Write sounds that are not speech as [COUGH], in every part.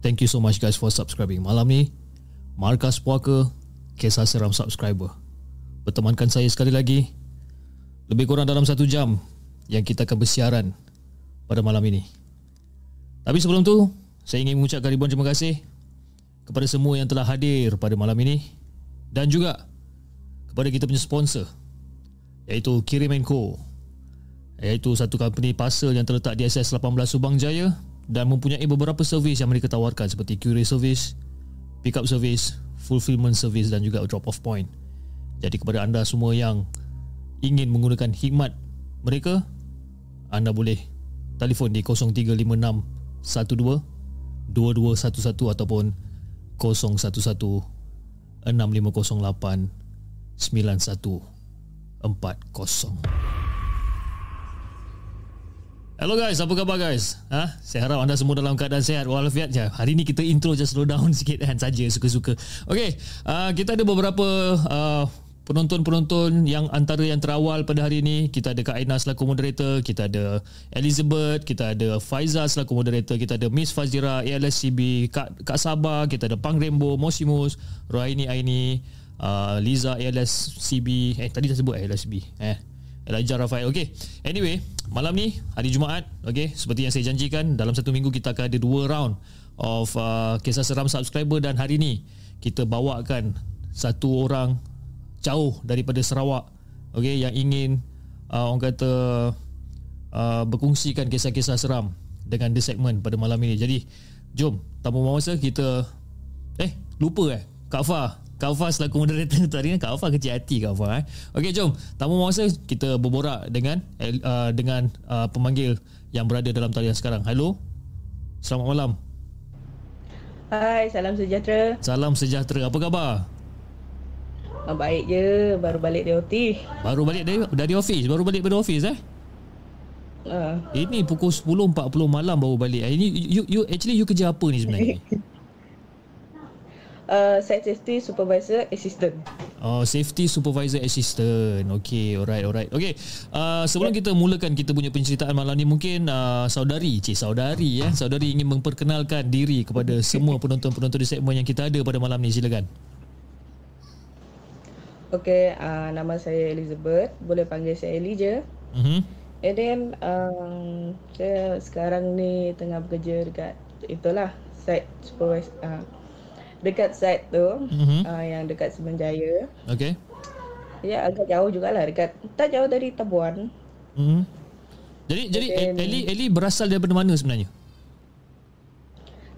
Thank you so much guys for subscribing. Malam ni Markas Puaka Kisah Seram Subscriber Bertemankan saya sekali lagi Lebih kurang dalam satu jam Yang kita akan bersiaran Pada malam ini Tapi sebelum tu Saya ingin mengucapkan ribuan terima kasih Kepada semua yang telah hadir pada malam ini Dan juga Kepada kita punya sponsor Iaitu Kirim Co Iaitu satu company parcel yang terletak di SS18 Subang Jaya dan mempunyai beberapa servis yang mereka tawarkan seperti courier service, pick up service, fulfillment service dan juga drop off point. Jadi kepada anda semua yang ingin menggunakan khidmat mereka, anda boleh telefon di 0356 12 2211 ataupun 011 6508 9140. Hello guys, apa khabar guys? Ha? Saya harap anda semua dalam keadaan sehat walafiat je. Hari ni kita intro je slow down [LAUGHS] sikit kan saja suka-suka. Okay, uh, kita ada beberapa uh, penonton-penonton yang antara yang terawal pada hari ini. Kita ada Kak Aina selaku moderator, kita ada Elizabeth, kita ada Faiza selaku moderator, kita ada Miss Fazira ALSCB, Kak, Kak Sabah, kita ada Pang Rainbow, Mosimus, Rohaini Aini, uh, Liza ALSCB. Eh tadi dah sebut ALSCB. Eh Elijah Rafael. Okay. Anyway, malam ni hari Jumaat, okay, seperti yang saya janjikan dalam satu minggu kita akan ada dua round of uh, kisah seram subscriber dan hari ni kita bawakan satu orang jauh daripada Sarawak, okay, yang ingin uh, orang kata uh, berkongsikan kisah-kisah seram dengan the segment pada malam ini. Jadi, jom tanpa masa kita eh lupa eh Kak Fah Kak Fah selaku moderator tadi kan Kak Fah kecil hati Kak Fah eh. Okey jom Tamu masa kita berborak dengan uh, dengan uh, pemanggil yang berada dalam talian sekarang. Hello. Selamat malam. Hai, salam sejahtera. Salam sejahtera. Apa khabar? Ah, baik je, baru balik dari OT. Baru balik dari dari office, baru balik dari office eh? Uh. Ini pukul 10.40 malam baru balik. Ini you, you actually you kerja apa ni sebenarnya? [LAUGHS] uh, site safety supervisor assistant. Oh, safety supervisor assistant. Okay, alright, alright. Okay, uh, sebelum yeah. kita mulakan kita punya penceritaan malam ni, mungkin uh, saudari, cik saudari ya, saudari ingin memperkenalkan diri kepada [LAUGHS] semua penonton-penonton di segmen yang kita ada pada malam ni. Silakan. Okay, uh, nama saya Elizabeth. Boleh panggil saya Eli je. Mm-hmm. And then, um, saya sekarang ni tengah bekerja dekat itulah site supervisor. Uh, dekat site tu mm-hmm. uh, yang dekat Semenjaya. Okay. Ya agak jauh jugalah dekat tak jauh dari Tabuan. Mm-hmm. Jadi jadi then, Eli Eli berasal daripada mana sebenarnya?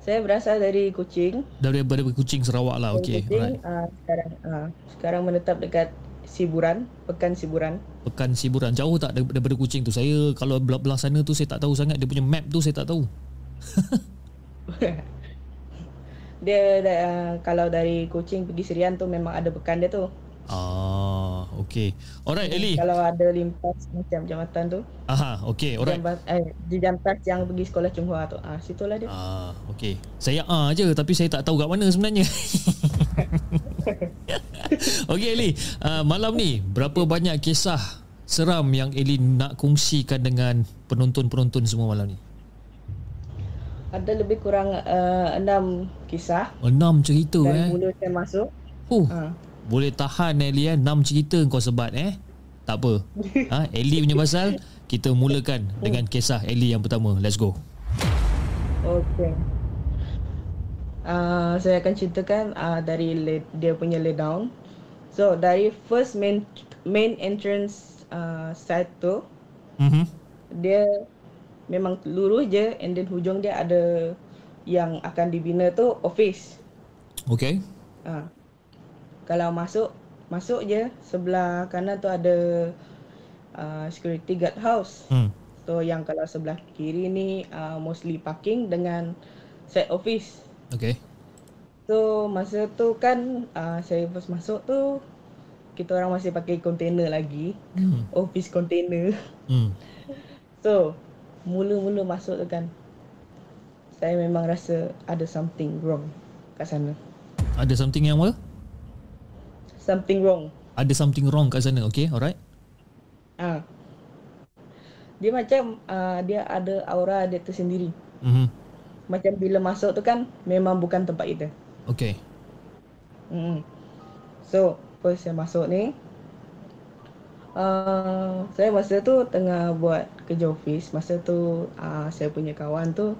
Saya berasal dari Kuching. Daripada Kuching Sarawak lah. Okey. Alright. Uh, sekarang uh, sekarang menetap dekat Siburan, Pekan Siburan. Pekan Siburan. Jauh tak daripada Kuching tu? Saya kalau belah-belah sana tu saya tak tahu sangat dia punya map tu saya tak tahu. [LAUGHS] dia uh, kalau dari Kuching pergi Serian tu memang ada bekan dia tu. Ah, okay. Alright, Eli. Kalau ada limpas macam jambatan tu. Aha, okay. Alright. Jambat, eh, di jamtas yang pergi sekolah Chonghua tu. Ah, situlah dia. Ah, okay. Saya ah je tapi saya tak tahu kat mana sebenarnya. [LAUGHS] okay, Eli. Uh, malam ni berapa banyak kisah seram yang Eli nak kongsikan dengan penonton-penonton semua malam ni? Ada lebih kurang uh, enam kisah. Enam cerita dari eh. mula saya masuk. Huh. Ha. Boleh tahan Eli eh. Enam cerita kau sebat eh. Tak apa. [LAUGHS] Ha, Eli punya pasal kita mulakan dengan kisah Eli yang pertama. Let's go. Okay. Uh, saya akan ceritakan uh, dari lay, dia punya laydown. So dari first main main entrance uh, side tu, Mhm. dia memang lurus je and then hujung dia ada yang akan dibina tu office. Okay. Ha. Kalau masuk masuk je sebelah kanan tu ada uh, security guard house. Hmm. So yang kalau sebelah kiri ni uh, mostly parking dengan set office. Okay. So masa tu kan uh, saya first masuk tu kita orang masih pakai container lagi. Hmm. Office container. Hmm. So mula-mula masuk tu kan saya memang rasa ada something wrong kat sana. Ada something yang apa? Something wrong. Ada something wrong kat sana. Okay, alright. Ah. Dia macam uh, dia ada aura dia tersendiri. Mhm. Macam bila masuk tu kan memang bukan tempat kita. Okay. Hmm. So, first saya masuk ni uh, saya masa tu tengah buat kerja office. Masa tu uh, saya punya kawan tu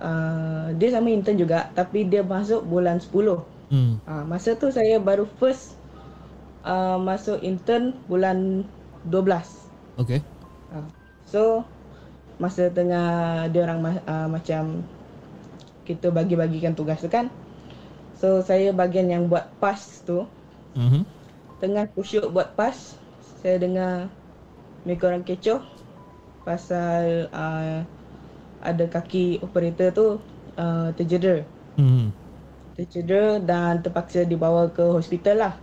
uh, dia sama intern juga tapi dia masuk bulan 10. Hmm. Uh, masa tu saya baru first uh, masuk intern bulan 12. Okay. Uh, so masa tengah dia orang ma- uh, macam kita bagi-bagikan tugas tu kan. So saya bagian yang buat pass tu Mhm. tengah kusyuk buat pass saya dengar mereka orang kecoh pasal uh, ada kaki operator tu uh, terjeder Mhm. tercedera dan terpaksa dibawa ke hospital lah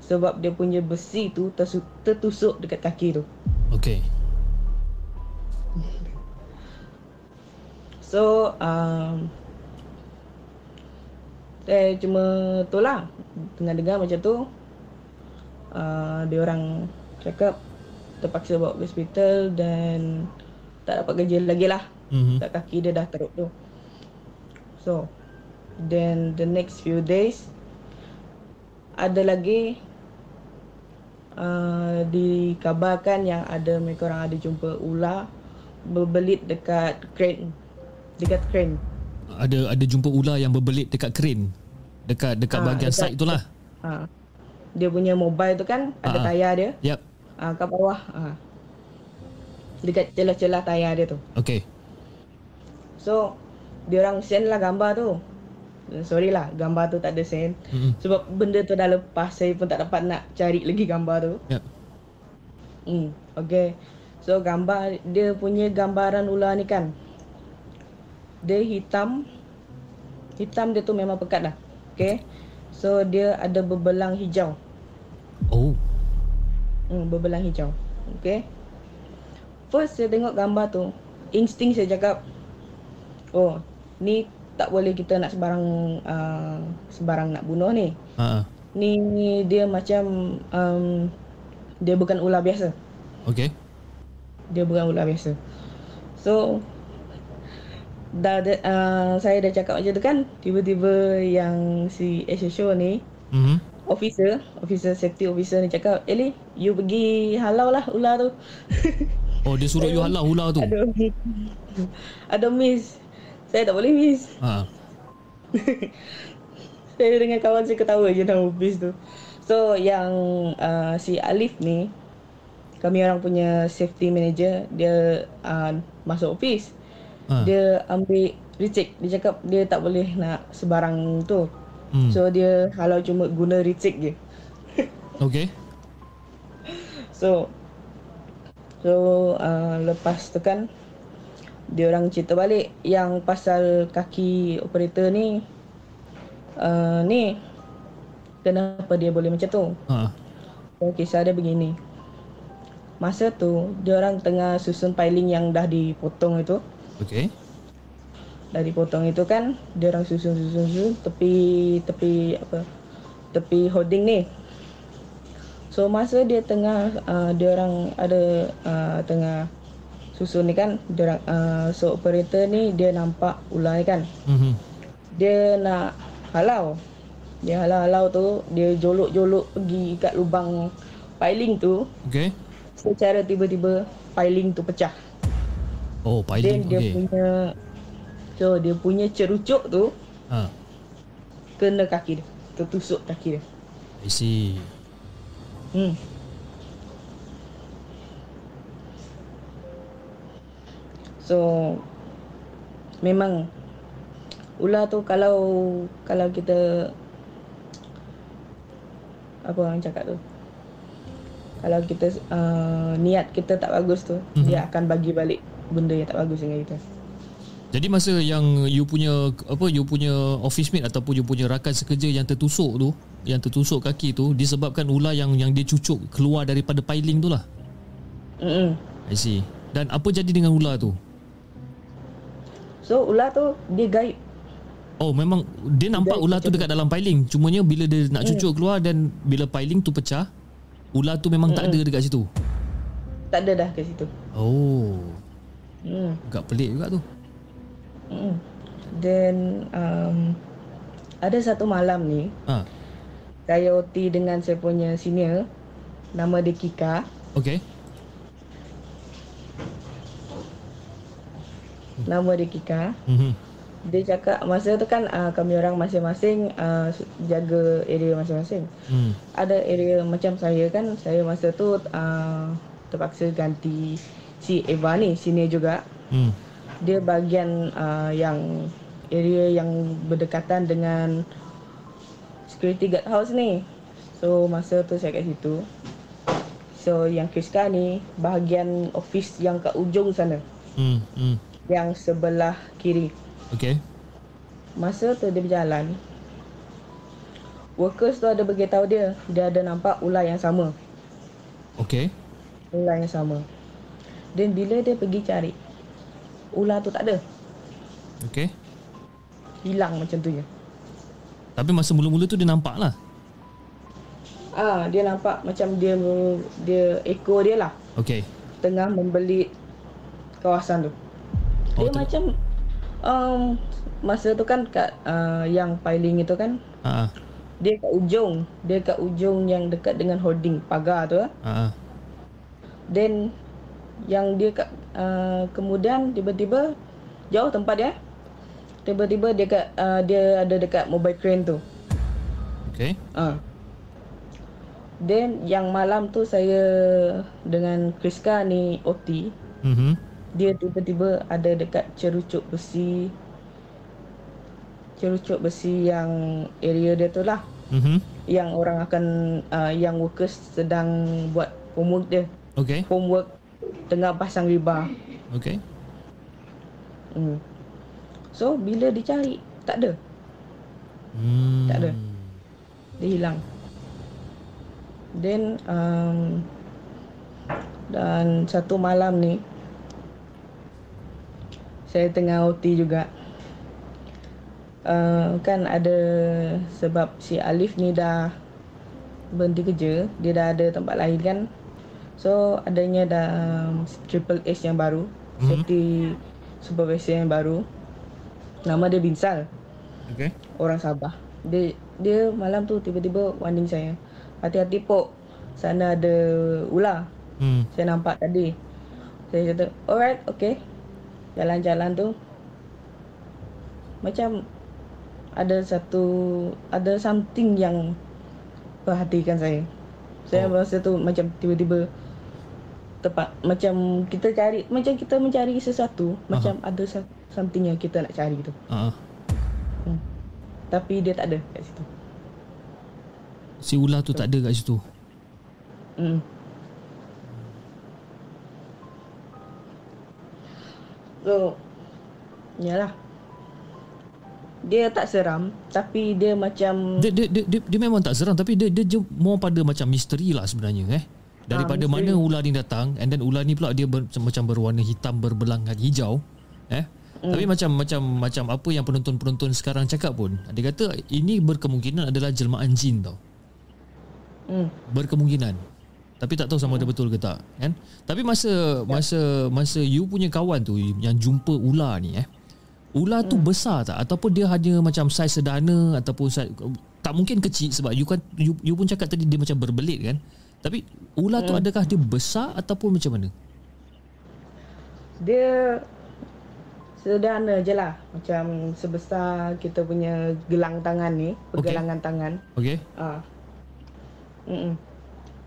sebab dia punya besi tu tersu- tertusuk dekat kaki tu Okay. so um, saya cuma tu lah tengah dengar macam tu uh, dia orang cakap terpaksa bawa ke hospital dan tak dapat kerja lagi lah Mhm. tak kaki dia dah teruk tu so then the next few days ada lagi uh, dikabarkan yang ada mereka orang ada jumpa ular berbelit dekat crane dekat crane Ada ada jumpa ular yang berbelit dekat crane. Dekat dekat Ah, bahagian dekat- side tu lah. ha. dia punya mobile tu kan ada Ah. tayar dia Yep. Uh, kat bawah ha. dekat celah-celah tayar dia tu Okay. So dia orang send lah gambar tu. Sorry lah gambar tu tak ada send. Mhm. Sebab benda tu dah lepas saya pun tak dapat nak cari lagi gambar tu. Yep. Hmm, okay. So gambar dia punya gambaran ular ni kan. Dia hitam. Hitam dia tu memang pekat lah. Okay. So dia ada berbelang hijau. Oh. Hmm, berbelang hijau. Okay. First saya tengok gambar tu, insting saya cakap, oh, ni tak boleh kita nak sebarang uh, sebarang nak bunuh ni. Ah. Ni, ni dia macam um, dia bukan ular biasa. Okay. Dia bukan ular biasa. So dah uh, saya dah cakap macam tu kan, tiba-tiba yang si SSO ni Mhm. Officer, officer safety officer ni cakap, "Eli, you pergi halau lah ular tu." [LAUGHS] Oh dia suruh you halau ular tu. Aduh. Aduh miss. Saya tak boleh miss. Ha. [LAUGHS] Saya dengan kawan saya ketawa je dalam office tu. So yang uh, si Alif ni kami orang punya safety manager dia uh, masuk office. Ha. Dia ambil recheck. Dia cakap dia tak boleh nak sebarang tu. Hmm. So dia halau cuma guna recheck je. Okay. [LAUGHS] So so uh, lepas tu kan dia orang cerita balik yang pasal kaki operator ni uh, ni kenapa dia boleh macam tu Ha. so, kisah dia begini masa tu dia orang tengah susun piling yang dah dipotong itu Okey. Dah dipotong itu kan dia orang susun susun susun tepi tepi apa tepi holding ni so masa dia tengah uh, dia orang ada uh, tengah susun ni kan dia orang uh, so operator ni dia nampak ular ni kan Mhm. dia nak halau dia halau-halau tu dia jolok-jolok pergi kat lubang piling tu Okey. secara tiba-tiba piling tu pecah Oh, then piling. dia Okey. punya so dia punya cerucuk tu Ha. kena kaki dia tertusuk kaki dia I see. hmm so memang ular tu kalau kalau kita apa orang cakap tu kalau kita uh, niat kita tak bagus tu mm-hmm. dia akan bagi balik benda yang tak bagus dengan kita Jadi masa yang you punya apa you punya office mate ataupun you punya rakan sekerja yang tertusuk tu, yang tertusuk kaki tu disebabkan ular yang yang dia cucuk keluar daripada piling tu lah. mm I see. Dan apa jadi dengan ular tu? so ular tu dia gaib Oh memang dia nampak Dia ular tu dekat dalam piling. Cumanya bila dia nak cucuk keluar dan bila piling tu pecah, ular tu memang tak ada dekat situ. tak ada dah kat situ Oh, hmm agak pelik juga tu. Mm. Then um, ada satu malam ni Ha. saya OT dengan saya punya senior nama dia Kika. Okay. Nama dia Kika. Mhm. Dia cakap masa tu kan uh, kami orang masing-masing uh, jaga area masing-masing. Hmm. Ada area macam saya kan saya masa tu uh, terpaksa ganti si Eva ni senior juga. Hmm. Dia bahagian uh, yang area yang berdekatan dengan security guard house ni. So masa tu saya kat situ. So yang Kriska ni bahagian office yang kat ujung sana. Hmm. Hmm. Yang sebelah kiri. Okay. Masa tu dia berjalan. Workers tu ada beritahu dia. Dia ada nampak ular yang sama. Okay. Ular yang sama. Dan bila dia pergi cari. Ular tu tak ada. Okay. Hilang macam tu je. Tapi masa mula-mula tu dia nampak lah. Ah, dia nampak macam dia dia ekor dia lah Okay. tengah membelit kawasan tu. Oh, Dia tu- macam um, masa tu kan kat uh, yang piling itu kan Ha. dia kat ujung, dia kat ujung yang dekat dengan holding pagar tu. ah. Ha. Then yang dia kat uh, kemudian tiba-tiba jauh tempat dia. Tiba-tiba dia kat uh, dia ada dekat mobile crane tu. Okay. Ah. Then yang malam tu saya dengan Kriska ni OT, Mhm. dia tiba-tiba ada dekat cerucuk besi cerucuk besi yang area dia tu lah Mhm. yang orang akan uh, yang workers sedang buat homework dia Okay. homework tengah pasang riba Okay. hmm. so bila dicari tak ada Hmm. Tak ada. dia hilang then um, dan satu malam ni saya tengah OT juga uh, kan ada sebab si Alif ni dah berhenti kerja dia dah ada tempat lain kan so adanya dah um, triple S yang baru Mhm. safety supervisor yang baru nama dia Binsal Okay. orang Sabah. Dia dia malam tu tiba-tiba warning saya. Hati-hati pok. Sana ada ular. Hmm. Saya nampak tadi. Saya kata, alright, okay. Jalan-jalan tu. Macam ada satu, ada something yang perhatikan saya. Saya Oh. rasa tu macam tiba-tiba tepat macam kita cari macam kita mencari sesuatu macam ada something yang kita nak cari tu Ha. hmm. tapi dia tak ada kat situ Si ular tu tak ada kat situ. Hmm. So, yalah. Dia tak seram tapi dia macam Dia, dia, dia, dia, dia memang tak seram tapi dia, dia, dia more pada macam misteri lah sebenarnya eh. Daripada Ah, mana ular ni datang and then ular ni pula dia ber, macam berwarna hitam berbelangan hijau eh. Hmm. Tapi macam macam macam apa yang penonton-penonton sekarang cakap pun dia kata ini berkemungkinan adalah jelmaan jin tau. hmm, Berkemungkinan. Tapi tak tahu sama ada betul ke tak kan. Tapi masa masa masa you punya kawan tu yang jumpa ular ni eh. Ular tu besar tak ataupun dia hanya macam saiz sederhana ataupun saiz, tak mungkin kecil sebab you kan you, you pun cakap tadi dia macam berbelit kan. Tapi ular tu adakah dia besar ataupun macam mana? dia sederhana je lah. Macam sebesar kita punya gelang tangan ni, pergelangan tangan. Okey. Ah. Mm-mm.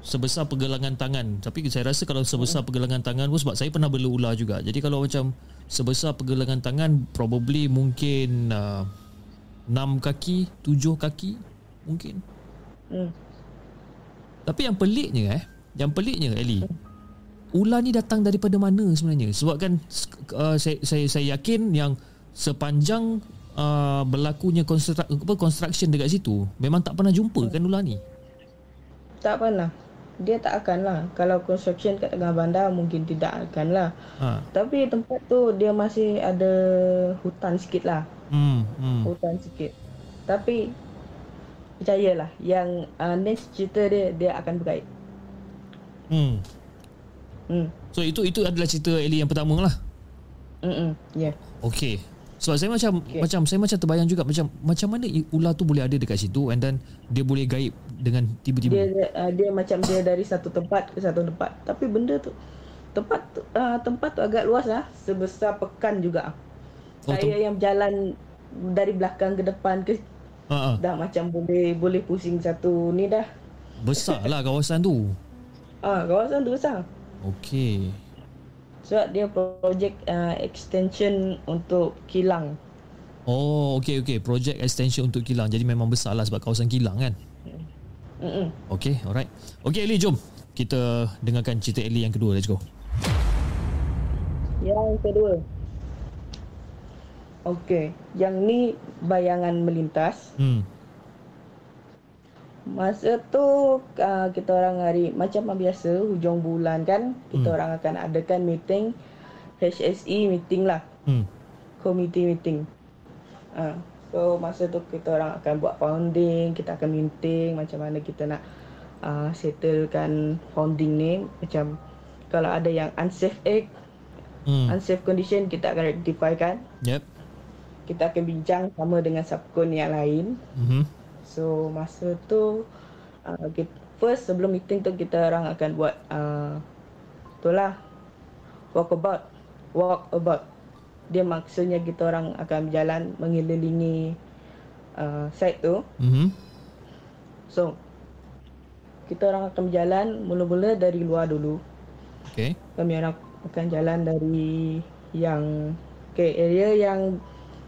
Sebesar pergelangan tangan. Tapi saya rasa kalau sebesar pergelangan tangan pun sebab saya pernah bela ular juga. Jadi kalau macam sebesar pergelangan tangan probably mungkin uh, 6 kaki, 7 kaki mungkin. Hmm. Tapi yang peliknya eh, yang peliknya Ellie, ular ni datang daripada mana sebenarnya? Sebab kan uh, saya, saya saya yakin yang sepanjang uh, berlakunya construct, apa construction dekat situ, memang tak pernah jumpa kan ular ni. Tak pernah. Dia tak akan lah. Kalau construction kat tengah bandar mungkin tidak akan lah. Ha. Tapi tempat tu dia masih ada hutan sikit lah. Hmm, hmm. Hutan sikit. Tapi percayalah yang uh, next cerita dia dia akan berkait. Hmm. Hmm. So itu itu adalah cerita Ellie yang pertama lah. Mm-mm. Yeah. Okey. Sebab saya macam okay. Macam saya macam terbayang juga macam macam mana ular tu boleh ada dekat situ and then dia boleh gaib dengan Dia tiba-tiba. dia, uh, dia macam dia dari satu tempat ke satu tempat. Tapi benda tu tempat tu, uh, tempat tu agak luas lah. Sebesar pekan juga. Oh, Saya tem- yang berjalan dari belakang ke depan ke Ha ah. dah macam boleh boleh pusing satu ni dah. Besar lah kawasan tu. Ah, kawasan tu besar. Okey. Sebab dia projek uh, extension untuk kilang. Oh, okey okey. Project extension untuk kilang. Jadi memang besar lah sebab kawasan kilang kan. Mm-mm. Okey, alright. Okey Ellie, jom. Kita dengarkan cerita Ellie yang kedua. Let's go. Yang kedua. Okey, yang ni bayangan melintas. Hmm. Masa tu uh, kita orang hari macam biasa hujung bulan kan, kita Hmm. orang akan adakan meeting HSE meeting lah, Hmm. committee meeting. Uh, so masa tu kita orang akan buat founding, kita akan meeting macam mana kita nak uh, settlekan founding ni macam kalau ada yang unsafe egg, Hmm. unsafe condition kita akan rectify kan. Yep. Kita akan bincang sama dengan subkon yang lain. Mhm. So masa tu uh, kita, first sebelum meeting tu kita orang akan buat uh, itulah walk about walk about dia maksudnya kita orang akan berjalan mengelilingi uh, site tu Mhm. so kita orang akan berjalan mula-mula dari luar dulu Okey. kami orang akan jalan dari yang okay, area yang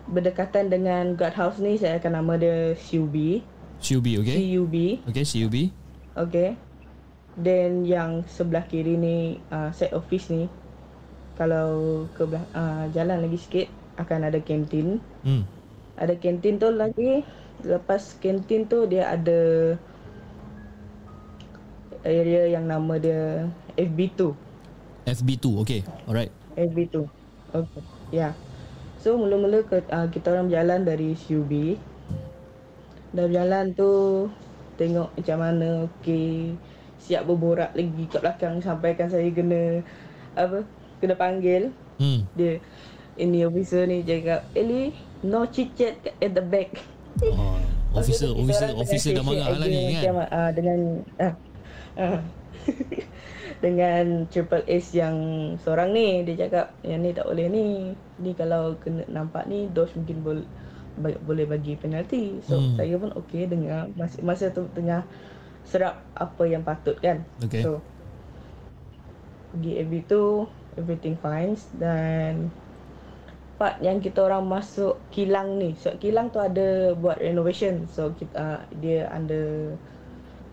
berdekatan dengan guardhouse ni saya akan nama dia CUB CUB, okey. CUB Okey, CUB. Okay. Then yang sebelah kiri ni uh, set office ni kalau ke belah, uh, jalan lagi sikit akan ada kantin. Hmm. Ada kantin tu lagi lepas kantin tu dia ada area yang nama dia FB2. FB2, okey. Alright. FB2. Okay. Ya. Yeah. So mula-mula ke, uh, kita orang berjalan dari CUB. Dah berjalan tu tengok macam mana okey siap berborak lagi kat belakang sampaikan saya kena apa kena panggil Hmm. dia ini officer ni cakap Eli no chit chat at the back Oh, officer, officer, officer dah marah lah ni kan. ah, dengan ah, ah. [LAUGHS] dengan triple S yang seorang ni. Dia cakap yang ni tak boleh ni. Ni kalau kena nampak ni dos mungkin boleh boleh bagi penalti. So Hmm. saya pun okey dengar. Masa, masa tu tengah serap apa yang patut kan. Okey. so pergi FB tu everything fine. Dan part yang kita orang masuk kilang ni. So kilang tu ada buat renovation. So kita uh, dia under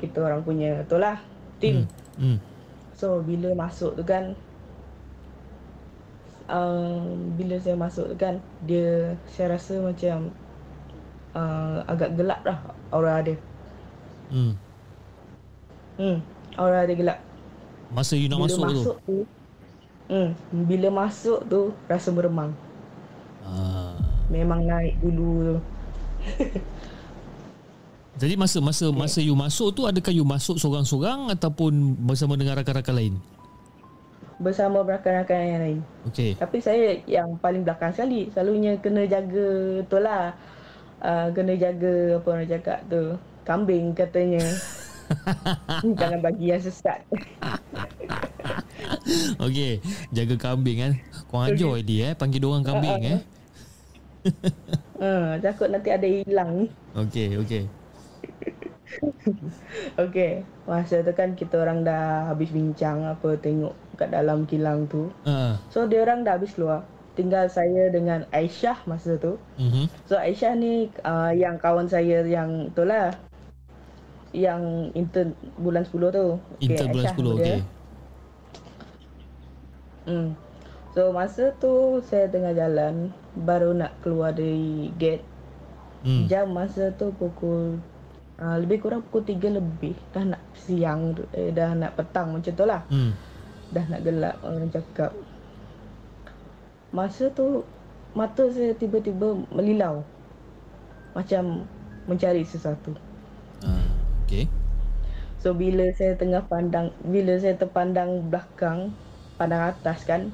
kita orang punya tu lah team. Hmm. Hmm. So bila masuk tu kan um, bila saya masuk tu kan dia saya rasa macam uh, agak gelap lah aura dia. Hmm. Hmm, aura dia gelap. Masa you nak bila masuk, masuk tu. tu. Hmm, bila masuk tu rasa meremang. Ah. Memang naik dulu tu. [LAUGHS] Jadi masa masa masa you masuk tu adakah you masuk seorang-seorang ataupun bersama dengan rakan-rakan lain? Bersama rakan-rakan yang lain. Okey. Tapi saya yang paling belakang sekali. Selalunya kena jaga tu lah. Uh, kena jaga apa orang cakap tu. Kambing katanya. [LAUGHS] Jangan bagi yang sesat. [LAUGHS] Okey, jaga kambing kan. Kau ajar dia eh panggil dia orang kambing eh. uh, [LAUGHS] takut nanti ada hilang. Okey, okey. [LAUGHS] Okey, masa tu kan kita orang dah habis bincang apa tengok kat dalam kilang tu. Ha. So dia orang dah habis keluar. Tinggal saya dengan Aisyah masa tu. Mhm. So Aisyah ni uh, yang kawan saya yang tu lah. Yang intern bulan 10 tu. Intern bulan 10 nama dia. okey. Hmm. So masa tu saya tengah jalan baru nak keluar dari gate. Hmm. Jam masa tu pukul uh, lebih kurang pukul 3 lebih. Dah nak siang eh, dah nak petang macam tu lah. Hmm. Dah nak gelap orang cakap. Masa tu mata saya tiba-tiba melilau. Macam mencari sesuatu. Ah, okey. So bila saya tengah pandang, bila saya terpandang belakang, pandang atas kan,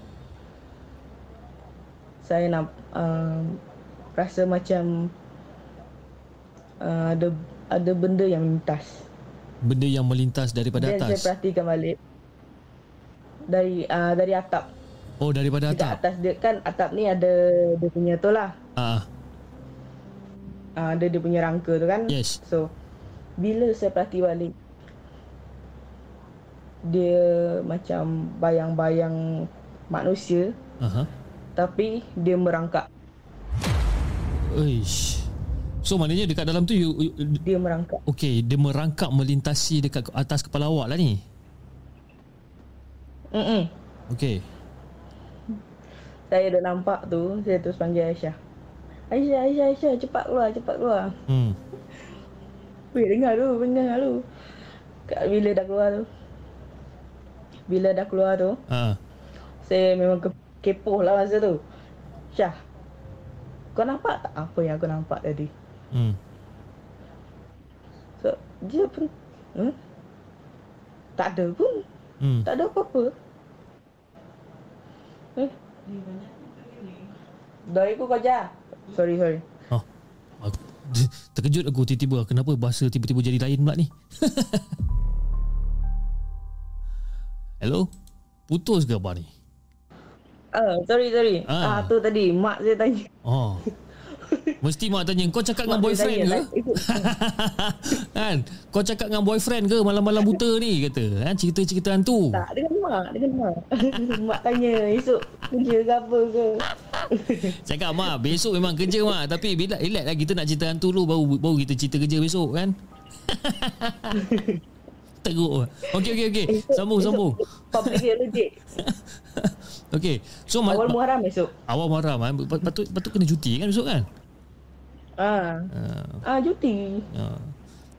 saya nak um, rasa macam uh, ada ada benda yang melintas. Benda yang melintas daripada Dan saya atas. perhatikan balik dari uh, dari atap. Oh, daripada Dekat atap. atas dia kan atap ni ada dia punya tu lah. Ah, Uh, ada dia punya rangka tu kan. yes. So bila saya perhati balik dia macam bayang-bayang manusia Aha. tapi dia merangkak. Uish. So maknanya dekat dalam tu you, you Dia merangkak. Okey, dia merangkak melintasi dekat atas kepala awak lah ni. Mm-mm. Okey. Saya dah nampak tu, saya terus panggil Aisyah. Aisyah, Aisyah, Aisyah, cepat keluar, cepat keluar. Hmm. Weh, dengar dulu, dengar. Kat- Bila dah keluar tu. Bila dah keluar tu, Ah. saya memang ke- kepoh lah masa tu. Syah, kau nampak tak apa yang aku nampak tadi? Hmm. So, dia pun, hmm? Tak ada pun. Hmm. Tak ada apa-apa. Eh? Dah ikut kau je. Sorry, sorry. Oh. Aku, terkejut aku tiba-tiba kenapa bahasa tiba-tiba jadi lain pula ni. [LAUGHS] Hello? Putus ke apa ni? Ah, sorry, sorry. Ah. Ah, tu tadi mak saya tanya. Oh. Mesti mak tanya kau cakap dengan boyfriend ke? ikut. [LAUGHS] kan? Kau cakap dengan boyfriend ke malam-malam buta ni kata. Kan cerita-cerita hantu. tak, dengan mak, dengan mak. [LAUGHS] mak tanya esok kerja ke apa ke. [LAUGHS] Cakap mak besok memang kerja mak tapi bila relax lah kita nak cerita hantu dulu baru baru kita cerita kerja besok kan. Teruk. Okey okey okey. Esok- Sambung esok sambung. Public legit. Okey. So Awal ma- Muharram esok. awal Muharram Pat- patut patut kena cuti kan besok kan? Ah. Uh, Ah, cuti. uh.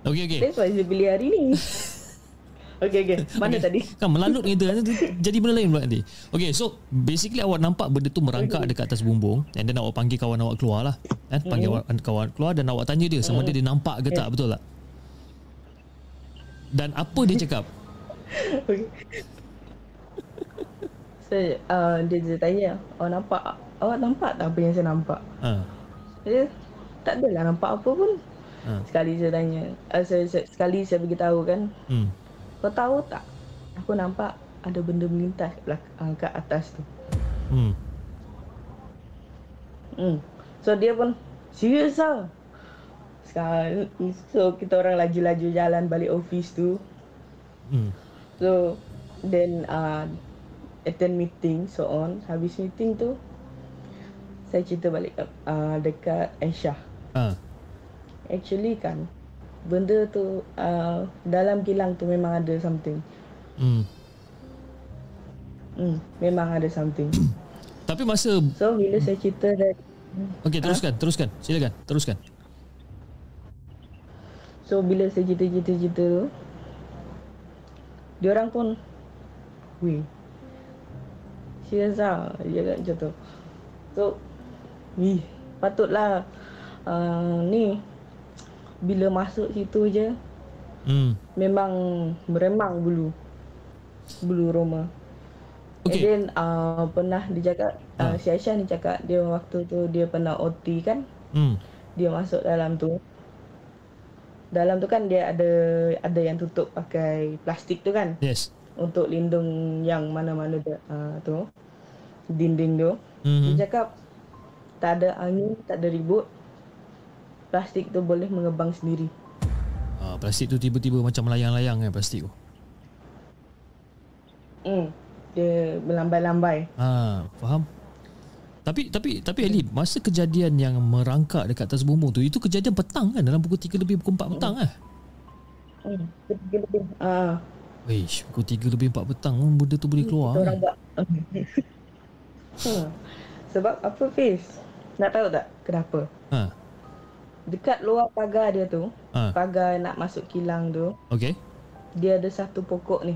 Okey okey. That's why saya pilih hari ni. [LAUGHS] Okey, okey. Mana tadi? Kan melalut kita kan jadi benda lain pula nanti. Okay so basically awak nampak benda tu merangkak dekat atas bumbung and then awak panggil kawan awak keluar lah. Kan panggil awak, kawan keluar dan awak tanya dia sama dia dia nampak ke tak betul tak? Dan apa dia cakap? [LAUGHS] Okey. So, uh, dia, dia tanya, awak nampak, awak nampak tak apa yang saya nampak? Ha. Dia, tak adalah nampak apa pun. Ha. Sekali saya tanya, uh, saya, saya, sekali saya beritahu kan, Hmm. kau tahu tak, aku nampak ada benda melintas kat, belak- uh, kat atas tu. Hmm. Hmm. So dia pun, serius tau. Sekarang, so kita orang laju-laju jalan balik office tu. Hmm. So then uh, attend meeting so on. Habis meeting tu saya cerita balik uh, dekat Aisyah. Ha. Actually kan benda tu uh, dalam kilang tu memang ada something. Hmm. Hmm, memang ada something. [CLEARS THROAT] Tapi masa So bila saya cerita dari Okey, teruskan, teruskan. Silakan, teruskan. So bila saya cerita-cerita-cerita tu Dia orang pun Weh Serius lah Dia kat macam tu So Wih Patutlah uh, Ni Bila masuk situ je Hmm. Memang Meremang bulu Bulu Roma Okey. And then uh, Pernah dia cakap uh, Ha. Si Aisyah ni cakap Dia waktu tu Dia pernah OT kan Hmm. dia masuk dalam tu dalam tu kan dia ada ada yang tutup pakai plastik tu kan Yes. untuk lindung yang mana-mana dia, uh, tu dinding tu Mhm. dia cakap tak ada angin tak ada ribut plastik tu boleh mengembang sendiri Ah, plastik tu tiba-tiba macam melayang-layang kan plastik tu. hmm dia melambai-lambai Ha, faham? Tapi tapi tapi Ali, masa kejadian yang merangkak dekat atas bumbung tu, itu kejadian petang kan dalam pukul 3 lebih pukul 4 petang ah. hmm ketiga lebih ah Wish, pukul 3 lebih 4 petang pun benda tu boleh keluar. kita orang Kan? buat [LAUGHS] hmm. sebab apa Fiz nak tahu tak kenapa Ha. Dekat luar pagar dia tu Ha. pagar nak masuk kilang tu Okey. dia ada satu pokok ni.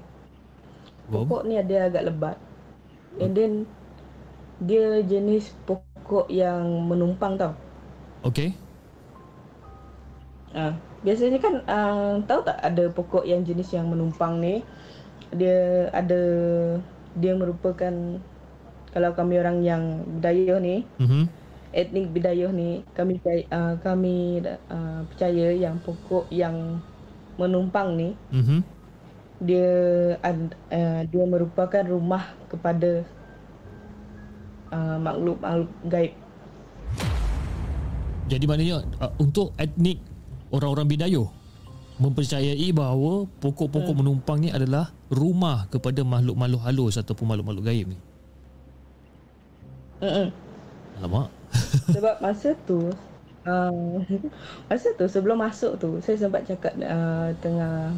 Wow. Pokok ni ada agak lebat. And then dia jenis pokok yang menumpang tau. Okey. Ah, biasanya kan uh, tahu tak ada pokok yang jenis yang menumpang ni dia ada dia merupakan kalau kami orang yang Bidayuh ni Mhm. Etnik Bidayuh ni kami uh, kami uh, percaya yang pokok yang menumpang ni Mhm. dia uh, dia merupakan rumah kepada uh, makhluk-makhluk gaib. Jadi maknanya uh, untuk etnik orang-orang Bidayuh mempercayai bahawa pokok-pokok Hmm. menumpang ni adalah rumah kepada makhluk-makhluk halus ataupun makhluk-makhluk gaib ni. Mm-mm. Alamak. Sebab masa tu uh, [LAUGHS] masa tu sebelum masuk tu saya sempat cakap uh, tengah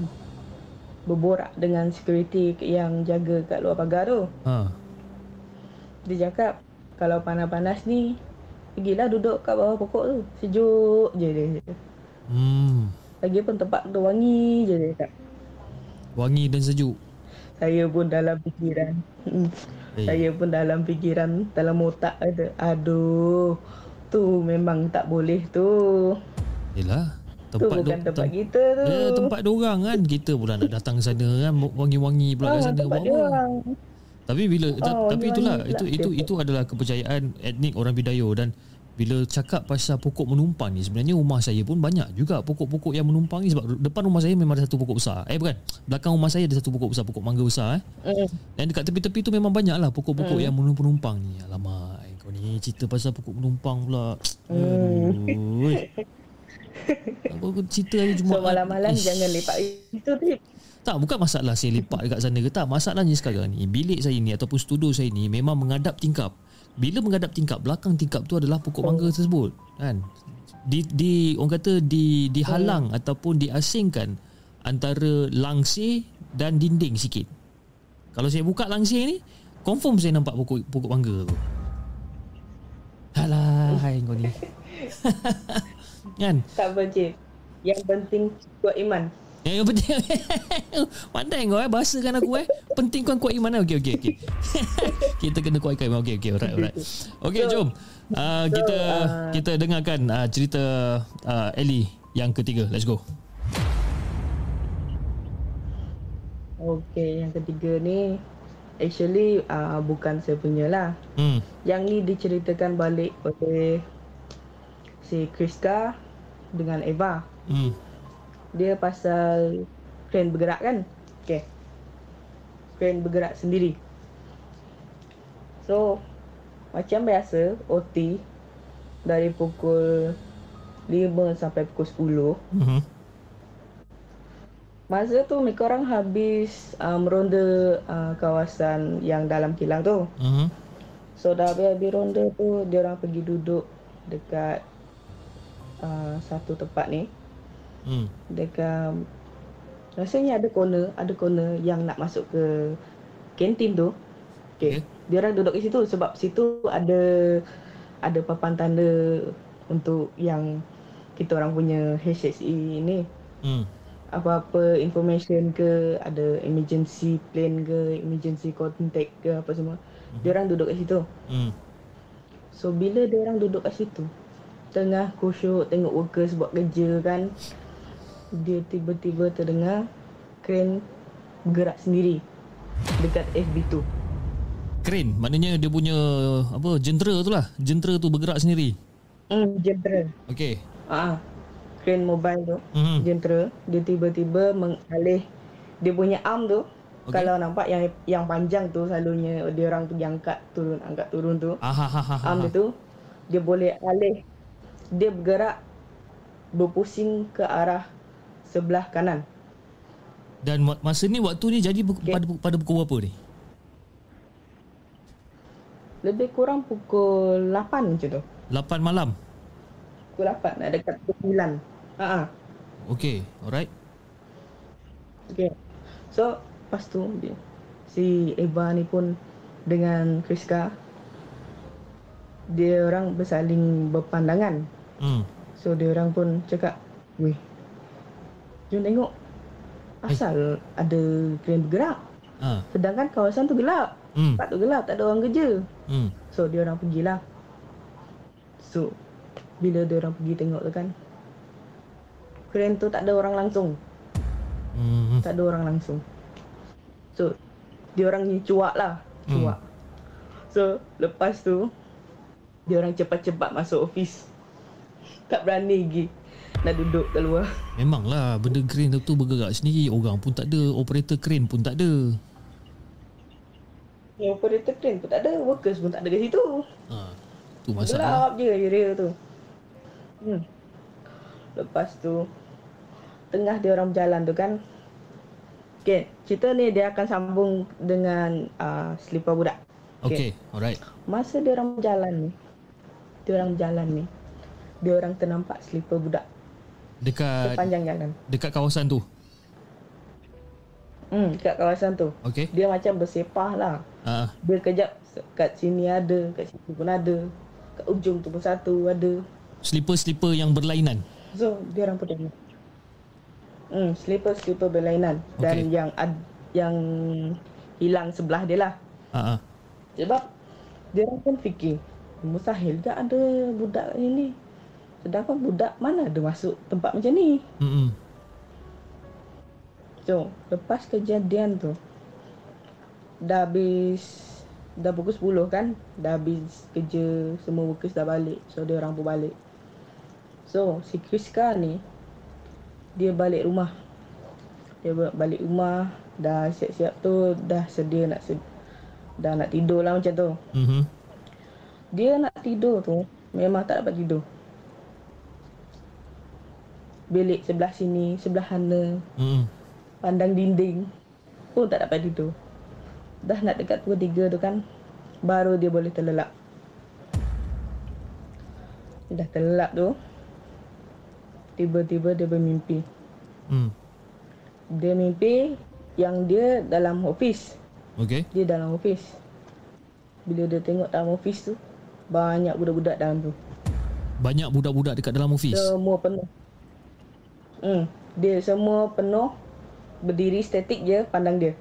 berborak dengan security yang jaga kat luar pagar tu. Ha. Dia cakap kalau panas-panas ni pergilah duduk kat bawah pokok tu. Sejuk je dia. Hmm. Lagipun tempat tu wangi je dia cakap. Wangi dan sejuk. Saya pun dalam fikiran. Hmm. Eh. Saya pun dalam fikiran dalam otak ada. Aduh. Tu memang tak boleh tu. Yelah. tu Tempat bukan do- tempat tem- kita tu. Ya, tempat dia orang kan. Kita pula nak datang sana kan. Wangi-wangi pula kat Ah, sana. tempat Buat dia apa? orang. Tapi bila ta- Oh, tapi wangi-wangi itulah pula. itu itu itu adalah kepercayaan etnik orang Bidayuh dan bila cakap pasal pokok menumpang ni sebenarnya rumah saya pun banyak juga pokok-pokok yang menumpang ni sebab depan rumah saya memang ada satu pokok besar. Eh bukan, belakang rumah saya ada satu pokok besar, pokok mangga besar eh. Mm. Dan dekat tepi-tepi tu memang banyak lah pokok-pokok Hmm. yang menumpang ni. Alamak, eh, kau ni cerita pasal pokok menumpang pula. Hmm. Aduh. Aku cerita hari So Jumaat. malam-malam Ish. jangan lepak itu tip. Tak, bukan masalah saya lepak dekat sana ke tak. Masalahnya sekarang ni, bilik saya ni ataupun studio saya ni memang menghadap tingkap. Bila menghadap tingkap, belakang tingkap tu adalah pokok mangga tersebut. Kan? Di, di orang kata di dihalang ataupun diasingkan antara langsir dan dinding sikit. Kalau saya buka langsir ni, confirm saya nampak pokok pokok mangga tu. Alah, hai kau ni. [LAUGHS] kan? Tak apa cip. Yang penting kuat iman. Yang yang penting Pandai kau eh. Bahasakan aku eh. Penting kau kuat iman eh. Okey okey okey. [LAUGHS] Kita kena kuatkan iman. Okey okey. Alright alright. Okey So- jom. Uh, Kita uh, Kita dengarkan uh, Cerita uh, Ellie Yang ketiga. Let's go. Okey, yang ketiga ni actually uh, bukan saya punya lah. Hmm. Yang ni diceritakan balik oleh si Kriska dengan Eva. Hmm Dia pasal crane bergerak kan? Okey. Crane bergerak sendiri. So, macam biasa OT dari pukul 5 sampai pukul 10 Mhm. Masa tu mereka orang habis uh, meronda uh, kawasan yang dalam kilang tu. Mhm. So dah habis-habis ronda tu, dia orang pergi duduk dekat uh, satu tempat ni. Hmm Dekat rasanya ada corner, ada corner yang nak masuk ke kantin tu. Okay. Dia orang duduk kat situ sebab situ ada ada papan tanda untuk yang kita orang punya HSE ni. Hmm. Apa-apa information ke, ada emergency plan ke, emergency contact ke apa semua. Dia orang duduk kat situ. Hmm. So bila dia orang duduk kat situ, tengah kusyuk tengok workers buat kerja kan, dia tiba-tiba terdengar crane bergerak sendiri dekat FB2. Crane maknanya dia punya apa jentera tu lah. Jentera tu bergerak sendiri. Hmm, jentera. Okey. Ah, crane mobile tu, Mhm. jentera, dia tiba-tiba mengalih dia punya arm tu. Okey. Kalau nampak yang yang panjang tu selalunya dia orang pergi angkat turun angkat turun tu. Ah ha ha. ha. Arm dia tu dia boleh alih dia bergerak berpusing ke arah sebelah kanan. Dan ma- masa ni waktu ni jadi Okey. pada pada pukul berapa ni? Lebih kurang pukul 8 macam tu. 8 malam. Pukul 8 nak dekat pukul 9. Ha ah. Okey, alright. Okay. So, lepas tu dia, si Eva ni pun dengan Kriska dia orang bersaling berpandangan. Hmm. So dia orang pun cakap, "Weh. Jom tengok. Asal ada crane bergerak. Ah. Sedangkan kawasan tu gelap. Hmm. Tempat tu gelap, tak ada orang kerja." Hmm. So dia orang pergilah. So bila dia orang pergi tengok tu kan, crane tu tak ada orang langsung. Hmm. Tak ada orang langsung. So, dia orang ni cuak lah. Cuak. So, lepas tu, dia orang cepat-cepat masuk office. Tak berani lagi nak duduk kat luar. Memanglah benda crane tu bergerak sendiri. Orang pun tak ada, operator crane pun tak ada. Yang operator crane pun tak ada, workers pun tak ada kat situ. Ha. Tu masalah. Gelap je area tu. Hmm. Lepas tu, tengah dia orang berjalan tu kan, Okay, cerita ni dia akan sambung dengan uh, Slipper Budak. Okey, alright. Masa dia orang berjalan ni, dia orang berjalan ni, dia orang ternampak slipper budak Dekat sepanjang jalan. dekat kawasan tu. Hmm, kat kawasan tu. Okey. Dia macam bersepah lah. Ah, Dia kejap kat sini ada, kat situ pun ada. Kat ujung tu pun satu ada. slipper-slipper yang berlainan. So, dia orang pun. Hmm, slipper-slipper berlainan. Dan Okey. yang ad, yang hilang sebelah dia lah. Ah, ah. Sebab dia orang pun fikir, mustahil tak ada budak ini. Sedangkan budak mana ada masuk tempat macam ni. Hmm. So, lepas kejadian tu dah habis dah pukul 10 kan? Dah habis kerja, semua workers dah balik. So, dia orang pun balik. So, si Kriska ni dia balik rumah. Dia ba- balik rumah, dah siap-siap tu, dah sedia nak sed- dah nak tidur lah macam tu. Mhm. Dia nak tidur tu memang tak dapat tidur. Bilik sebelah sini, sebelah sana, Hmm. pandang dinding pun tak dapat tidur. Dah nak dekat pukul 3 tu kan, baru dia boleh terlelap. Dah terlelap tu, tiba-tiba dia bermimpi. Hmm. Dia mimpi yang dia dalam office. Okey. Dia dalam office. Bila dia tengok dalam office tu, banyak budak-budak dalam tu. Banyak budak-budak dekat dalam office. Semua penuh. Hmm, dia semua penuh berdiri statik je pandang dia.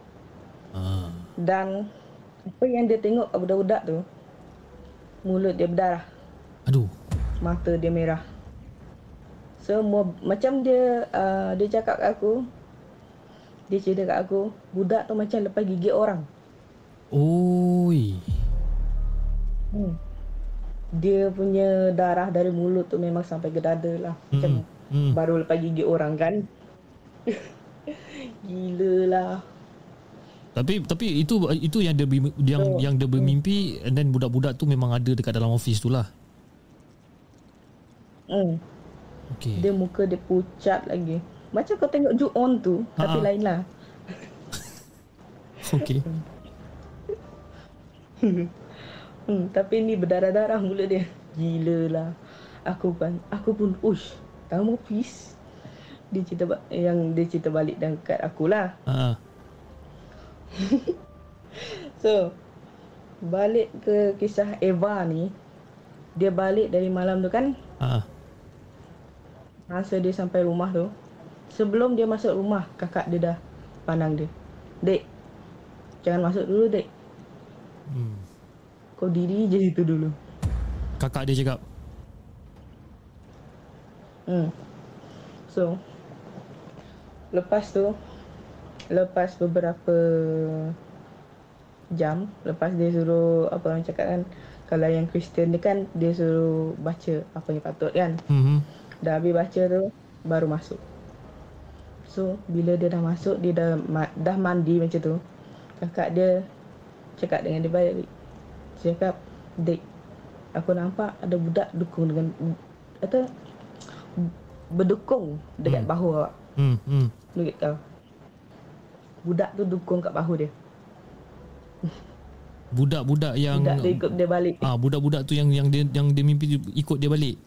Ah. Dan apa yang dia tengok kat budak-budak tu mulut dia berdarah, Aduh. mata dia merah. Semua macam dia uh, dia cakap kat aku dia cerita kat aku budak tu macam lepas gigit orang. Oi. Hmm. Dia punya darah dari mulut tu memang sampai ke dada lah. Macam Hmm. baru lepas gigit orang kan. [LAUGHS] Gila lah. Tapi tapi itu itu yang dia yang Oh. yang dia bermimpi and then budak-budak tu memang ada dekat dalam office tu lah. Hmm. Okey. Dia muka dia pucat lagi. Macam kau tengok Ju On tu, tapi Ha-ha. lain lah. [LAUGHS] Okey. Hmm, tapi ni berdarah-darah mulut dia. Gila lah. Aku kan, aku pun, ush, dalam office. Dia cerita yang dia cerita balik dekat aku lah. Ha. [LAUGHS] So, balik ke kisah Eva ni. Dia balik dari malam tu kan. Ha. Masa dia sampai rumah tu. Sebelum dia masuk rumah, kakak dia dah pandang dia. Dek, jangan masuk dulu dek. Hmm. Kau diri je situ dulu. Kakak dia cakap. Hmm. So, lepas tu, lepas beberapa jam, lepas dia suruh, apa orang cakap kan, kalau yang Kristian ni kan, dia suruh baca apa yang patut kan. Hmm. Dah habis baca tu, baru masuk. So, bila dia dah masuk, dia dah ma- dah mandi macam tu. Kakak dia cakap dengan dia balik. Dia cakap, Dek, aku nampak ada budak dukung dengan, atau berdukung dekat Hmm. bahu awak. Hmm. Hmm. Dekat kau. Budak tu dukung kat bahu dia. Budak-budak yang Budak tu ikut dia balik. ah budak-budak tu yang yang dia yang dia mimpi ikut dia balik.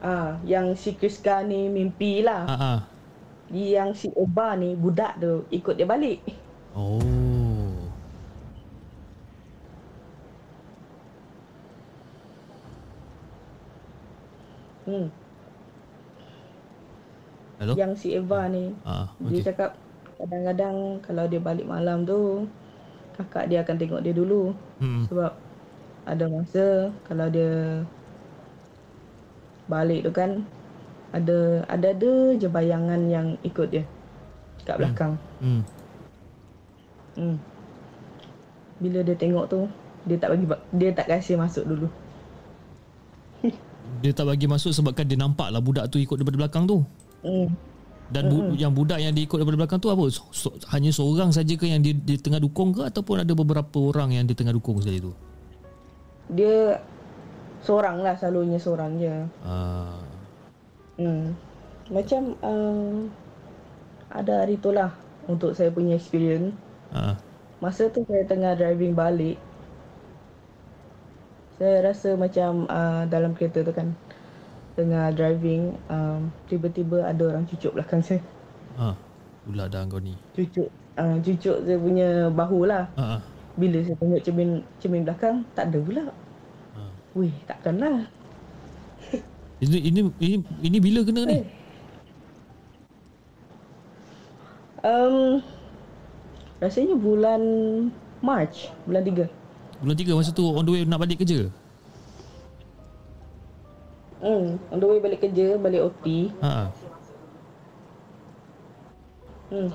Ah, yang si Kriska ni mimpi lah. Ha ah. Yang si Oba ni budak tu ikut dia balik. Oh. Hmm. Hello? Yang si Eva ni Ah, Dia okey. cakap kadang-kadang kalau dia balik malam tu kakak dia akan tengok dia dulu Hmm. sebab ada masa kalau dia balik tu kan ada ada ada je bayangan yang ikut dia kat belakang. Hmm. Hmm. Bila dia tengok tu dia tak bagi ba- dia tak kasi masuk dulu. Dia tak bagi masuk sebabkan dia nampak lah budak tu ikut daripada belakang tu. Hmm. Dan bu- yang budak yang diikut daripada belakang tu apa? So, so, hanya seorang saja ke yang dia, dia tengah dukung ke ataupun ada beberapa orang yang dia tengah dukung sekali tu? Dia seorang lah selalunya seorang je. Ah. Hmm. Macam uh, ada hari tu lah untuk saya punya experience. Ah. Masa tu saya tengah driving balik. Saya rasa macam uh, dalam kereta tu kan. Tengah driving, um, tiba-tiba ada orang cucuk belakang saya. Ah. Pula dah kau ni. Cucuk, uh, cucuk saya punya bahu lah. Ah. ah. Bila saya tengok cermin cermin belakang, tak ada pula. ah. Wih, takkanlah. Ini ini ini ini bila kena ni? Um, rasanya bulan March, bulan 3. Bulan 3 masa tu on the way nak balik kerja. Hmm, on the way balik kerja, balik OT. Ha. Hmm.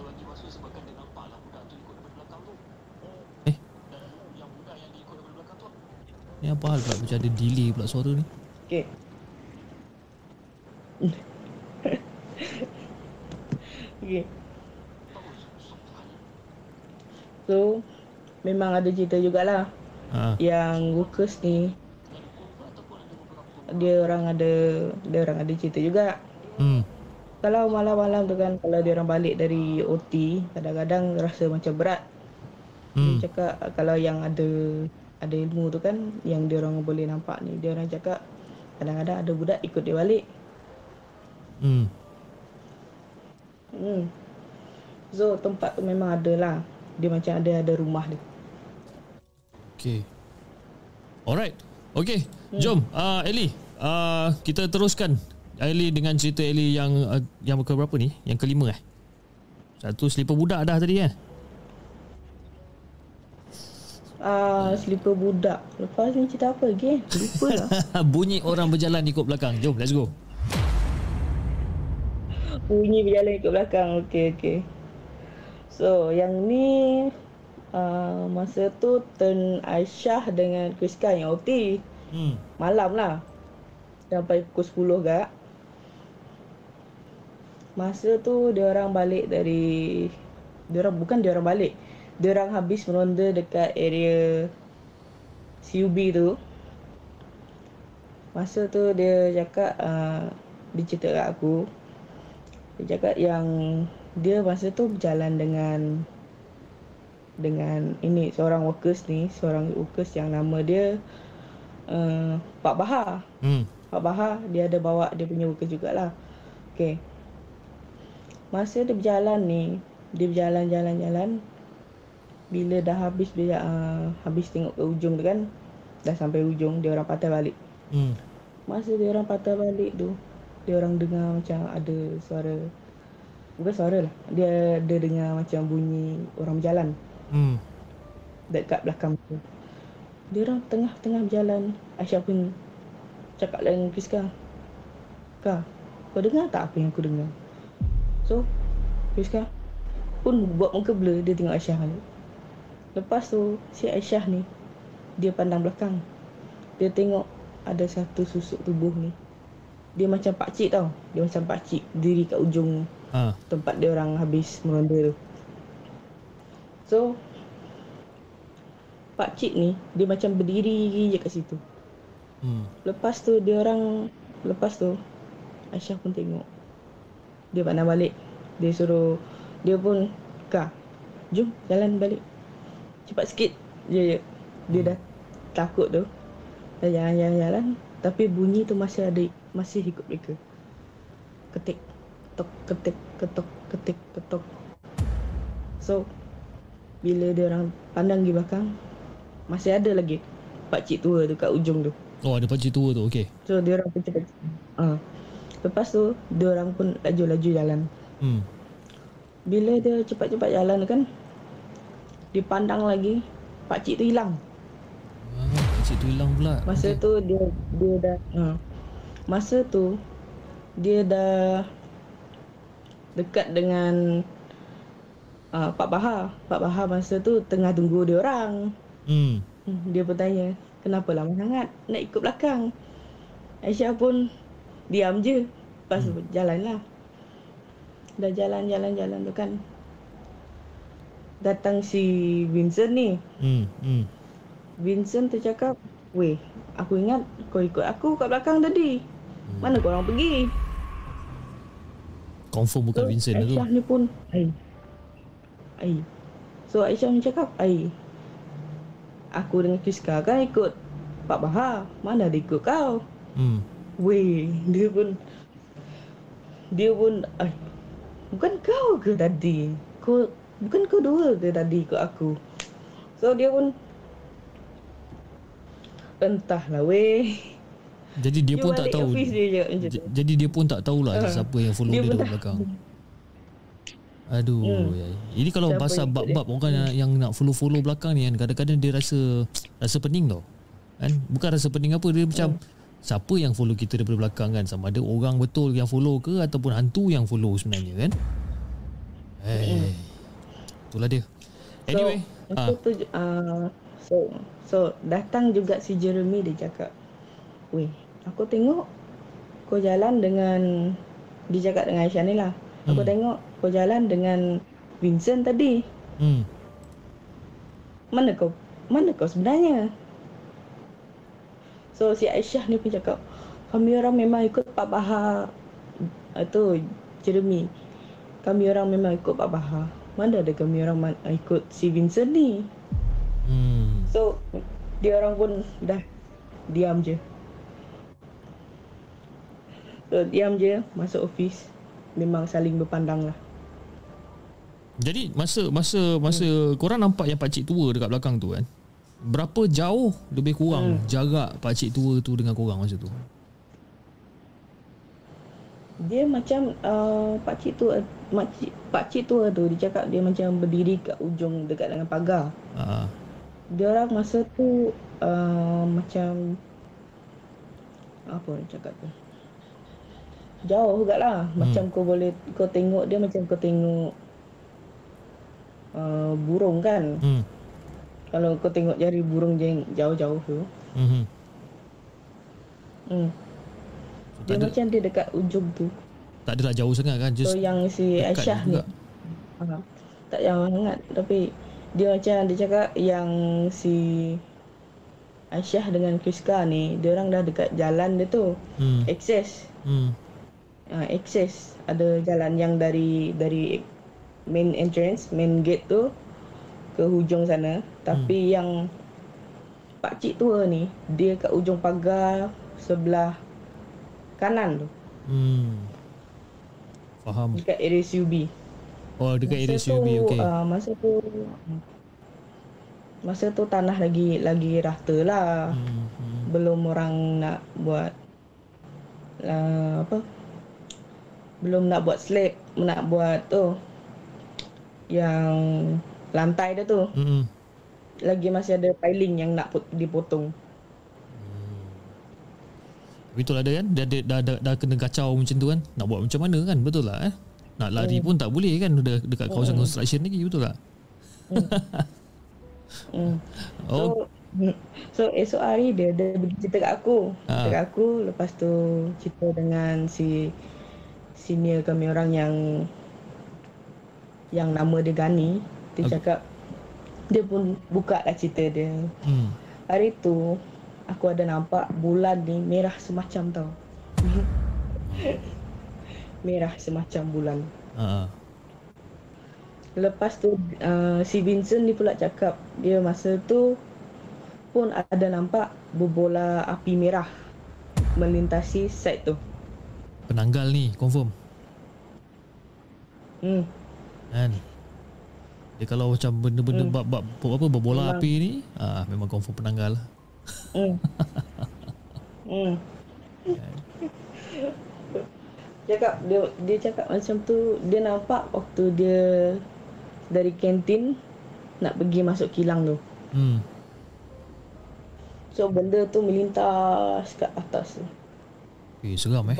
Eh. Ni apa hal pula macam ada delay pula suara ni? Okay. [LAUGHS] okay. So, memang ada cerita jugalah. Ha. Yang workers ni, dia orang ada, dia orang ada cerita juga. Hmm. Kalau malam-malam tu kan, kalau dia orang balik dari OT, kadang-kadang rasa macam berat. Hmm. Dia cakap kalau yang ada ada ilmu tu kan yang dia orang boleh nampak ni dia orang cakap kadang-kadang ada budak ikut dia balik. Hmm. Hmm. So tempat tu memang ada lah. Dia macam ada ada rumah dia. Okay. Alright. Okay. Jom. Uh, Ellie. Uh, kita teruskan. Ellie dengan cerita Ellie yang uh, yang ke berapa ni? Yang kelima eh? Satu selipar budak dah tadi kan? Ah, slipper budak. Lepas ni cerita apa lagi? Lupa lah. [LAUGHS] Bunyi orang berjalan ikut belakang. Jom, let's go. Bunyi berjalan ikut belakang. Okey, okey. So, yang ni uh, masa tu turn Aisyah dengan Kriska yang OT. Hmm. Malam lah. Sampai pukul 10 gak. Masa tu dia orang balik dari dia orang bukan dia orang balik. Dia orang habis meronda dekat area CUB tu. Masa tu dia cakap uh, dia cerita kat aku. Dia cakap yang dia masa tu berjalan dengan dengan ini seorang workers ni, seorang workers yang nama dia uh, Pak Bahar. Hmm. Pak Bahar dia ada bawa dia punya worker jugalah. Okey. Masa dia berjalan ni, dia berjalan-jalan-jalan. bila dah habis dia uh, habis tengok ke ujung tu kan dah sampai ujung dia orang patah balik Hmm. masa dia orang patah balik tu dia orang dengar macam ada suara bukan suara lah dia dia dengar macam bunyi orang berjalan Hmm. dekat belakang tu. Dia orang tengah-tengah berjalan. Aisyah pun cakap dengan Priska. Kak kau dengar tak apa yang aku dengar? So Priska pun buat muka blur. Dia tengok Aisyah balik. Lepas tu si Aisyah ni dia pandang belakang. Dia tengok ada satu susuk tubuh ni. Dia macam pakcik tau. Dia macam pakcik diri kat ujung Ha. tempat dia orang habis meronda tu. So Pak Cik ni dia macam berdiri je kat situ. Hmm. Lepas tu dia orang lepas tu Aisyah pun tengok. Dia pandang balik. Dia suruh dia pun Kak, jom jalan balik. Cepat sikit. Je je. Dia dah takut tu. Dah jalan-jalan tapi bunyi tu masih ada masih ikut mereka. Ketik ketok ketik ketok ketik ketok. So bila dia orang pandang di belakang masih ada lagi pak cik tua tu kat ujung tu. Oh ada pakcik tua tu okey. So dia orang pun cepat. Uh. Lepas tu dia orang pun laju-laju jalan. Hmm. Bila dia cepat-cepat jalan kan dipandang lagi pak cik tu hilang. Ah, pakcik tu hilang pula. Masa Okey. tu dia dia dah uh. masa tu dia dah dekat dengan uh, Pak Bahar. Pak Bahar masa tu tengah tunggu dia orang. Hmm. Hmm, Dia pun tanya, kenapa lama sangat nak ikut belakang? Aisyah pun diam je. Lepas tu jalan lah. Dah jalan-jalan-jalan tu kan. Datang si Vincent ni. Hmm. Hmm. Vincent tu cakap, Weh, aku ingat kau ikut aku kat belakang tadi. Mana kau orang pergi? Confirm bukan So, Vincent tu. Aisyah ni pun, ai. Ai. So Aisyah ni cakap, ai. Aku dengan Kiska kan ikut Pak Bahar. Mana dia ikut kau? Hmm. Weh, dia pun dia pun ay, bukan kau ke tadi? Kau bukan kau dua ke tadi ikut aku? So dia pun entahlah weh. Jadi dia pun tak tahu. dia je Jadi dia pun tak tahulah Ah. siapa yang follow Dia dia, pun tak- belakang. Aduh. Hmm. ya. Ini kalau Siapa pasal bab-bab orang yang, yang nak follow-follow belakang ni kan kadang-kadang dia rasa [TSK] rasa pening tau. Kan? Bukan rasa pening apa dia macam Hmm. siapa yang follow kita daripada belakang kan sama ada orang betul yang follow ke ataupun hantu yang follow sebenarnya kan. Eh. Itulah dia. Anyway, so, ah, aku tu uh, so so datang juga si Jeremy dia cakap, "Weh, aku tengok kau jalan dengan dia cakap dengan Aisyah ni lah. Aku Hmm. tengok kau jalan dengan Vincent tadi. hmm. Mana kau mana kau sebenarnya?" So si Aisyah ni pun cakap, "Kami orang memang ikut Pak Bahar." Itu Jeremy. Kami orang memang ikut Pak Bahar. Mana ada kami orang man- ikut si Vincent ni? Hmm. So dia orang pun dah diam je. So diam je masuk office memang saling berpandang lah. Jadi masa masa masa hmm. korang nampak yang pak cik tua dekat belakang tu kan. Berapa jauh lebih kurang hmm. jarak pak cik tua tu dengan korang masa tu? Dia macam uh, pak cik tua makcik pak cik tua tu dia cakap dia macam berdiri kat ujung dekat dengan pagar. Ha. Dia orang masa tu uh, macam apa orang cakap tu? Jauh juga lah. Macam kau boleh kau tengok dia macam kau tengok uh, burung kan. Hmm. Kalau kau tengok jari burung yang jauh-jauh tu. Mhm. Hmm. So, Dia ada macam dia dekat ujung tu. tak adalah jauh sangat kan just So yang si Aisyah ni. Ha, tak jauh sangat tapi dia macam dia cakap yang si Aisyah dengan Kriska ni dia orang dah dekat jalan dia tu. Hmm. Access. Hmm. Ha, access ada jalan yang dari dari main entrance, main gate tu ke hujung sana. Tapi yang pak cik tua ni dia kat ujung pagar sebelah kanan tu Hmm. Faham. dekat area SUB. Oh dekat area Masa SUV okey. Uh, masa tu masa tu tanah lagi lagi rata lah. Hmm, hmm. Belum orang nak buat uh, apa? Belum nak buat slab, nak buat tu yang lantai dia tu. Hmm. Lagi masih ada piling yang nak dipotong. Tapi itulah dia kan dah, dah, dah, dah, dah kena kacau macam tu kan Nak buat macam mana kan Betul tak eh Nak lari pun tak boleh kan Dah dekat kawasan construction lagi Betul tak Hmm. [LAUGHS] Oh So, so esok hari dia dia pergi cerita kat aku. Ah. Cerita kat aku lepas tu cerita dengan si senior kami orang yang yang nama dia Gani. Dia Ok. cakap dia pun buka lah cerita dia. hmm. Hari tu aku ada nampak bulan ni merah semacam tau. [LAUGHS] merah semacam bulan. ha. Lepas tu uh, si Vincent ni pula cakap dia masa tu pun ada nampak berbola api merah melintasi site tu. Penanggal ni Confirm Hmm. Kan dia kalau macam benda-benda Hmm. bab, bab, bab apa berbola Memang. api ni ah memang confirm penanggal lah. Hmm. [LAUGHS] hmm. cakap dia dia cakap macam tu dia nampak waktu dia dari kantin nak pergi masuk kilang tu. hmm. So benda tu melintas kat atas tu. Eh seram eh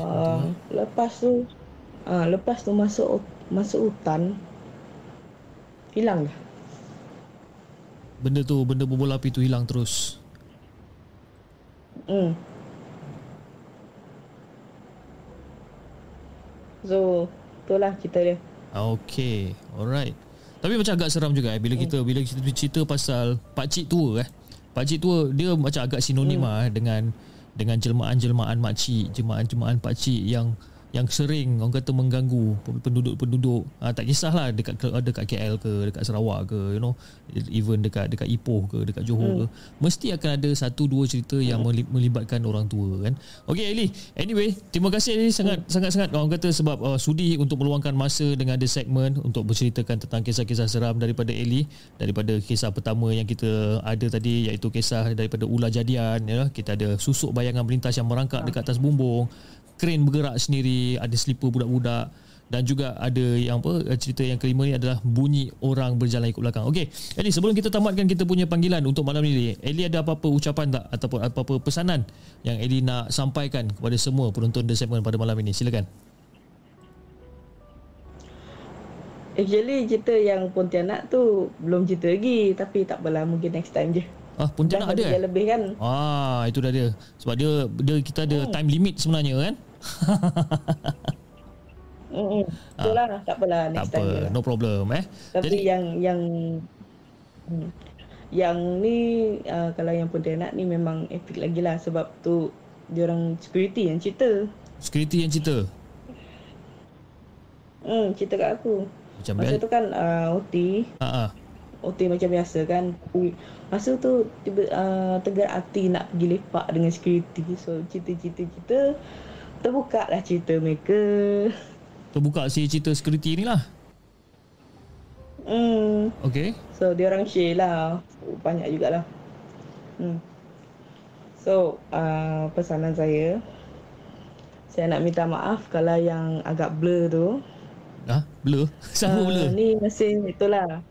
lepas tu uh, lepas tu masuk masuk hutan hilang dah. Benda tu Benda berbola api tu hilang terus Hmm. So, itulah cerita dia. Okay Alright Tapi macam agak seram juga eh Bila kita Bila kita cerita pasal Pakcik tua eh Pakcik tua Dia macam agak sinonim lah eh, Dengan Dengan jelmaan-jelmaan makcik Jelmaan-jelmaan pakcik yang yang sering orang kata mengganggu penduduk-penduduk. Ha, tak kisahlah dekat dekat KL ke dekat Sarawak ke you know even dekat dekat Ipoh ke dekat Johor ke. Mesti akan ada satu dua cerita yang meli- melibatkan orang tua kan? Okey Eli anyway terima kasih Eli sangat sangat sangat orang kata sebab uh, sudi untuk meluangkan masa dengan ada segmen untuk berceritakan tentang kisah-kisah seram daripada Eli daripada kisah pertama yang kita ada tadi iaitu kisah daripada ular jadian ya. Kita ada susuk bayangan melintas yang merangkak dekat atas bumbung kren bergerak sendiri ada slipper budak-budak dan juga ada yang apa eh, cerita yang kelima ni adalah bunyi orang berjalan ikut belakang. Okey, Eli sebelum kita tamatkan kita punya panggilan untuk malam ni, Eli ada apa-apa ucapan tak ataupun apa-apa pesanan yang Eli nak sampaikan kepada semua penonton The Segment pada malam ini? Silakan. Actually cerita yang Pontianak tu belum cerita lagi tapi tak apalah mungkin next time je. Ah, Pontianak Dah ada eh? lebih kan. Ah, itu dah dia. Sebab dia dia kita ada time limit sebenarnya kan? [LAUGHS] Hmm. Itulah tak apalah tak next time je. apa, Lah. no problem eh. Tapi Jadi yang yang hmm, yang ni uh, kalau yang Pontianak ni memang epic lagi lah sebab tu dia orang security yang cerita. security yang cerita Hmm, cerita kat aku. macam Masa biasa. tu kan uh, OT, Ha ah. OT macam biasa kan. Masa tu tiba uh, tegar hati nak pergi lepak dengan security. So cerita-cerita-cerita terbuka lah cerita mereka. Terbuka si cerita security ni lah. Hmm, Okey. so dia orang share lah. Banyak jugalah. Hmm. So, uh, pesanan saya saya nak minta maaf kalau yang agak blur tu. Ah, blur. [LAUGHS] Siapa Ah, blur? Ni masih itulah.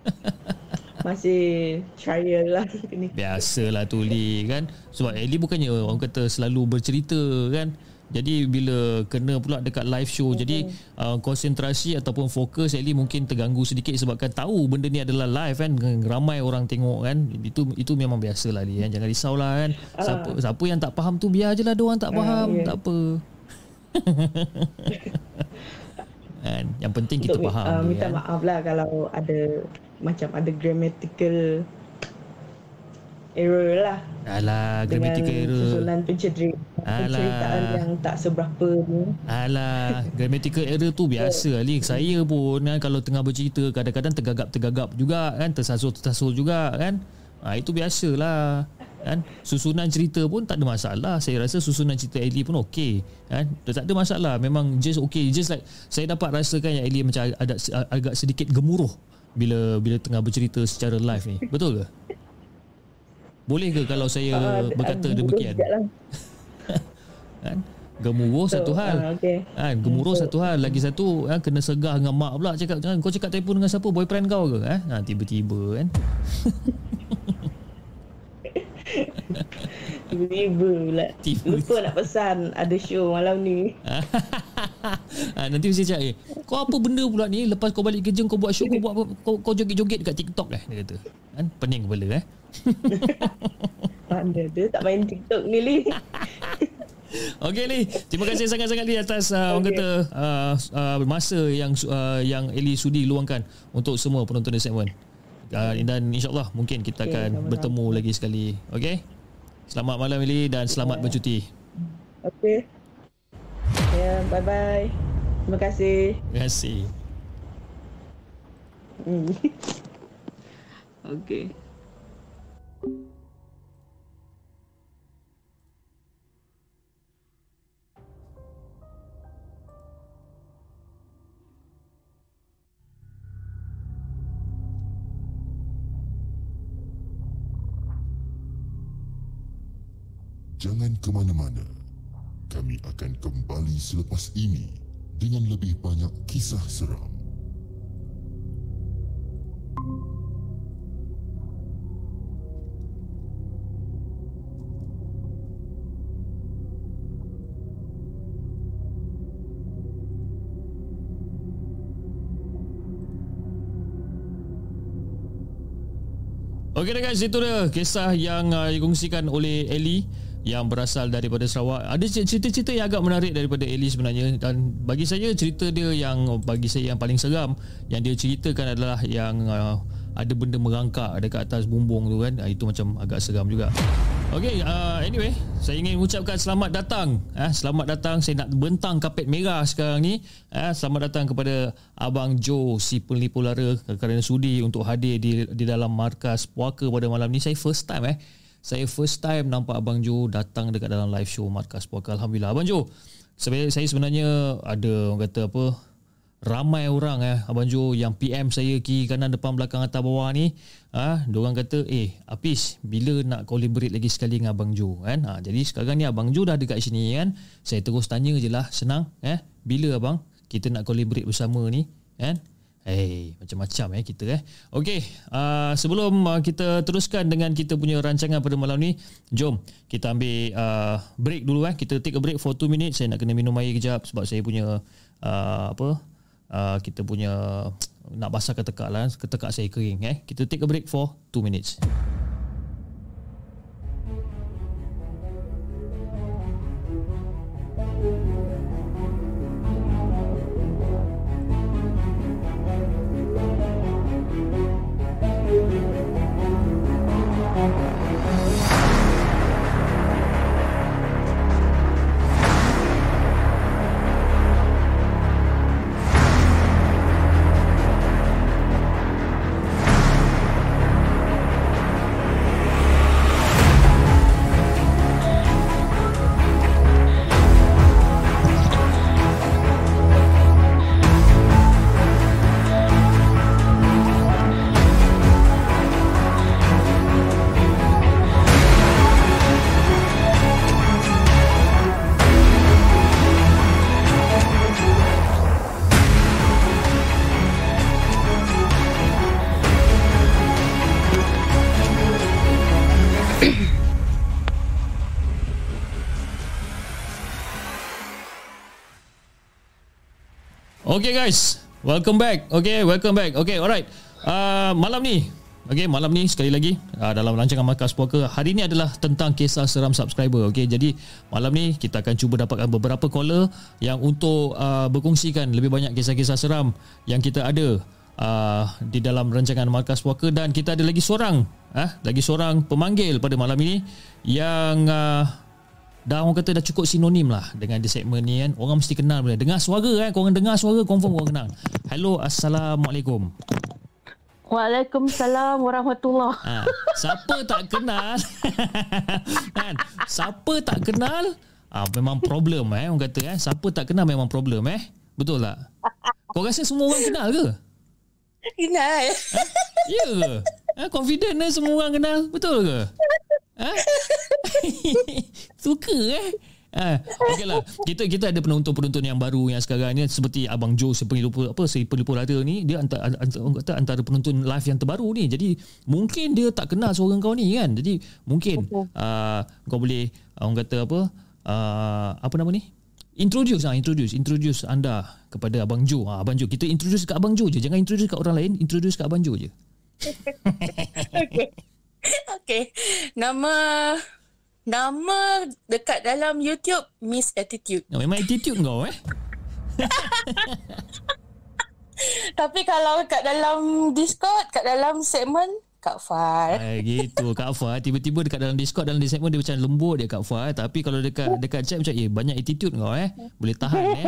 [LAUGHS] masih trial lah ni. Biasalah tu Lee kan Sebab Ellie bukannya orang kata selalu bercerita kan jadi bila kena pula dekat live show mm-hmm. jadi uh, konsentrasi ataupun fokus Ellie mungkin terganggu sedikit sebabkan tahu benda ni adalah live kan ramai orang tengok kan itu itu memang biasalah Lee kan jangan risaulah kan siapa siapa yang tak faham tu biar je lah dia orang tak faham ya. tak apa [LAUGHS] kan yang penting kita Untuk, faham uh, minta kan? maaf lah kalau ada macam ada grammatical error lah Alah dengan grammatical error susunan penceri- Alah. penceritaan yang tak seberapa ni. Alah, grammatical error tu biasa [LAUGHS] Ali. Saya pun kan kalau tengah bercerita kadang-kadang tergagap-tergagap juga kan, tersasul-tersasul juga kan. Ha, itu biasalah. Kan? Susunan cerita pun tak ada masalah. Saya rasa susunan cerita Ellie pun okey. Kan? Tak ada masalah. Memang just okey. Just like saya dapat rasakan yang Ellie macam ada agak sedikit gemuruh bila bila tengah bercerita secara live ni. Betul ke? Boleh ke kalau saya Ah, berkata ah, demikian? lah. [LAUGHS] Kan? Gemuruh satu So, hal. ah, okay. Kan, gemuruh satu hal. Lagi satu kan, kena segah dengan mak pula cakap jangan kau cakap telefon dengan siapa? Boyfriend kau ke? Eh? Ha, tiba-tiba kan. [LAUGHS] Tiba-tiba pula. Tiba. Lupa nak pesan ada show malam ni. ha, [LAUGHS] nanti mesti cakap eh, kau apa benda pula ni lepas kau balik kerja kau buat show kau buat kau, kau joget-joget dekat TikTok eh dia kata. Kan pening kepala eh. Mana dia tak main TikTok ni Li. [LAUGHS] Okey Li, terima kasih sangat-sangat Li atas uh, orang Okey. kata uh, uh, masa yang uh, yang Eli sudi luangkan untuk semua penonton di segmen. Uh, dan insyaallah mungkin kita Okey, akan sama-sama. bertemu lagi sekali. Okey. Selamat malam Eli dan selamat bercuti. Okay. Ya, bye-bye. Terima kasih. Terima kasih. Hmm. [LAUGHS] okay. Jangan ke mana-mana. Kami akan kembali selepas ini dengan lebih banyak kisah seram. Okey guys, itu dia kisah yang uh, dikongsikan oleh Eli yang berasal daripada Sarawak. Ada cerita-cerita yang agak menarik daripada Eli sebenarnya dan bagi saya cerita dia yang bagi saya yang paling seram yang dia ceritakan adalah yang uh, ada benda merangkak dekat atas bumbung tu kan. Uh, itu macam agak seram juga. Okey, uh, anyway, saya ingin mengucapkan selamat datang. Eh, selamat datang. Saya nak bentang kapet merah sekarang ni. Eh, selamat datang kepada Abang Joe si pelipu lara kerana sudi untuk hadir di di dalam markas puaka pada malam ni. Saya first time eh. Saya first time nampak Abang Joe datang dekat dalam live show markas puaka. Alhamdulillah. Abang Joe, sebenarnya saya sebenarnya ada orang kata apa ramai orang eh Abang Jo yang PM saya kiri kanan depan belakang atas bawah ni ah ha, orang kata eh Apis bila nak collaborate lagi sekali dengan Abang Jo kan? Ha, jadi sekarang ni Abang Jo dah dekat sini kan? Saya terus tanya je lah senang eh bila abang kita nak collaborate bersama ni? kan Hey, macam-macam eh kita eh. Okey, uh, sebelum uh, kita teruskan dengan kita punya rancangan pada malam ni, jom kita ambil uh, break dulu eh. Kita take a break for 2 minutes. Saya nak kena minum air kejap sebab saya punya uh, apa? Uh, kita punya nak basah ketekak lah ketekak saya kering eh kita take a break for 2 minutes Okay guys, welcome back. Okay, welcome back. Okay, alright. Uh, malam ni, okay, malam ni sekali lagi uh, dalam rancangan Markas Puaka hari ni adalah tentang kisah seram subscriber. Okay, jadi malam ni kita akan cuba dapatkan beberapa caller yang untuk uh, berkongsikan lebih banyak kisah-kisah seram yang kita ada uh, di dalam rancangan Markas Puaka dan kita ada lagi seorang, ah, lagi seorang pemanggil pada malam ini yang uh, Dah orang kata dah cukup sinonim lah dengan di segmen ni kan. Orang mesti kenal boleh. Dengar suara kan. Korang dengar suara confirm orang kenal. Hello, Assalamualaikum. Waalaikumsalam warahmatullahi Ha, siapa tak kenal [LAUGHS] kan? Siapa tak kenal ah, Memang problem eh Orang kata eh Siapa tak kenal memang problem eh Betul tak? Kau rasa semua orang kenal ke? Kenal Ya ke? Eh, confident eh semua orang kenal Betul ke? Ha? [LAUGHS] Suka eh? Ah, okay lah. Kita kita ada penonton-penonton yang baru yang sekarang ni seperti Abang Joe si pengilupu apa si pengilupu rada ni dia antara, antara antara penonton live yang terbaru ni. Jadi mungkin dia tak kenal suara kau ni kan. Jadi mungkin uh, kau boleh orang kata apa uh, apa nama ni? Introduce ah introduce introduce anda kepada Abang Joe. Ah, Abang Joe kita introduce kat Abang Joe je. Jangan introduce kat orang lain, introduce kat Abang Joe je. [LAUGHS] Okay. [LAUGHS] Okay. Nama nama dekat dalam YouTube Miss Attitude. Oh, memang attitude kau eh. [LAUGHS] Tapi kalau kat dalam Discord, kat dalam segmen Kak Far. Ah, gitu Kak Fah tiba-tiba dekat dalam Discord dalam segmen dia macam lembut dia Kak Fah tapi kalau dekat dekat chat macam eh banyak attitude kau eh boleh tahan eh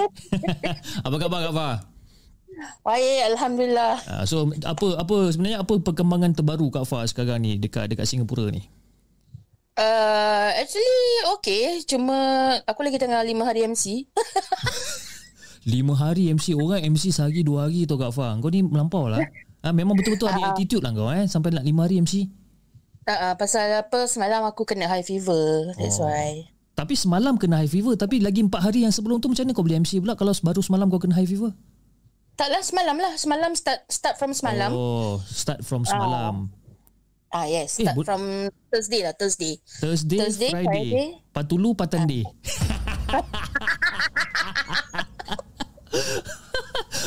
[LAUGHS] apa khabar Kak Fah Baik, Alhamdulillah. Ah, so apa apa sebenarnya apa perkembangan terbaru Kak Fah sekarang ni dekat dekat Singapura ni? Uh, actually okay. Cuma Aku lagi tengah 5 hari MC Lima hari MC [LAUGHS] Orang MC sehari dua hari tau Kak Fah. Kau ni melampau lah. Ha, Memang betul-betul ada attitude lah kau eh Sampai nak lima hari MC uh, uh, Pasal apa Semalam aku kena high fever. That's Oh. why. Tapi semalam kena high fever Tapi lagi empat hari yang sebelum tu Macam mana kau boleh MC pula Kalau baru semalam kau kena high fever Taklah semalam lah. Semalam start Start from semalam. Oh Start from semalam. Ah yes. Eh, Start but- from Thursday lah Thursday. Thursday, Thursday, Friday, Friday. Patulu Patande [LAUGHS]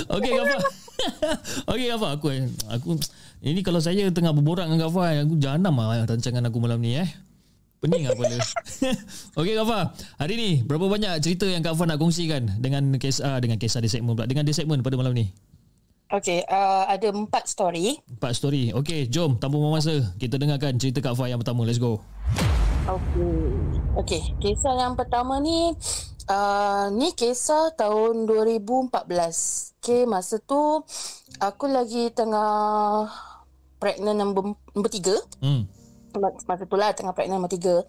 Okey Gafa [LAUGHS] Okey Gafa aku aku ini kalau saya tengah berborak dengan Gafa aku jahanam lah rancangan aku malam ni eh. Pening lah kepala. [LAUGHS] Okey Gafa, hari ni berapa banyak cerita yang Kak Fah nak kongsikan dengan kisah dengan kisah di segmen pula dengan di segmen pada malam ni? Okay uh, Ada empat story Empat story. Okey, jom tanpa masa kita dengarkan cerita Kak Fah yang pertama. Let's go. Okay Okay Kisah yang pertama ni uh, Ni kisah tahun 2014 Okay masa tu Aku lagi tengah Pregnant nombor, nombor tiga Hmm. Masa tu lah tengah pregnant nombor tiga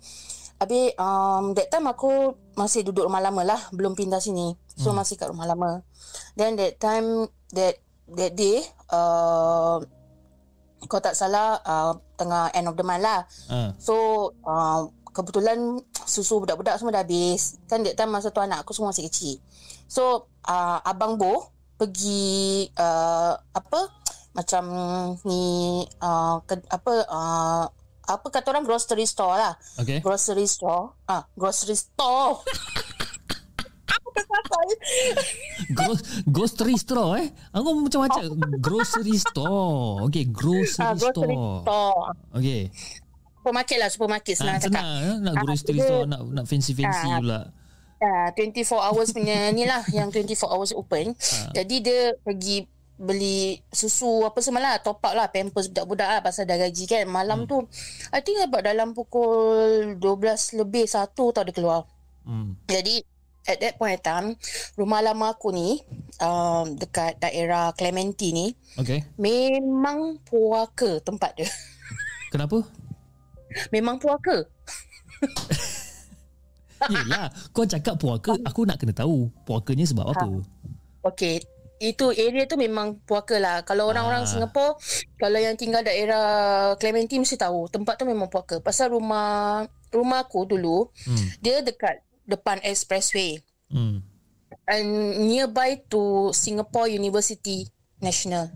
Habis um, that time aku masih duduk rumah lama lah Belum pindah sini So masih kat rumah lama Then that time That that day uh, Kau tak salah uh, Tengah end of the month lah Ha. So uh, kebetulan susu budak-budak semua dah habis. Kan that time masa tu anak aku semua masih kecil. So uh, abang Bo pergi uh, apa macam ni uh, ke, apa uh, apa kata orang grocery store lah. Okey. Grocery store. Ah, grocery store. [LAUGHS] Gro- grocery store eh. Aku macam-macam [LAUGHS] grocery store. Okey, grocery, Ah, grocery store. store. Okey. Supermarket lah, supermarket senang Ah, cakap. senang eh? nak Ah, grocery dia- store nak nak fancy-fancy Ah, pula. Ya, 24 hours punya ni lah yang 24 hours open. Ha. Jadi dia pergi beli susu apa semua lah top up lah pampers budak-budak lah pasal dah gaji kan malam tu I think about dalam pukul 12 lebih satu tau dia keluar Hmm. jadi at that point of time rumah lama aku ni um, dekat daerah Clementi ni Okey. memang puaka tempat dia Kenapa? memang puaka Yelah, kau cakap puaka, aku nak kena tahu puakanya sebab apa. Okay itu area tu memang puaka lah. Kalau orang-orang Ah. Singapore, kalau yang tinggal daerah Clementi mesti tahu. Tempat tu memang puaka. Pasal rumah rumah aku dulu, Hmm. dia dekat depan expressway. Hmm. And nearby to Singapore University National.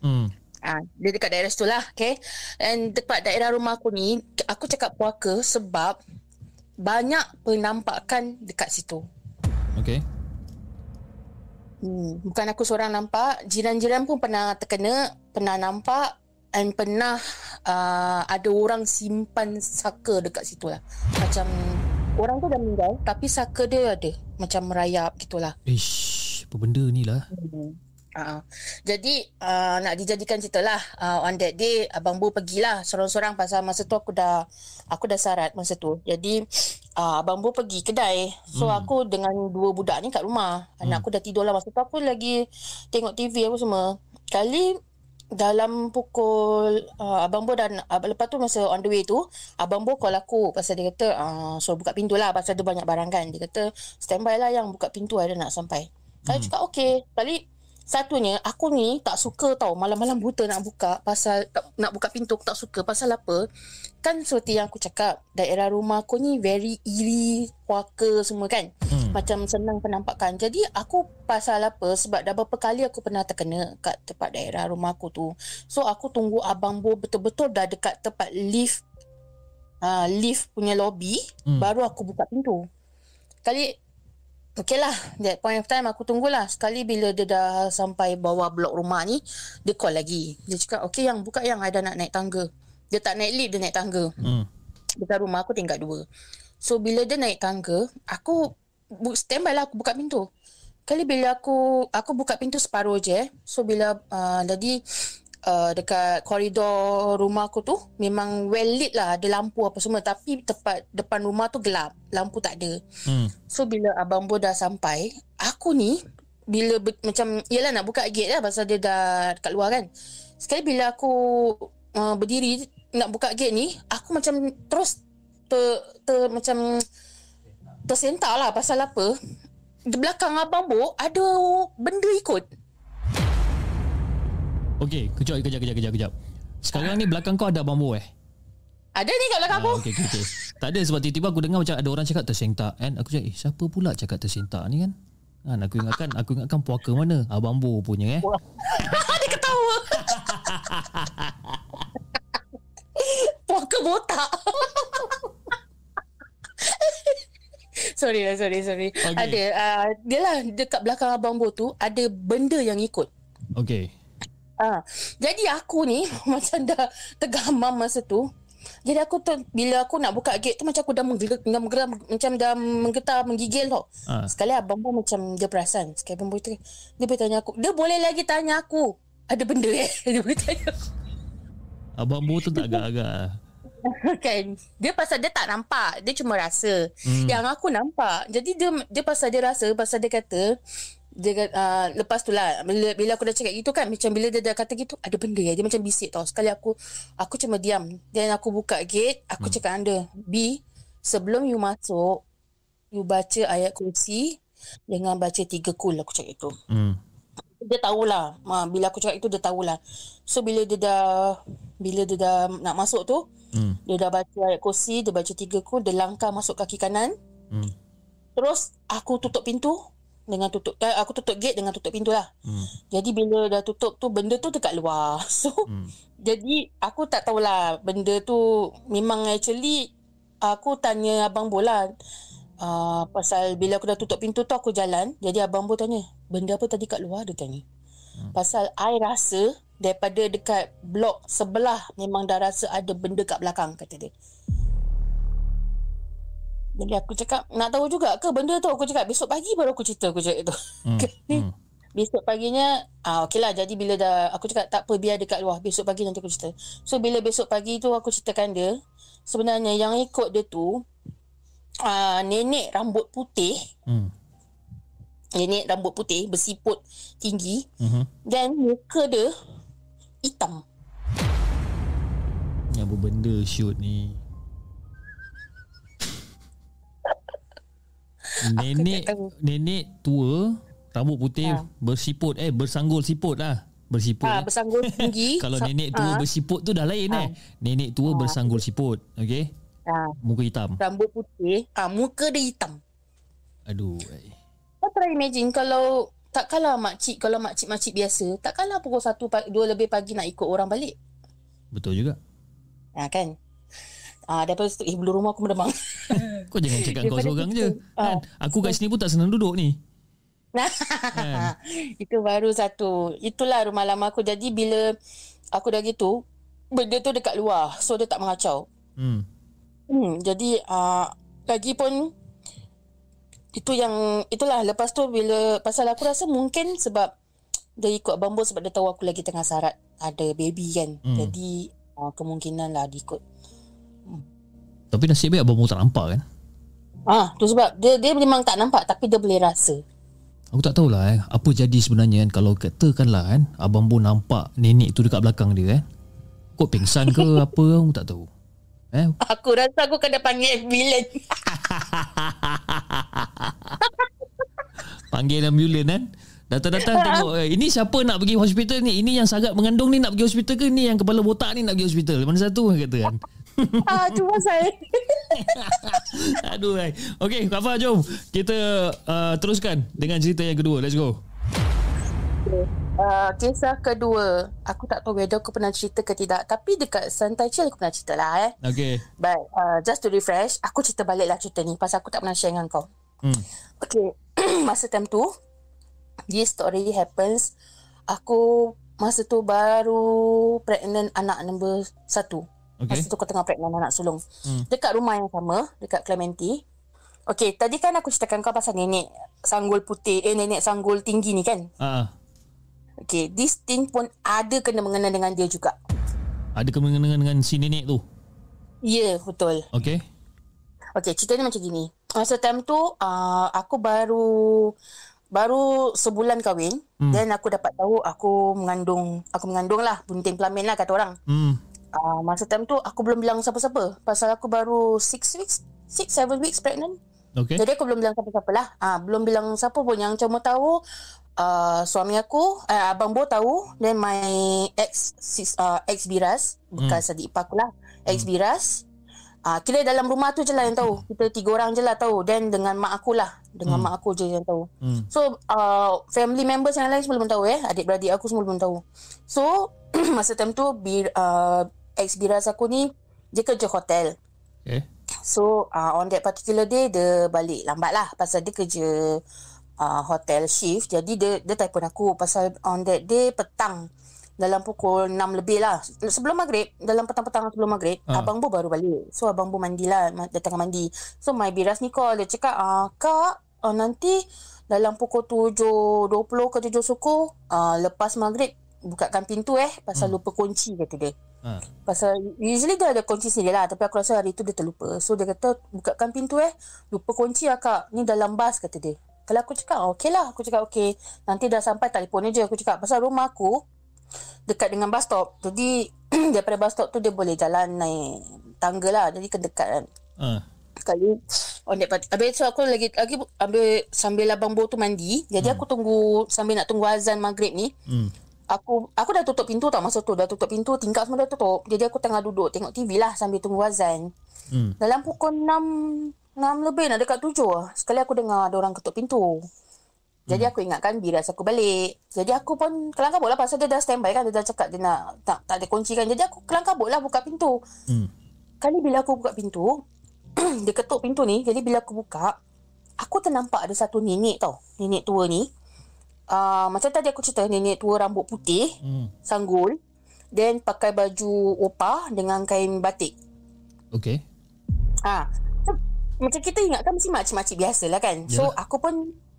Hmm. Ah, dia dekat daerah situ lah, okay. And dekat daerah rumah aku ni, aku cakap puaka sebab banyak penampakan dekat situ. Okey. Hmm, bukan aku seorang nampak, jiran-jiran pun pernah terkena, pernah nampak and pernah uh, ada orang simpan saka dekat situ lah. Macam orang tu dah meninggal tapi saka dia ada macam merayap gitulah. Ish, apa benda ni lah. Uh, jadi uh, nak dijadikan cerita lah uh, on that day abang Bu pergilah sorang-sorang pasal masa tu aku dah aku dah sarat masa tu. Jadi uh, abang Bu pergi kedai. So Hmm. hmm. aku dengan dua budak ni kat rumah. Anak aku dah tidur lah masa tu aku lagi tengok TV aku semua. Kali dalam pukul uh, abang Bo dan uh, lepas tu masa on the way tu abang Bo call aku pasal dia kata uh, so buka pintu lah pasal ada banyak barang kan dia kata standby lah yang buka pintu ada nak sampai saya cakap okey kali Satunya aku ni tak suka tau malam-malam buta nak buka pasal tak, nak buka pintu aku tak suka pasal apa? Kan seperti yang aku cakap daerah rumah aku ni very eerie, puaka semua kan. Hmm. Macam senang penampakan. Jadi aku pasal apa? Sebab dah berapa kali aku pernah terkena kat tempat daerah rumah aku tu. So aku tunggu abang Bo betul-betul dah dekat tempat lift uh, lift punya lobby hmm. baru aku buka pintu. Kali Okay lah. That point of time Aku tunggulah Sekali bila dia dah Sampai bawah blok rumah ni Dia call lagi. Dia cakap Okay yang buka yang I dah nak naik tangga. Dia tak naik lift Dia naik tangga. Hmm. Dekat rumah aku tingkat dua. So bila dia naik tangga Aku Stand by lah Aku buka pintu. Kali bila aku Aku buka pintu separuh je So bila uh, Jadi uh, dekat koridor rumah aku tu memang well lit lah ada lampu apa semua. Tapi tepat depan rumah tu gelap lampu tak ada. Hmm. so bila abang Bo dah sampai aku ni bila be- macam yalah nak buka gate lah pasal dia dah dekat luar kan. Sekali bila aku uh, berdiri nak buka gate ni aku macam terus ter, ter macam tersentak lah pasal apa. Di belakang abang Bo ada benda ikut Okey, kejap, kejap, kejap, kejap, kejap. Sekarang ni belakang kau ada bambu eh? Ada ni kat belakang aku. Ah, okey, okey, okey. Tak ada sebab tiba-tiba aku dengar macam ada orang cakap tersentak kan. Aku cakap, eh, siapa pula cakap tersentak ni kan? Kan aku ingatkan aku ingatkan puaka mana? Abang Bo punya eh. [LAUGHS] Dia ketawa. puaka botak. [LAUGHS] sorry lah, sorry, sorry. Okay. Ada, uh, dia lah dekat belakang Abang Bo tu ada benda yang ikut. Okey. Ah, jadi aku ni [LAUGHS] macam dah tergamam masa tu. Jadi aku tu bila aku nak buka gate tu macam aku dah menggeram, menggeram macam dah menggetar menggigil tau. Ha. Sekali abang pun macam dia perasan. Sekali abang tu dia boleh tanya aku. Dia boleh lagi tanya aku. Ada benda eh? [LAUGHS] Dia boleh tanya aku. Abang Bu tu tak agak-agak. [LAUGHS] kan dia pasal dia tak nampak dia cuma rasa hmm. yang aku nampak jadi dia dia pasal dia rasa pasal dia kata dia uh, lepas tu lah bila, bila aku dah cakap gitu kan macam bila dia dah kata gitu ada benda ya dia macam bisik tau sekali aku aku cuma diam dan aku buka gate aku hmm. cakap anda B sebelum you masuk you baca ayat kursi dengan baca tiga kul aku cakap itu hmm. dia tahulah ma, bila aku cakap itu dia tahulah so bila dia dah bila dia dah nak masuk tu hmm. dia dah baca ayat kursi dia baca tiga kul dia langkah masuk kaki kanan hmm. terus aku tutup pintu dengan tutup eh, aku tutup gate dengan tutup pintu lah. Hmm. Jadi bila dah tutup tu benda tu dekat luar. [LAUGHS] So hmm. jadi aku tak tahulah benda tu memang actually aku tanya abang bola uh, pasal bila aku dah tutup pintu tu aku jalan. Jadi abang bo tanya, benda apa tadi kat luar dia tanya. Hmm. Pasal I rasa daripada dekat blok sebelah memang dah rasa ada benda kat belakang kata dia. Jadi aku cakap nak tahu juga ke benda tu aku cakap besok pagi baru aku cerita aku cakap itu. Hmm. [LAUGHS] hmm. Besok paginya ah okey lah jadi bila dah aku cakap tak apa biar dekat luar besok pagi nanti aku cerita. So bila besok pagi tu aku ceritakan dia sebenarnya yang ikut dia tu ah nenek rambut putih. Hmm. Nenek rambut putih bersiput tinggi hmm. dan muka dia hitam. Yang benda shoot ni Nenek nenek tua rambut putih ha. bersiput eh bersanggul siput lah bersiput ha, eh. bersanggul tinggi [LAUGHS] kalau nenek tua ha. bersiput tu dah lain ha. eh nenek tua ha. bersanggul siput okey ha. muka hitam rambut putih ha, muka dia hitam aduh eh. kau try imagine kalau tak kalah makcik kalau makcik-makcik biasa tak kalah pukul 1 2 lebih pagi nak ikut orang balik betul juga ha kan Ah, daripada situ, eh, bulu rumah aku mendemang. [LAUGHS] kau jangan cakap kau seorang je. Kan? Aku kat sini pun tak senang duduk ni. kan? [LAUGHS] Itu baru satu. Itulah rumah lama aku. Jadi bila aku dah gitu, benda tu dekat luar. So, dia tak mengacau. Hmm. Hmm, jadi, uh, lagi pun, itu yang, itulah. Lepas tu, bila, pasal aku rasa mungkin sebab dia ikut bambu sebab dia tahu aku lagi tengah syarat ada baby kan. Hmm. Jadi, uh, kemungkinan lah dia ikut. Tapi nasib baik abang tak nampak kan Ah, tu sebab dia dia memang tak nampak tapi dia boleh rasa. Aku tak tahulah eh apa jadi sebenarnya kan kalau katakanlah kan abang pun nampak nenek tu dekat belakang dia kan. Kok pingsan ke [LAUGHS] apa aku tak tahu. Eh? Aku rasa aku kena panggil ambulans. [LAUGHS] panggil ambulans kan? Datang-datang tengok eh, Ini siapa nak pergi hospital ni Ini yang sangat mengandung ni Nak pergi hospital ke Ni yang kepala botak ni Nak pergi hospital Mana satu kata kan ah, cuma saya. [LAUGHS] Aduh ay. Okay Kak Fah jom? Kita uh, teruskan Dengan cerita yang kedua. Let's go. Uh, kisah kedua. Aku tak tahu whether aku pernah cerita ke tidak Tapi dekat Santai Chill aku pernah cerita lah eh. Okay But uh, just to refresh Aku cerita balik lah cerita ni Pasal aku tak pernah share dengan kau. Hmm. Okay [CLEARS THROAT] Masa time tu This story happens. Aku Masa tu baru Pregnant anak number satu Okay. Masa tu aku tengah pregnant anak sulung. Hmm. Dekat rumah yang sama Dekat Clementi. Okay tadi kan aku ceritakan kau pasal nenek Sanggul putih Eh nenek sanggul tinggi ni kan? Ah, Okay this thing pun Ada kena mengenai dengan dia juga. Ada kemungkinan dengan, dengan si nenek tu? Ya yeah, betul. Okay. Okay cerita ni macam gini. Masa time tu uh, Aku baru Baru sebulan kahwin. Hmm. Then aku dapat tahu Aku mengandung Aku mengandung lah Bunting pelamin lah kata orang. Hmm. Uh, Masa time tu Aku belum bilang siapa-siapa. Pasal aku baru 6 weeks 6-7 weeks pregnant. Okay. Jadi aku belum bilang siapa-siapa lah. Uh, Belum bilang siapa pun. Yang cuma tahu uh, Suami aku uh, Abang Bo tahu. Then my ex sis, uh, Ex Biras. Bekas hmm. adik ipar aku lah. Ex Biras. Uh, Kira dalam rumah tu je lah yang tahu. Kita tiga orang je lah tahu. Then dengan mak aku lah. Dengan Hmm. mak aku je yang tahu. Hmm. So uh, Family members yang lain semua belum tahu eh. Adik-beradik aku semua belum tahu. So [CLEARS THROAT] Masa time tu bir, uh, Ex Biras aku ni Dia kerja hotel. Okay So uh, on that particular day Dia balik lambat lah. Pasal dia kerja uh, Hotel shift. Jadi dia Dia telefon aku. Pasal on that day Petang Dalam pukul 6 lebih lah. Sebelum maghrib Dalam petang-petang sebelum maghrib Ah. uh. Abang Bu baru balik. So abang Bu mandi lah. Ma- Dia tengah mandi. So my biras ni call. Dia cakap uh, Kak uh, Nanti Dalam pukul 7.20 ke 7 suku uh, Lepas maghrib Bukakan pintu eh Pasal Hmm. lupa kunci kata dia. Ah. Pasal usually dia ada kunci sendiri lah Tapi aku rasa hari tu dia terlupa. So dia kata bukakan pintu eh. Lupa kunci lah kak Ni dalam bas kata dia. Kalau aku cakap oh, okay lah. Aku cakap okay Nanti dah sampai telefon je Aku cakap pasal rumah aku Dekat dengan bus stop. Jadi [CLEARS THROAT] daripada bus stop tu dia boleh jalan naik tangga lah. Jadi kan dekat kan. Ah. Sekali On that part. Habis tu aku lagi lagi ambil Sambil abang Bo tu mandi. Jadi aku tunggu Sambil nak tunggu azan maghrib ni. Hmm. Aku aku dah tutup pintu tau masa tu. Dah tutup pintu tingkap semua dah tutup. Jadi aku tengah duduk tengok TV lah sambil tunggu azan. Hmm. dalam pukul 6 6 lebih nak dekat 7 lah sekali aku dengar ada orang ketuk pintu. Jadi aku ingatkan biras aku balik. Jadi aku pun kelang kabut lah. Pasal dia dah standby kan dia dah cakap dia nak tak, tak ada kunci kan. Jadi aku kelang kabut lah buka pintu. Hmm. Kali bila aku buka pintu [CLEARS THROAT] Dia ketuk pintu ni. Jadi bila aku buka Aku ternampak ada satu nenek tau. Nenek tua ni uh, Macam tadi aku cerita Nenek tua rambut putih Hmm. Sanggul Then pakai baju opah Dengan kain batik Okay ha. so, Macam kita ingat kan Mesti makcik-makcik biasa lah kan So Yalah. aku pun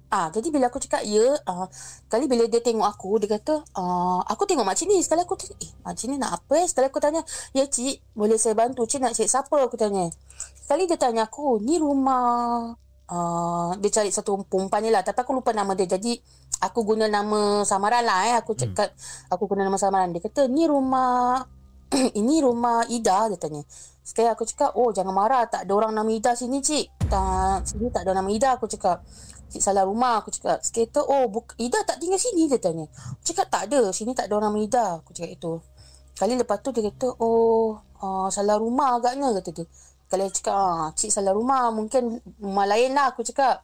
Ah, jadi bila aku cakap ya, ah, kali bila dia tengok aku, dia kata, ah, aku tengok makcik ni. Sekali aku tanya, eh, makcik ni nak apa eh? Sekali aku tanya, ya cik, boleh saya bantu? Cik nak cik siapa? Aku tanya. Sekali dia tanya aku, ni rumah, ah, dia cari satu perempuan ni lah. Tapi aku lupa nama dia. Jadi, aku guna nama samaran lah eh. Aku cakap, aku guna nama samaran. Dia kata, ni rumah, [CLEARS THROAT] ini rumah Ida, dia tanya. Sekali aku cakap, oh jangan marah, tak ada orang nama Ida sini cik. Tak, sini tak ada nama Ida, aku cakap. Cik salah rumah aku cakap. Skater oh buk- Ida tak tinggal sini dia tanya. Aku cakap tak ada. Sini tak ada orang nama Ida. Aku cakap itu. Kali lepas tu dia kata oh uh, salah rumah agaknya kata dia. Kali dia cakap ah, cik salah rumah mungkin rumah lain lah aku cakap.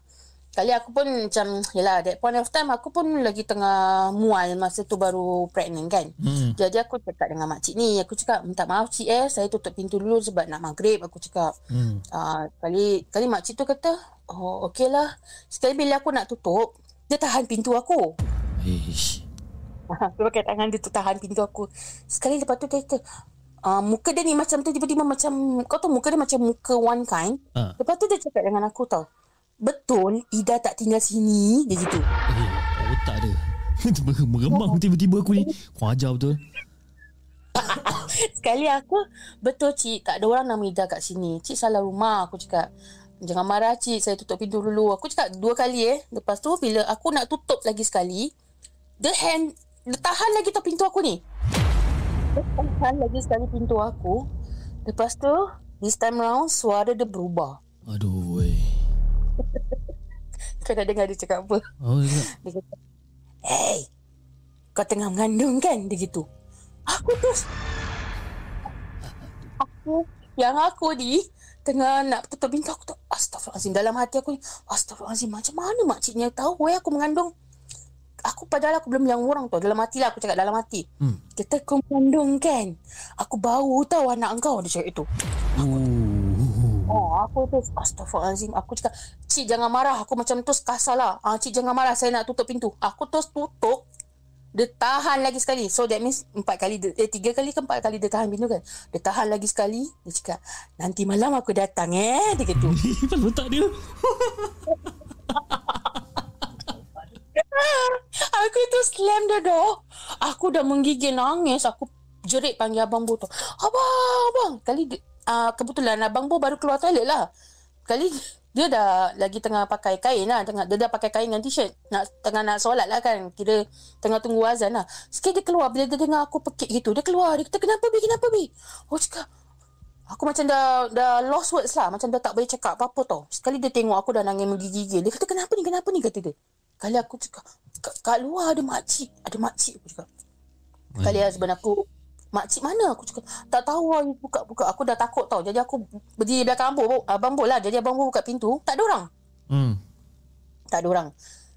Kali aku pun macam Yelah that point of time Aku pun lagi tengah Mual Masa tu baru pregnant kan Hmm. Jadi aku cakap dengan makcik ni Aku cakap Minta maaf cik eh Saya tutup pintu dulu Sebab nak maghrib Aku cakap Hmm. uh, Kali Kali makcik tu kata Oh okey lah Sekali bila aku nak tutup Dia tahan pintu aku Ish. [LAUGHS] Dia pakai tangan dia tu tahan pintu aku Sekali lepas tu dia kata uh, Muka dia ni macam tu Tiba-tiba macam Kau tahu muka dia macam Muka one kind. Ah. Lepas tu dia cakap dengan aku tau Betul Ida tak tinggal sini. Dia gitu. Eh, otak dia. [LAUGHS] Meremang tiba-tiba aku ni. Kau ajar betul. [LAUGHS] Sekali aku Betul cik Tak ada orang nama Ida kat sini. Cik salah rumah Aku cakap. Jangan marah cik Saya tutup pintu dulu. Aku cakap dua kali eh. Lepas tu bila aku nak tutup lagi sekali Dia hand Dia tahan lagi tau pintu aku ni tahan lagi sekali pintu aku Lepas tu This time round Suara dia berubah Aduh, weh. [LAUGHS] Kau dah dengar dia cakap apa Oh, ya. Dia kata Hey, kau tengah mengandung kan? Dia gitu. Aku terus... Aku, yang aku ni tengah nak tutup pintu aku tu astagfirullahalazim dalam hati aku ni astagfirullahalazim macam mana makciknya tahu eh aku mengandung aku padahal aku belum bilang orang tu dalam hati lah aku cakap dalam hati Hmm. kita kau mengandung kan aku bau tahu anak engkau dia cakap itu Oh, aku tu astagfirullahalazim. Aku cakap, "Cik jangan marah." Aku macam tu kasar lah. Ah, "Cik jangan marah, saya nak tutup pintu." Aku terus tutup. Dia tahan lagi sekali. So that means empat kali, dia- eh tiga kali ke empat kali dia tahan pintu kan. Dia tahan lagi sekali. Dia cakap, "Nanti malam aku datang eh." Dia gitu. [LAUGHS] Lepas tak dia. [LAUGHS] [LAUGHS] aku tu slam the door. Aku dah menggigil nangis. Aku jerit panggil Abang Bo tu. Abang, abang. Kali uh, kebetulan Abang Bo baru keluar toilet lah. Kali dia dah lagi tengah pakai kain lah. Tengah, dia dah pakai kain dengan t-shirt. Nak, tengah nak solat lah kan. Kira tengah tunggu azan lah. Sekali dia keluar. Bila dia dengar aku pekik gitu. Dia keluar. Dia kata, kenapa Bi? Kenapa Bi? Oh cakap, Aku macam dah dah lost words lah. Macam dah tak boleh cakap apa-apa tau. Sekali dia tengok aku dah nangis menggigil. Dia kata, kenapa ni? Kenapa ni? Kata dia. Kali aku cakap, kat, kat luar ada makcik. Ada makcik aku cakap. Kali husband aku, makcik mana? Aku cakap, tak tahu lah. Buka-buka. Aku dah takut tau. Jadi aku berdiri belakang Abang. Abang Bo lah. Jadi Abang Bo buka pintu. Tak ada orang. Hmm. Tak ada orang.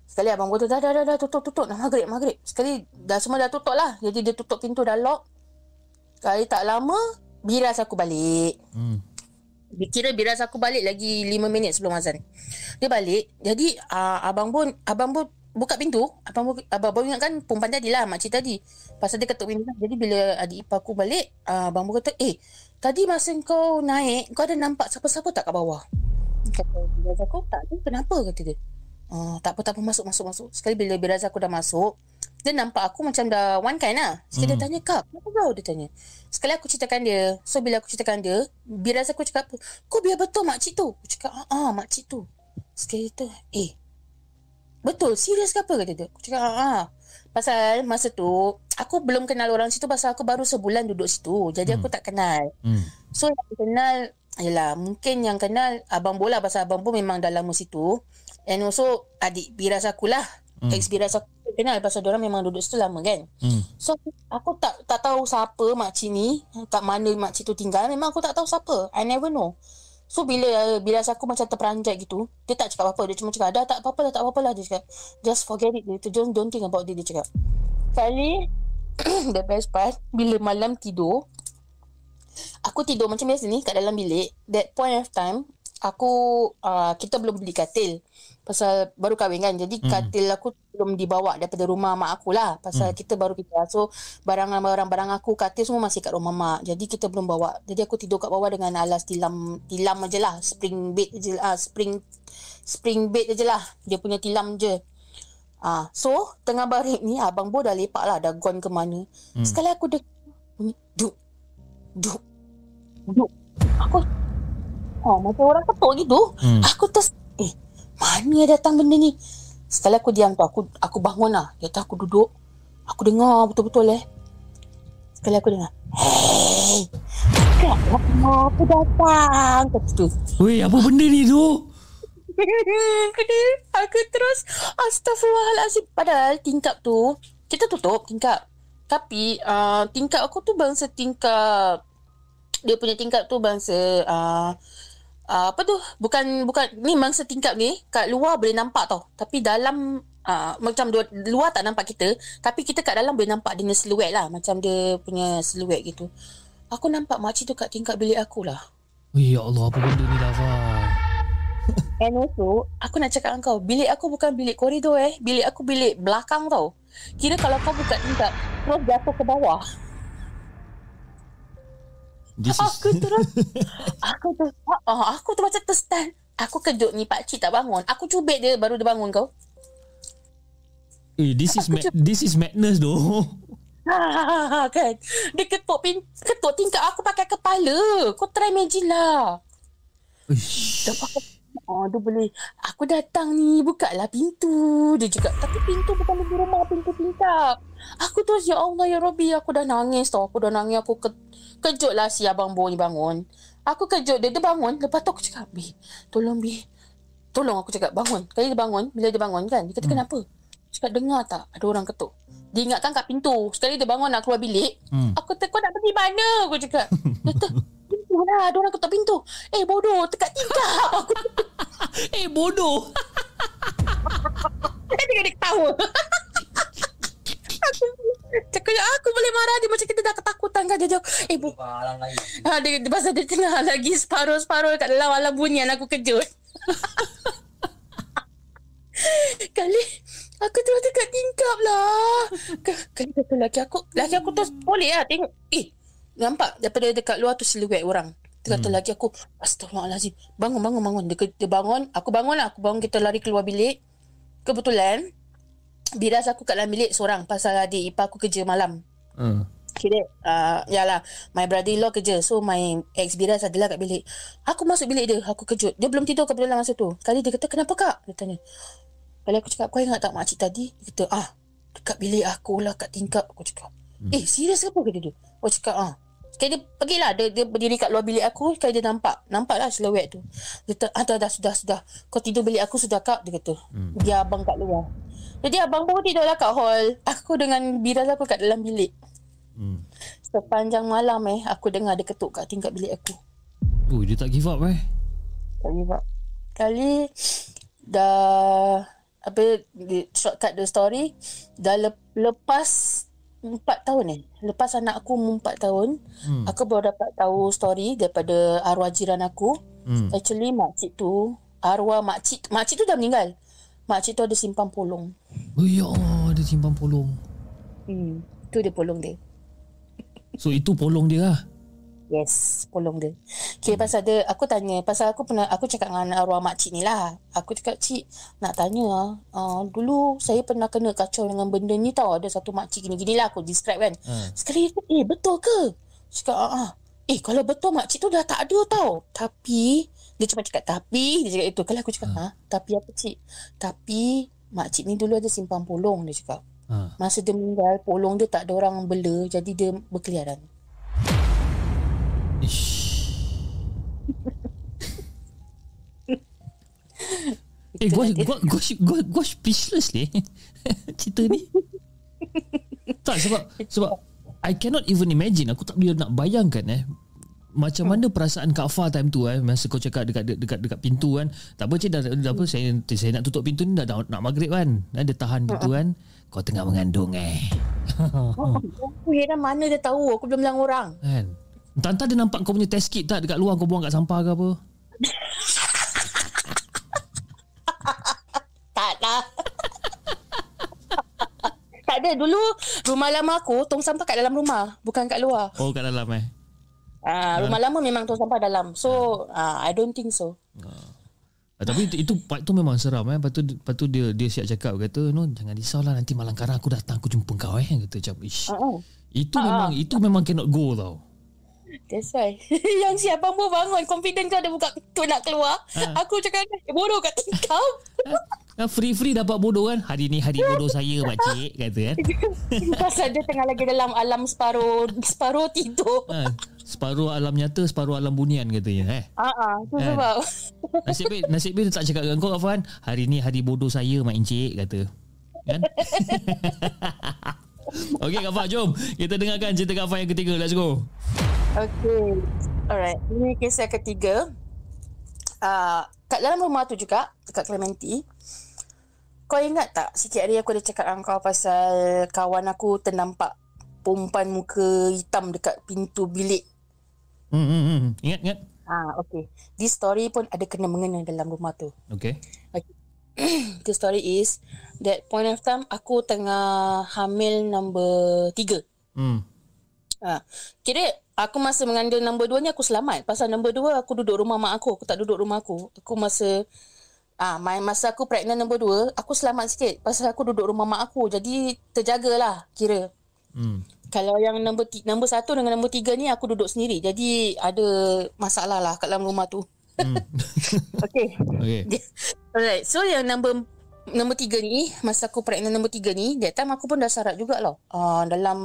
Sekali Abang Bo tu, dah, dah, dah, dah, tutup, tutup. Dah maghrib, maghrib. Sekali dah semua dah tutup lah. Jadi dia tutup pintu dah lock. Kali tak lama, biras aku balik. Hmm. Dia kira biras aku balik lagi 5 minit sebelum azan. Dia balik. Jadi uh, abang pun abang pun buka pintu. Abang pun abang pun ingat kan perempuan tadi lah makcik tadi. Pasal dia ketuk pintu. Jadi bila adik ipar aku balik, uh, abang pun kata, "Eh, tadi masa kau naik, kau ada nampak siapa-siapa tak kat bawah?" Kata biras aku, "Tak ada. Kenapa?" kata dia. Uh, tak apa tak apa masuk masuk masuk. Sekali bila biras aku dah masuk, dia nampak aku macam dah one kind lah. Sekali dia tanya, "Kak, kenapa kau?" dia tanya. Sekali aku ceritakan dia. So bila aku ceritakan dia, biras aku cakap apa? Kau biar betul makcik tu. Aku cakap, ah, ah makcik tu. Sekali tu, eh, betul, serius ke apa kata dia? Aku cakap, ah, ah. Pasal masa tu, aku belum kenal orang situ pasal aku baru sebulan duduk situ. Jadi aku tak kenal. Hmm. So yang kenal, Yelah, mungkin yang kenal Abang Bola pasal Abang Bo memang dah lama situ. And also, adik biras aku lah. Hmm. Ex biras aku kenal pasal orang memang duduk situ lama kan. Hmm. So aku, tak tak tahu siapa makcik ni, kat mana makcik tu tinggal. Memang aku tak tahu siapa. I never know. So bila bila aku macam terperanjat gitu, dia tak cakap apa-apa. Dia cuma cakap, dah tak apa-apa lah, tak apa-apa lah. Dia cakap, just forget it. Dia don't, don't think about it. Dia cakap. Kali, [CLEARS THROAT] the best part, bila malam tidur, aku tidur macam biasa ni kat dalam bilik. That point of time, aku, uh, kita belum beli katil. Pasal baru kahwin kan. Jadi Hmm. katil aku belum dibawa daripada rumah mak aku lah. Pasal kita baru kita. So barang-barang aku katil semua masih kat rumah mak. Jadi kita belum bawa. Jadi aku tidur kat bawah dengan alas tilam tilam aje lah. Spring bed je lah. Spring spring bed je lah. Dia punya tilam je. Ah, so tengah baring ni abang Bo dah lepak lah dah gone ke mana. Hmm. Sekali aku bunyi duk duk duk. Aku oh macam orang ketuk gitu. Hmm. Aku terus eh mana datang benda ni? Sekali aku diam tu aku aku bangun lah. Dia aku duduk. Aku dengar betul-betul eh. Sekali aku dengar. Hey, kak lama aku datang. Kata tu. Weh, apa benda ni tu? [LAUGHS] aku terus Astaghfirullahaladzim Padahal tingkap tu Kita tutup tingkap Tapi uh, Tingkap aku tu bangsa tingkap Dia punya tingkap tu bangsa uh, uh, Apa tu Bukan bukan Ni bangsa tingkap ni Kat luar boleh nampak tau Tapi dalam uh, Macam dua, luar tak nampak kita Tapi kita kat dalam boleh nampak Dia punya siluet lah Macam dia punya siluet gitu Aku nampak makcik tu kat tingkap bilik aku lah ya Allah, apa benda ni Dafa? [LAUGHS] And also, aku nak cakap dengan kau, bilik aku bukan bilik koridor eh. Bilik aku bilik belakang tau. Kira kalau kau buka tingkap, terus jatuh ke bawah. This is... Aku terus, [LAUGHS] aku tu, oh, aku tu macam terstand. Aku kejut ni pakcik tak bangun. Aku cubit dia baru dia bangun kau. Eh, this is ma- this is madness doh. [LAUGHS] Kan? Dia ketuk, pin, ketuk tingkap aku pakai kepala. Kau try imagine lah. Uish. Dah pakai Oh, dia boleh. Aku datang ni, buka lah pintu. Dia cakap, tapi pintu bukan pintu rumah, pintu tingkap. Aku terus, ya Allah, ya Rabbi. Aku dah nangis tau. Aku dah nangis. Aku ke, kejut lah si Abang Bo ni bangun. Aku kejut dia. Dia bangun. Lepas tu aku cakap, Bi, tolong Bi. Tolong aku cakap, bangun. Kali dia bangun, bila dia bangun kan, dia kata, hmm. kenapa? Cakap dengar tak Ada orang ketuk Dia ingatkan kat pintu Sekali dia bangun nak keluar bilik Hmm. Aku kata kau nak pergi mana Aku cakap [LAUGHS] Dia kata Pintu lah Ada orang ketuk pintu. Eh bodoh Dekat tingkap. Aku [LAUGHS] Eh bodoh. [LAUGHS] Dia dia ketawa Aku Cakap aku boleh marah dia Macam kita dah ketakutan kan Dia jauh Eh bu ha, dia, dia, Pasal dia tengah [LAUGHS] lagi Separuh-separuh Kat dalam alam bunyian Aku kejut. Kali Aku terus dekat tingkap lah. Kali kata laki aku Laki aku terus Boleh lah tengok. Eh Nampak Daripada dekat luar tu Siluet orang. Dia kata laki aku Astaghfirullahaladzim Bangun bangun. Bangun dia, dia bangun Aku bangun lah Aku bangun kita lari keluar bilik. Kebetulan Biras aku kat dalam bilik seorang Pasal adik ipar aku kerja malam. Hmm. Kira uh, Yalah My brother-in-law kerja So my ex Biras adalah kat bilik. Aku masuk bilik dia Aku kejut. Dia belum tidur kebetulan masa tu. Kali dia kata kenapa kak? Dia tanya. Kali aku cakap Kau ingat tak makcik tadi? Dia kata ah Dekat bilik aku lah kat tingkap. Aku cakap hmm. Eh serius ke apa? Kata dia. Aku cakap ah Sekali dia pergilah dia, dia berdiri kat luar bilik aku Sekali dia nampak Nampak lah siluet tu. Dia kata ah dah, dah sudah sudah. Kau tidur bilik aku sudah kak Dia kata. Hmm. Dia abang kat luar. Jadi abang pun tidur lah kat hall. Aku dengan biras aku kat dalam bilik. Hmm. Sepanjang malam eh Aku dengar dia ketuk kat tingkap bilik aku. Oh, dia tak give up eh. Tak give up. Kali Dah Apa Shortcut the story Dah lep, lepas Empat tahun eh Lepas anak aku empat tahun hmm. Aku baru dapat tahu story Daripada arwah jiran aku Hmm. Actually makcik tu Arwah makcik Makcik tu dah meninggal Makcik tu ada simpan polong Oh ya Allah, dia simpan polong. hmm. Tu dia polong dia So itu polong dia lah. Yes, polong dia. Okay, pasal dia, aku tanya, pasal aku pernah, aku cakap dengan arwah makcik ni lah. Aku cakap, cik, nak tanya lah. Uh, dulu saya pernah kena kacau dengan benda ni tau. Ada satu makcik gini-gini lah aku describe kan. Hmm. Sekali, aku, eh betul ke? Cakap, ah, ah. Eh, kalau betul makcik tu dah tak ada tau. Tapi, dia cuma cakap, tapi, dia cakap itu. Kalau aku cakap, ha, tapi apa cik? Tapi, makcik ni dulu ada simpan polong, dia cakap. Ha. Masa dia meninggal, polong dia tak ada orang bela. Jadi dia berkeliaran. Ish. Eh, gua gua gua gua, gua speechless ni. [LAUGHS] Cerita ni. tak sebab sebab I cannot even imagine. Aku tak boleh nak bayangkan eh. Macam mana perasaan Kak Fah time tu eh. Masa kau cakap dekat dekat dekat pintu kan. Tak apa cik dah, dah apa saya saya nak tutup pintu ni dah, dah nak maghrib kan. Dan dia tahan pintu kan. Kau tengah mengandung eh. [LAUGHS] Aku heran mana dia tahu. Aku belum bilang orang. Kan entah-entah dia nampak kau punya test kit tak? Dekat luar kau buang kat sampah ke apa? [LAUGHS] Tak lah [LAUGHS] Tak ada. Dulu Rumah lama aku Tong sampah kat dalam rumah Bukan kat luar. Oh kat dalam eh? Ah, Rumah lama memang tong sampah dalam. So ah, I don't think so. Ah, tapi itu, itu part tu memang seram eh. Lepas tu, lepas tu dia dia siap cakap kata no jangan risaulah nanti malam karang aku datang aku jumpa kau eh? Kata macam ish. uh-uh. Itu memang itu memang cannot go tau. That's why [LAUGHS] Yang siapa pun bangun Confident kau ada buka pintu nak keluar Aku cakap eh, Bodoh kat tingkap Ah, free-free dapat bodoh kan. Hari ni hari bodoh saya pak cik kata kan. [LAUGHS] Pasal dia tengah lagi dalam alam separuh Separuh tidur Ha, separuh alam nyata, separuh alam bunian katanya eh. Ah, uh-uh, tu Kan? sebab [LAUGHS] Nasib baik nasib baik dia tak cakap dengan kau Afan. Hari ni hari bodoh saya mak encik kata. Kan? [LAUGHS] Okey Kak Fah, jom kita dengarkan cerita Kak Fah yang ketiga. Let's go. Okay. Alright. Ini kisah ketiga. Uh, kat dalam rumah tu juga, dekat Clementi, kau ingat tak sikit hari aku ada cakap dengan kau pasal kawan aku ternampak perempuan muka hitam dekat pintu bilik. Hmm, hmm, hmm. Ingat ingat. Ah, okay. This story pun ada kena mengena dalam rumah tu. Okey. [COUGHS] The story is that point of time aku tengah hamil number tiga. Hmm. Ha. Kira aku masa mengandung nombor dua ni aku selamat. Pasal nombor dua aku duduk rumah mak aku. Aku tak duduk rumah aku. Aku masa ah ha, masa aku pregnant nombor dua, aku selamat sikit. Pasal aku duduk rumah mak aku. Jadi terjagalah kira. Hmm. Kalau yang nombor ti- nombor satu dengan nombor tiga ni aku duduk sendiri. Jadi ada masalah lah kat dalam rumah tu. Hmm. [LAUGHS] okay. Okey. Alright. So yang nombor nombor tiga ni, masa aku pregnant nombor tiga ni, that time aku pun dah syarat juga lah. Uh, dalam,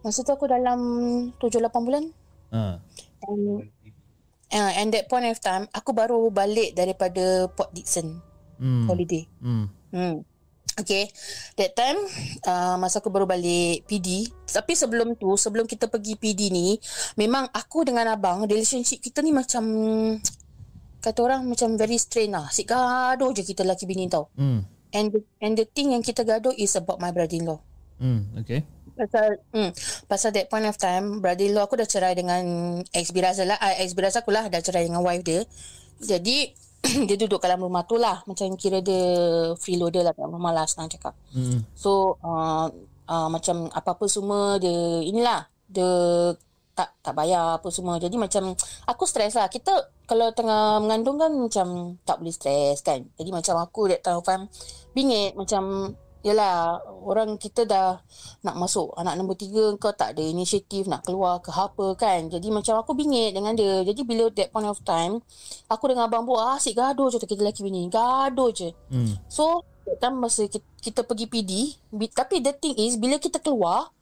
masa tu aku dalam 7-8 bulan. Ha. And, uh, and that point of time, aku baru balik daripada Port Dickson Hmm. holiday. Hmm. Hmm. Okay That time uh, Masa aku baru balik PD Tapi sebelum tu Sebelum kita pergi PD ni Memang aku dengan abang Relationship kita ni macam Kata orang macam very strain lah Asyik gaduh je kita lelaki bini tau Hmm. And the, and the thing yang kita gaduh Is about my brother-in-law Hmm. Okay. Pasal hmm, Pasal that point of time Brother-in-law aku dah cerai dengan Ex Birazal lah uh, Ex Birazal aku lah Dah cerai dengan wife dia Jadi [CLEARS THROAT] Dia duduk dalam rumah tu lah Macam kira dia Freeloader lah dalam rumah lah Senang cakap Hmm. So uh, uh, Macam apa-apa semua Dia Inilah Dia tak tak bayar apa semua. Jadi macam Aku stres lah. Kita Kalau tengah mengandung kan Macam Tak boleh stres kan. Jadi macam aku That time of Bingit. Macam Yelah Orang kita dah Nak masuk. Anak nombor tiga Kau tak ada inisiatif Nak keluar ke apa kan. Jadi macam aku bingit dengan dia. Jadi bila that point of time Aku dengan abang buat Asyik gaduh je Kita lelaki bini. Gaduh je. Hmm. So time masa kita, kita pergi PD bi- Tapi the thing is Bila kita keluar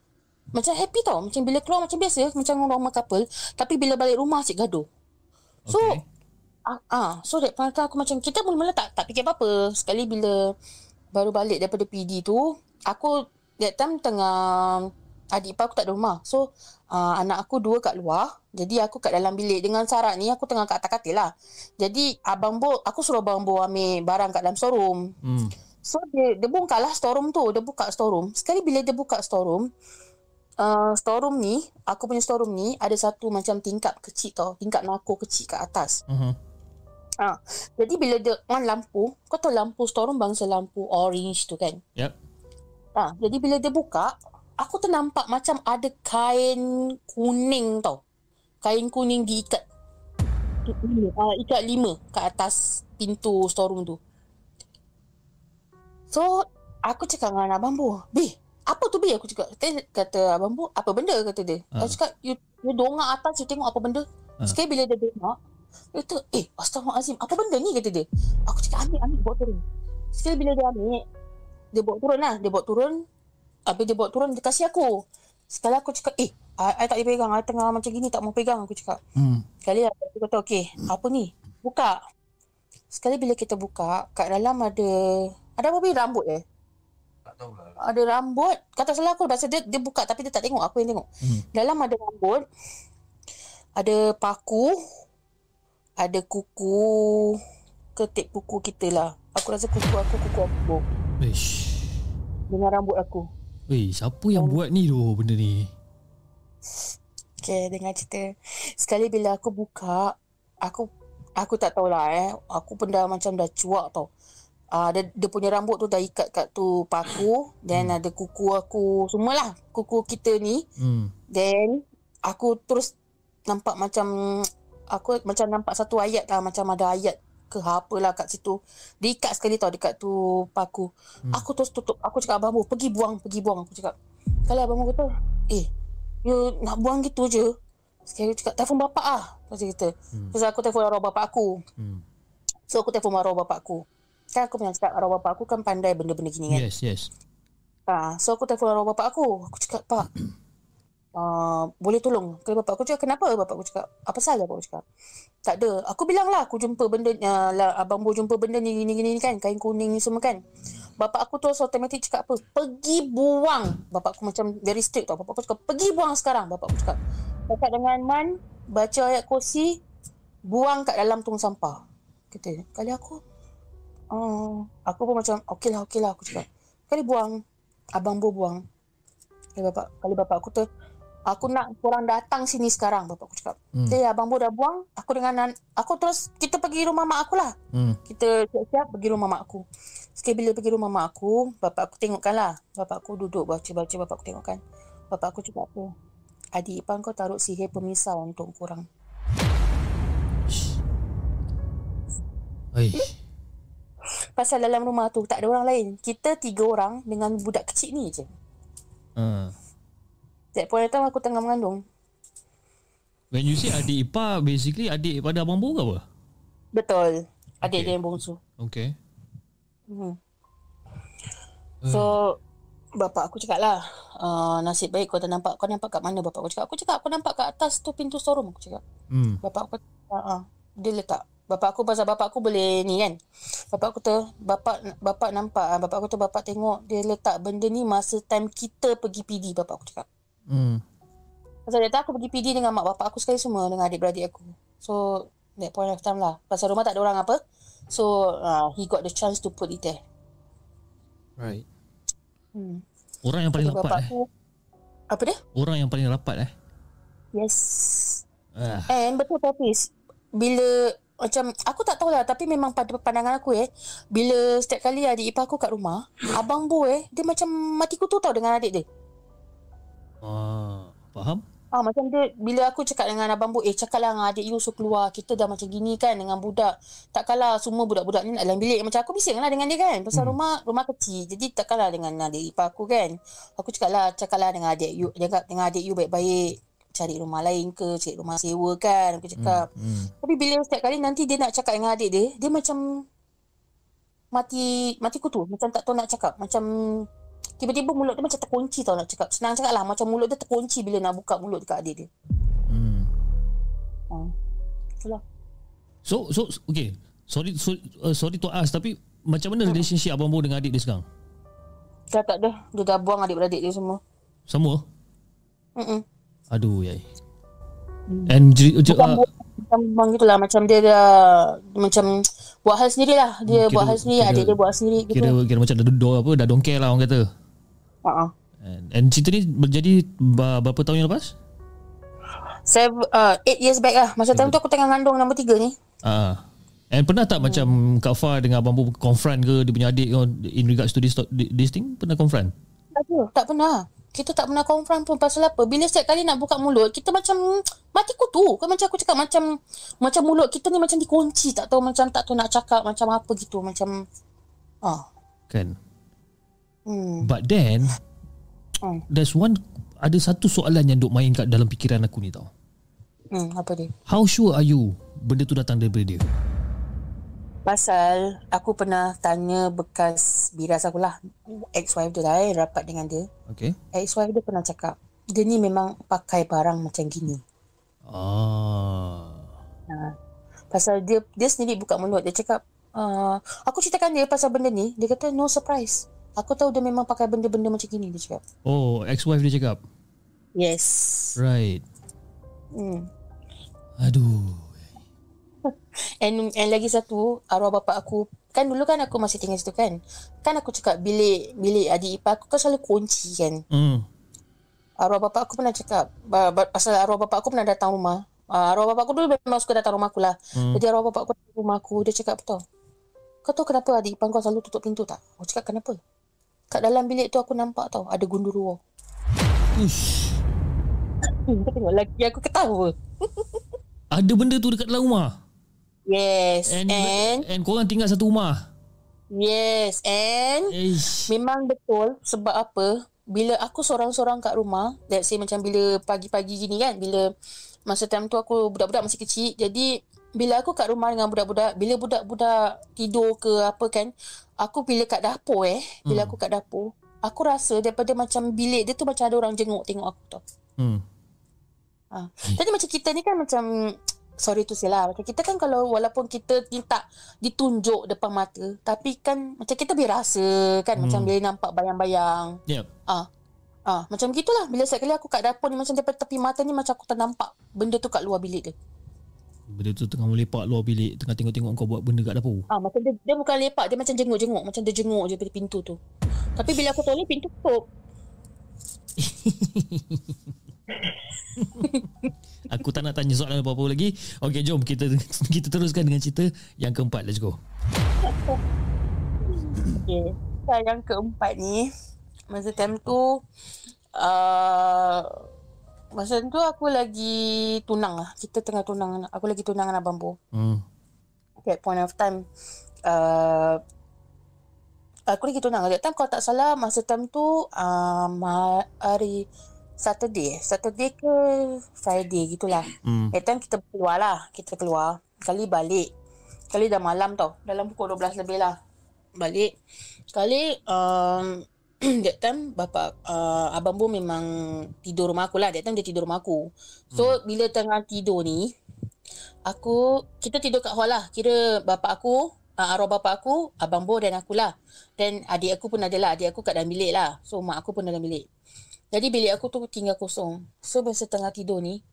Macam happy tau. Macam bila keluar macam biasa Macam normal couple. Tapi bila balik rumah asyik gaduh. So Okay. ah, ah, So that time aku macam Kita mula-mula tak, tak fikir apa-apa. Sekali bila Baru balik daripada PD tu Aku That time tengah Adik ipar aku tak ada rumah. So uh, Anak aku dua kat luar. Jadi aku kat dalam bilik. Dengan Sarah ni Aku tengah kat atas katil lah. Jadi Abang Bo Aku suruh Abang Bo ambil barang kat dalam storeroom. Hmm. So dia, dia buka lah storeroom tu. Dia buka storeroom. Sekali bila dia buka storeroom uh, Storeroom ni Aku punya storeroom ni Ada satu macam tingkap kecil tau Tingkap nako kecil kat atas Uh-huh. ha. Jadi bila dia on lampu Kau tahu lampu storeroom bangsa lampu orange tu kan Yep. ha. Jadi bila dia buka Aku ternampak macam ada kain kuning tau Kain kuning diikat uh, Ikat lima kat atas pintu storeroom tu So Aku cakap dengan Abang Bu Bi Apa tu Bi Aku cakap Kata, kata Abang Bu Apa benda? kata dia. Ah. Aku cakap You, you dongak atas You tengok apa benda. Ah. Sekali bila dia dongak Dia kata Eh Astaghfirullahaladzim Apa benda ni? kata dia. Aku cakap ambil ambil Bawa turun. Sekali bila dia ambil Dia bawa turun lah. Dia bawa turun Habis dia bawa turun Dia kasih aku. Sekali aku cakap Eh I, I tak boleh pegang I tengah macam gini Tak mau pegang Aku cakap. Hmm. Sekali aku kata okay Apa ni? Buka. Sekali bila kita buka Kat dalam ada Ada apa rambut eh ada rambut. Kata salah aku Pasal dia, dia buka Tapi dia tak tengok. Aku yang tengok. Hmm. Dalam ada rambut Ada paku Ada kuku Ketip kuku kita lah. Aku rasa kuku aku Kuku aku Ish. Dengan rambut aku. Weh, siapa yang buat ni tu benda ni? Okay dengar cerita. Sekali bila aku buka Aku Aku tak tahulah eh. Aku pun dah macam dah cuak tau uh, dia, dia punya rambut tu dah ikat kat tu paku Then hmm. ada kuku aku Semualah Kuku kita ni Hmm. Then Aku terus Nampak macam Aku macam nampak satu ayat lah Macam ada ayat ke apa lah kat situ Dia ikat sekali tau dekat tu paku hmm. Aku terus tutup Aku cakap abang Abu Pergi buang Pergi buang Aku cakap Kalau abang Abu kata Eh You nak buang gitu je Sekali aku cakap Telefon bapak lah Lepas kita hmm. Terus aku telefon arwah bapak aku Hmm. So aku telefon arwah bapak aku Kan aku punya cakap Arwah bapak aku kan pandai benda-benda gini kan Yes, yes. Ha, so aku telefon arwah bapak aku. Aku cakap, Pak, [CLEARS THROAT] uh, boleh tolong? Kalau bapak aku cakap, kenapa bapak aku cakap? Apa salah bapak aku cakap? Tak ada. Aku bilang lah, aku jumpa benda, uh, lah, abang Bo jumpa benda ni, gini, gini, kan. Kain kuning ni semua kan. Bapak aku terus automatik cakap apa? Pergi buang. Bapak aku macam very strict tau. Bapak aku cakap, pergi buang sekarang. Bapak aku cakap. Bapak dengan Man, baca ayat kursi, buang kat dalam tong sampah. Kata, kali aku, oh, aku pun macam, okey lah, okey lah, aku cakap. Kali buang, abang Bo buang. Kali bapak, kali bapak aku tu, aku nak korang datang sini sekarang, bapak aku cakap. Hmm. Hmm. Okay, abang Bo dah buang, aku dengan, nan- aku terus, kita pergi rumah mak aku lah. Hmm. Kita siap-siap pergi rumah mak aku. Sekali bila pergi rumah mak aku, bapak aku tengokkan lah. Bapak aku duduk baca-baca, bapak aku tengokkan. Bapak aku cakap apa? Adik ipar kau taruh sihir pemisah untuk korang. Pasal dalam rumah tu tak ada orang lain. Kita tiga orang dengan budak kecil ni je. Uh. That point of time aku tengah mengandung. When you say adik ipar, basically adik pada abang Bo ke apa? Betul. Adik Okay. dia yang bongsu. Okay. Hmm. So bapak aku cakap lah uh, nasib baik kau tak nampak kau nampak kat mana bapak aku cakap aku cakap aku nampak kat atas tu pintu storeroom aku cakap Hmm. bapak aku uh, uh, dia letak Bapak aku pasal bapak aku boleh ni kan. Bapak aku tu bapak bapak nampak ah, bapak aku tu bapak tengok dia letak benda ni masa time kita pergi PD bapak aku cakap. Hmm. Pasal dia aku pergi PD dengan mak bapak aku sekali semua dengan adik-beradik aku. So that point of time lah. Pasal rumah tak ada orang apa. So uh, he got the chance to put it there. Right. Hmm. Orang yang paling Jadi rapat eh. aku, apa dia? Orang yang paling rapat eh. Yes. Ah. And betul Papis. Bila macam aku tak tahulah tapi memang pada pandangan aku eh bila setiap kali adik ipar aku kat rumah abang bo eh dia macam mati kutu tau dengan adik dia. Ah, faham? Ah macam dia bila aku cakap dengan abang bu eh cakaplah dengan adik you so keluar kita dah macam gini kan dengan budak. Tak kalah semua budak-budak ni nak dalam bilik. Macam aku bising lah dengan dia kan. Pasal hmm. rumah rumah kecil. Jadi tak kalah dengan adik ipar aku kan. Aku cakaplah cakaplah dengan adik you dengan, dengan adik you baik-baik cari rumah lain ke cari rumah sewa kan aku cakap Hmm. hmm. tapi bila setiap kali nanti dia nak cakap dengan adik dia dia macam mati mati kutu macam tak tahu nak cakap macam tiba-tiba mulut dia macam terkunci tau nak cakap senang cakap lah macam mulut dia terkunci bila nak buka mulut dekat adik dia Hmm. ha. itulah So so okay. Sorry so, uh, sorry to ask tapi macam mana relationship abang Bo dengan adik dia sekarang? dah tak dah dia dah buang adik-beradik dia semua Semua? Mm-mm. Aduh yai. And je, je, Bukan uh, macam buang gitulah macam dia dah macam buat hal sendiri lah dia Kira- buat hal sendiri kira- adik dia buat sendiri gitu kira kira macam dah do apa dah don't care lah orang kata. uh-uh. And, and cerita ni berjadi berapa tahun yang lepas? Seven, uh, eight years back lah masa time tu aku tengah ngandung nombor tiga ni Ah. And pernah tak macam Kak Fah dengan Abang Bo confront ke dia punya adik in regards to this this thing? Pernah confront? Tak. Tak pernah. Kita tak pernah confront pun pasal apa. Bila setiap kali nak buka mulut, kita macam mati kutu. Kan macam aku cakap macam macam mulut kita ni macam dikunci. Tak tahu macam tak tahu nak cakap macam apa gitu. Macam ah. Kan? Hmm. But then Hmm. there's one ada satu soalan yang duk main kat dalam fikiran aku ni tau. Hmm, apa dia? How sure are you benda tu datang daripada dia? Pasal aku pernah tanya bekas biras aku lah. Ex-wife dia lah eh, rapat dengan dia. Okay. Ex-wife dia pernah cakap, dia ni memang pakai barang macam gini. Ah. Ha. Pasal dia dia sendiri buka mulut dia cakap uh, aku ceritakan dia pasal benda ni dia kata no surprise. Aku tahu dia memang pakai benda-benda macam gini dia cakap. Oh, ex-wife dia cakap. Yes. Right. Hmm. Aduh. And and lagi satu arwah bapak aku kan dulu kan aku masih tinggal situ kan. Kan aku cakap bilik bilik adik ipar aku kan selalu kunci kan. Hmm. Arwah bapak aku pernah cakap pasal arwah bapak aku pernah datang rumah. Uh, arwah bapak aku dulu memang suka datang rumah aku lah. Hmm. Jadi arwah bapak aku datang rumah aku dia cakap tau? Kau tahu kenapa adik ipar kau selalu tutup pintu tak? Aku cakap kenapa? Kat dalam bilik tu aku nampak tau ada gundurwo. Hmm, kau [LAUGHS] tengok lagi aku ketawa. Ada benda tu dekat dalam rumah. Yes. And And, and korang tinggal satu rumah. yes. And Eish. memang betul sebab apa? Bila aku seorang-seorang kat rumah, let's say macam bila pagi-pagi gini kan, bila masa time tu aku budak-budak masih kecil, jadi bila aku kat rumah dengan budak-budak, bila budak-budak tidur ke apa kan, aku bila kat dapur eh, bila aku kat dapur, aku rasa daripada macam bilik dia tu macam ada orang jenguk tengok aku tau. Hmm. Ha. Jadi macam kita ni kan macam sorry tu lah macam kita kan kalau walaupun kita tak ditunjuk depan mata tapi kan macam kita boleh rasa kan hmm. macam boleh nampak bayang-bayang. Yep. Ah. Ah, macam gitulah bila setiap kali aku kat dapur ni macam daripada tepi mata ni macam aku ternampak benda tu kat luar bilik dia. Benda tu tengah melepak luar bilik Tengah tengok-tengok kau buat benda kat dapur Ah, macam dia, dia bukan lepak, dia macam jenguk-jenguk, macam dia jenguk je pintu tu. Tapi bila aku tolak pintu tutup. [LAUGHS] [LAUGHS] Aku tak nak tanya soalan apa-apa lagi. Okay jom kita [LAUGHS] kita teruskan dengan cerita Yang keempat. Let's go. Okay. Kisah yang keempat ni Masa time tu uh, Masa tu aku lagi tunang lah. Kita tengah tunang Aku lagi tunang dengan Abang Bo hmm. At that point of time uh, Aku lagi tunang. That time kalau tak salah Masa time tu um, Hari Saturday? Saturday ke Friday gitulah Hmm. That time kita keluar lah Kita keluar Kali balik Kali dah malam tau Dalam pukul 12 lebih lah Balik Sekali um, [CLEARS THROAT] That time Bapak uh, Abang Bu memang Tidur rumah aku lah That time dia tidur rumah aku So hmm. bila tengah tidur ni Aku kita tidur kat hall lah. Kira bapak aku, uh, arwah bapak aku, abang Bo dan aku lah. Dan adik aku pun ada lah. Adik aku kat dalam bilik lah. So mak aku pun dalam bilik. Jadi bilik aku tu tinggal kosong. So masa tengah tidur ni,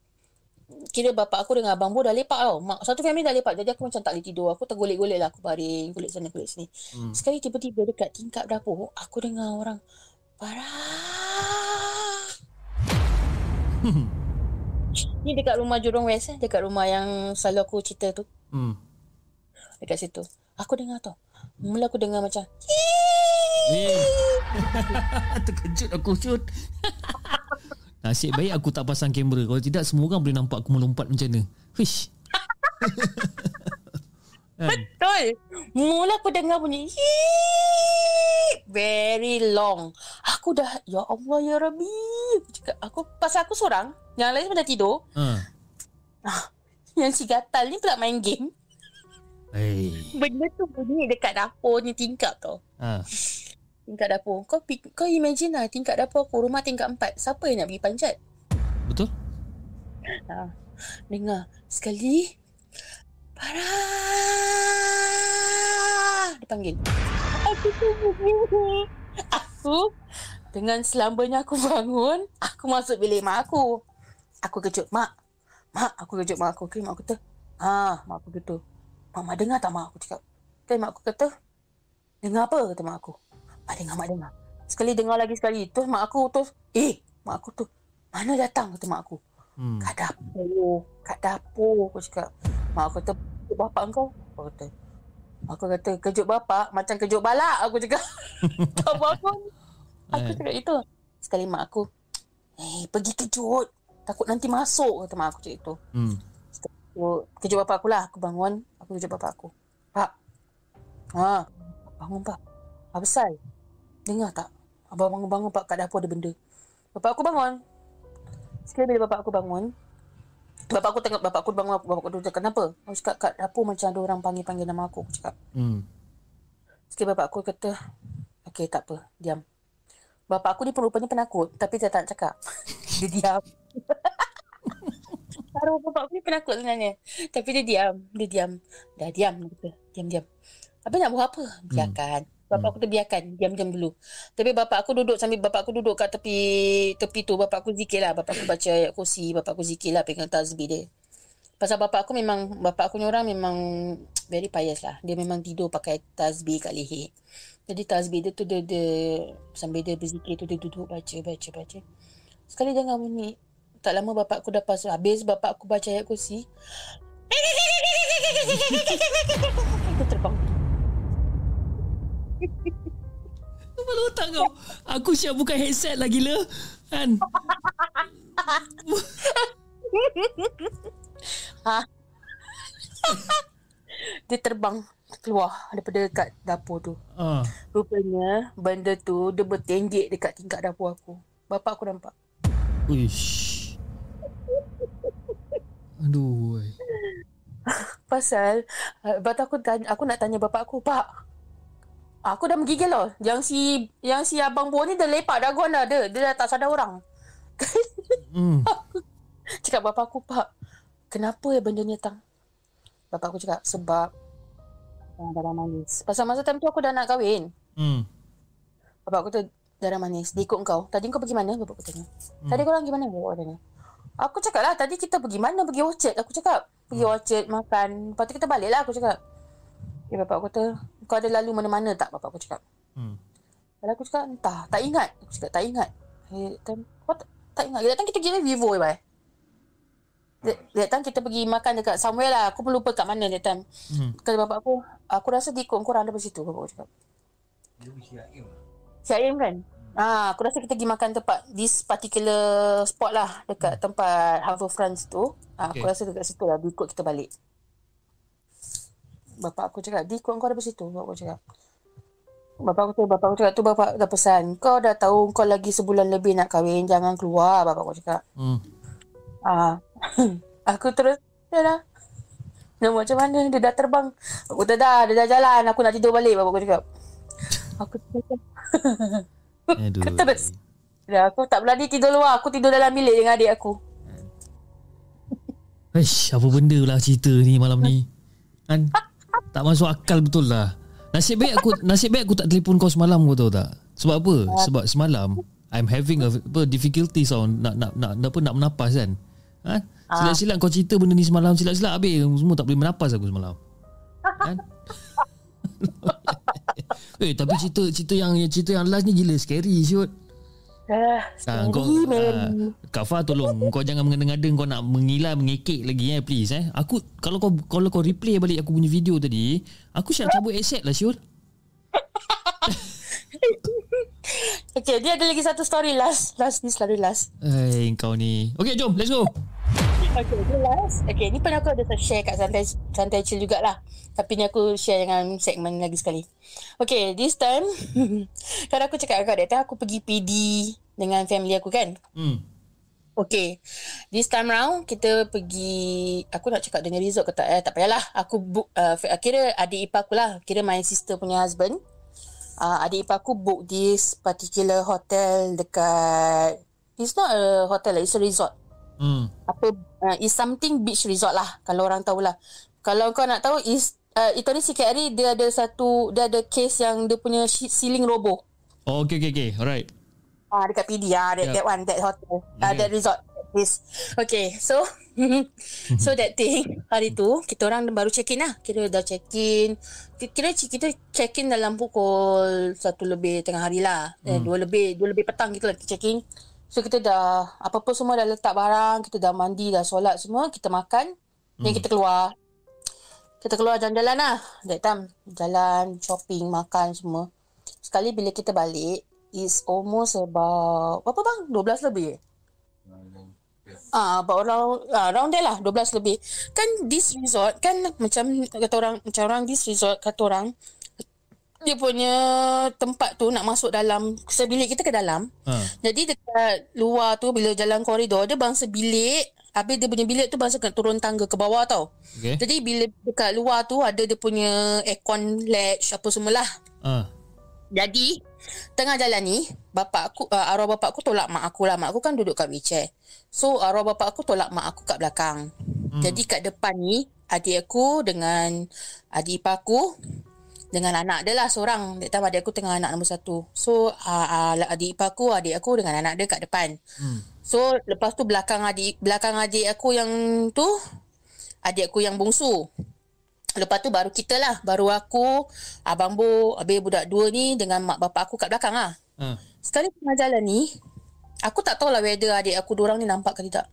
kira bapak aku dengan abang Bo dah lepak tau. Mak, satu family dah lepak. Jadi aku macam tak boleh tidur. Aku tergolek-golek lah. Aku baring, golek sana, golek sini. Hmm. Sekali tiba-tiba dekat tingkap dapur, aku dengar orang, Farah. [LAUGHS] Ni dekat rumah Jurong West eh. Dekat rumah yang selalu aku cerita tu. Hmm. Dekat situ. Aku dengar tu. Mula aku dengar macam, Eh. [LAUGHS] Terkejut aku shoot. [LAUGHS] Nasib baik aku tak pasang kamera. Kalau tidak semua orang boleh nampak aku melompat macam mana. Hish. [LAUGHS] kan? Betul. Mula aku dengar bunyi very long. Aku dah ya Allah ya Rabbi. Aku cakap aku pasal aku seorang, yang lain semua dah tidur. Ha. Yang si gatal ni pula main game. Hey. Benda tu bunyi dekat dapur ni tingkap tau. Ha. Tingkat dapur. Kau kau imagine lah tingkat dapur aku rumah tingkat empat. Siapa yang nak pergi panjat? Betul? Ha. Dengar sekali. Farah. Dia panggil. Aku tunggu. Aku dengan selambanya aku bangun, aku masuk bilik mak aku. Aku kejut, mak. Mak, aku kejut mak aku. Okay, mak aku kata, ah, mak aku gitu. Mak, mak dengar tak mak aku cakap? Okay, mak aku kata, dengar apa kata mak aku? Mak dengar, mak dengar. Sekali dengar lagi sekali. Terus mak aku terus, eh, mak aku tu, mana datang kata mak aku? Hmm. Kat dapur. Kat dapur aku cakap. Mak aku kata, bapak kau. Aku kata, aku kata, kejut bapak macam kejut balak. Aku cakap. [LAUGHS] tak bangun. Aku Eh. cakap itu. Sekali mak aku, eh pergi kejut. Takut nanti masuk kata mak aku cakap itu. Hmm. Aku, kejut bapak aku lah. Aku bangun. Aku kejut bapak aku. Pak. Ha. Bangun pak. Apa pasal? Dengar tak? Abang bangun-bangun pak kat dapur ada benda. Bapak aku bangun. Sekali bila bapak aku bangun. Bapak aku tengok bapak aku bangun. Bapak aku duduk. Kenapa? Aku cakap kat dapur macam ada orang panggil-panggil nama aku. Aku cakap. Hmm. Sekali bapak aku kata. Okay tak apa. Diam. Bapak aku ni pun rupanya penakut. Tapi dia tak nak cakap. [LAUGHS] dia diam. [LAUGHS] Taruh bapak aku ni penakut sebenarnya. Tapi dia diam. Dia diam. Dah diam. Dia kata. Diam-diam. Habis nak buat apa? Biarkan. Bapak aku tu biarkan. Diam-diam dulu. Tapi bapak aku duduk sambil bapak aku duduk kat tepi tepi tu. Bapak aku zikir lah. Bapak aku baca ayat kursi. Bapak aku zikir lah pegang tasbih dia. Pasal bapak aku memang, bapak aku ni orang memang [TSK] very pious lah. Dia memang tidur pakai tasbih kat leher. Jadi tasbih dia tu dia, dia sambil dia berzikir tu dia duduk baca, baca, baca. Sekali dengar bunyi. Tak lama bapak aku dah pasal. Habis bapak aku baca ayat kursi. [LAUGHS] Dia terbang. Kepala otak kau. Aku siap buka headset lah gila. Kan? Dia terbang keluar daripada dekat dapur tu. Ah. Rupanya benda tu dia bertenggek dekat tingkat dapur aku. Bapak aku nampak. Uish. Aduh. Pasal uh, Lepas tu aku tanya, aku nak tanya bapak aku, Pak. Aku dah menggigil loh. Yang si yang si abang Bo ni dah lepak daguan dah ada. Dia dah tak sadar orang. [LAUGHS] Hmm. cakap bapak aku, Pak. Kenapa ya benda ni datang? Bapak aku cakap, sebab oh, darah manis. Pasal masa time tu aku dah nak kahwin. Hmm. Bapak aku tu darah manis. Dia ikut kau. Tadi kau pergi mana? Bapak aku tanya. Tadi korang pergi mana? Bapak aku tanya. Aku cakap lah, tadi kita pergi mana? Pergi orchard. Aku cakap. Pergi orchard, makan. Lepas tu kita balik lah. Aku cakap. Ya, bapak aku kata, kau ada lalu mana-mana tak? Bapak aku cakap. Hmm. Kalau aku cakap, entah. Tak ingat. Aku cakap, tak ingat. Eh, kau tak, tak ingat. Dia datang kita pergi Vivo, ya, bye. That that time kita pergi makan dekat somewhere lah. Aku pun lupa kat mana that time. Hmm. Kata bapak aku, aku rasa dia ikut korang daripada situ. Bapak aku cakap. Syaim kan? Ah, aku rasa kita pergi makan tempat this particular spot lah dekat tempat Harbour France tu. Ah, aku Okay. rasa dekat situ lah dia ikut kita balik. Bapak aku cakap, dia ikut kau daripada situ. Bapak aku cakap. Bapak aku tu, bapak aku cakap tu bapak dah pesan. Kau dah tahu kau lagi sebulan lebih nak kahwin. Jangan keluar, bapak aku cakap. Hmm. Ah, [LAUGHS] aku terus, dah dah. Nak buat macam mana? Dia dah terbang. Aku kata dah, dia dah jalan. Aku nak tidur balik, bapak aku cakap. Aku cakap, [LAUGHS] Aduh. terus. Dah, aku tak berani tidur luar. Aku tidur dalam bilik dengan adik aku. Ish, apa benda lah cerita ni malam ni. Kan? [LAUGHS] Tak masuk akal betul lah. Nasib baik aku nasib baik aku tak telefon kau semalam kau tahu tak? Sebab apa? Sebab semalam I'm having a apa, difficulties tau nak nak nak apa nak menapas kan. Ha? Silap-silap kau cerita benda ni semalam silap-silap habis semua tak boleh menapas aku semalam. Kan? [LAUGHS] eh tapi cerita cerita yang cerita yang last ni gila scary siot. Ah, Ha, kau, ha, Kak Fah tolong. Kau jangan mengada-ngada Kau nak mengilah Mengekek lagi eh Please eh. Aku Kalau kau Kalau kau replay balik Aku punya video tadi Aku siap cabut accept lah Syul [LAUGHS] [LAUGHS] Okay, dia ada lagi satu story last. Last ni selalu last. Eh kau ni Okay jom let's go Okay, ni last. Okay, ni pun aku ada share kat Santai, Santai Chill jugalah. Tapi ni aku share dengan segmen lagi sekali. Okay, this time. [LAUGHS] kan aku cakap kat time aku pergi PD dengan family aku kan. hmm. Okay. This time round, kita pergi... Aku nak cakap dengan resort ke tak? Eh, tak payahlah. Aku book... Uh, kira adik ipar aku lah. Kira my sister punya husband. Uh, adik ipar aku book this particular hotel dekat... It's not a hotel lah. It's a resort. Hmm. Apa... Uh, it's something beach resort lah. Kalau orang tahulah. Kalau kau nak tahu, is Uh, itu ni sikit hari dia ada satu dia ada case yang dia punya ceiling roboh. Oh okay okay okay Alright Ah dekat PD ah that, Yep. that one that hotel. Ah Okay. that resort. Yes. Okay, so so that thing hari tu kita orang baru check in lah. Kira dah check in. Kira kita check in dalam pukul satu lebih tengah hari lah. Eh, dua lebih dua lebih petang kita lah check in. So kita dah apa-apa semua dah letak barang, kita dah mandi, dah solat semua, kita makan. Dan kita keluar. Kita keluar jalan-jalan lah. That time jalan, shopping, makan semua. Sekali bila kita balik, is almost about berapa bang? 12 lebih. Ah, about around, ah, around there lah, 12 lebih. Kan this resort kan macam kata orang macam orang this resort kata orang dia punya tempat tu nak masuk dalam sebilik kita ke dalam. ha. Jadi dekat luar tu bila jalan koridor dia bangsa bilik Habis dia punya bilik tu bangsa kena turun tangga ke bawah tau. Okay Jadi bila dekat luar tu ada dia punya aircon latch apa semualah. ha. Jadi tengah jalan ni bapak aku uh, arwah bapak aku tolak mak aku lah. Mak aku kan duduk kat wheelchair. So arwah bapak aku tolak mak aku kat belakang. Hmm. Jadi kat depan ni adik aku dengan adik ipar aku dengan anak dia lah seorang. That time adik aku tengah anak nombor satu. So uh, uh, adik ipar aku, adik aku dengan anak dia kat depan. Hmm. So lepas tu belakang adik belakang adik aku yang tu adik aku yang bungsu. Lepas tu baru kita lah. Baru aku, Abang Bo, habis budak dua ni dengan mak bapak aku kat belakang lah. ha. Sekali tengah jalan ni, aku tak tahulah whether adik aku dorang ni nampak ke tidak.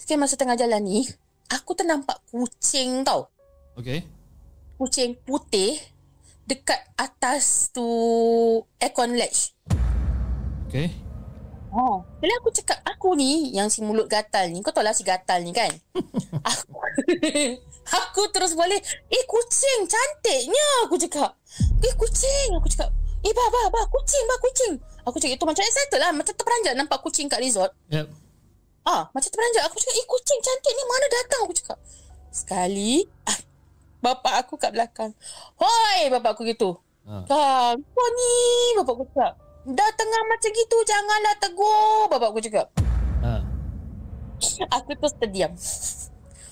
Sekali masa tengah jalan ni, aku ternampak kucing tau. Okay Kucing putih dekat atas tu aircon latch. Okay Oh. Bila aku cakap aku ni yang si mulut gatal ni, kau tahu lah si gatal ni kan? [LAUGHS] aku, [LAUGHS] aku terus balik, eh kucing cantiknya aku cakap. Eh kucing aku cakap. Eh bah bah bah kucing bah kucing. Aku cakap itu macam excited lah macam terperanjat nampak kucing kat resort. Yep Ah, macam terperanjat. Aku cakap, eh kucing cantik ni mana datang aku cakap. Sekali, ah, [LAUGHS] bapak aku kat belakang. Hoi, bapak aku gitu. ha. Ah, kau ni, bapak aku cakap. Dah tengah macam gitu, janganlah tegur, bapak aku cakap. ha. Aku terus terdiam.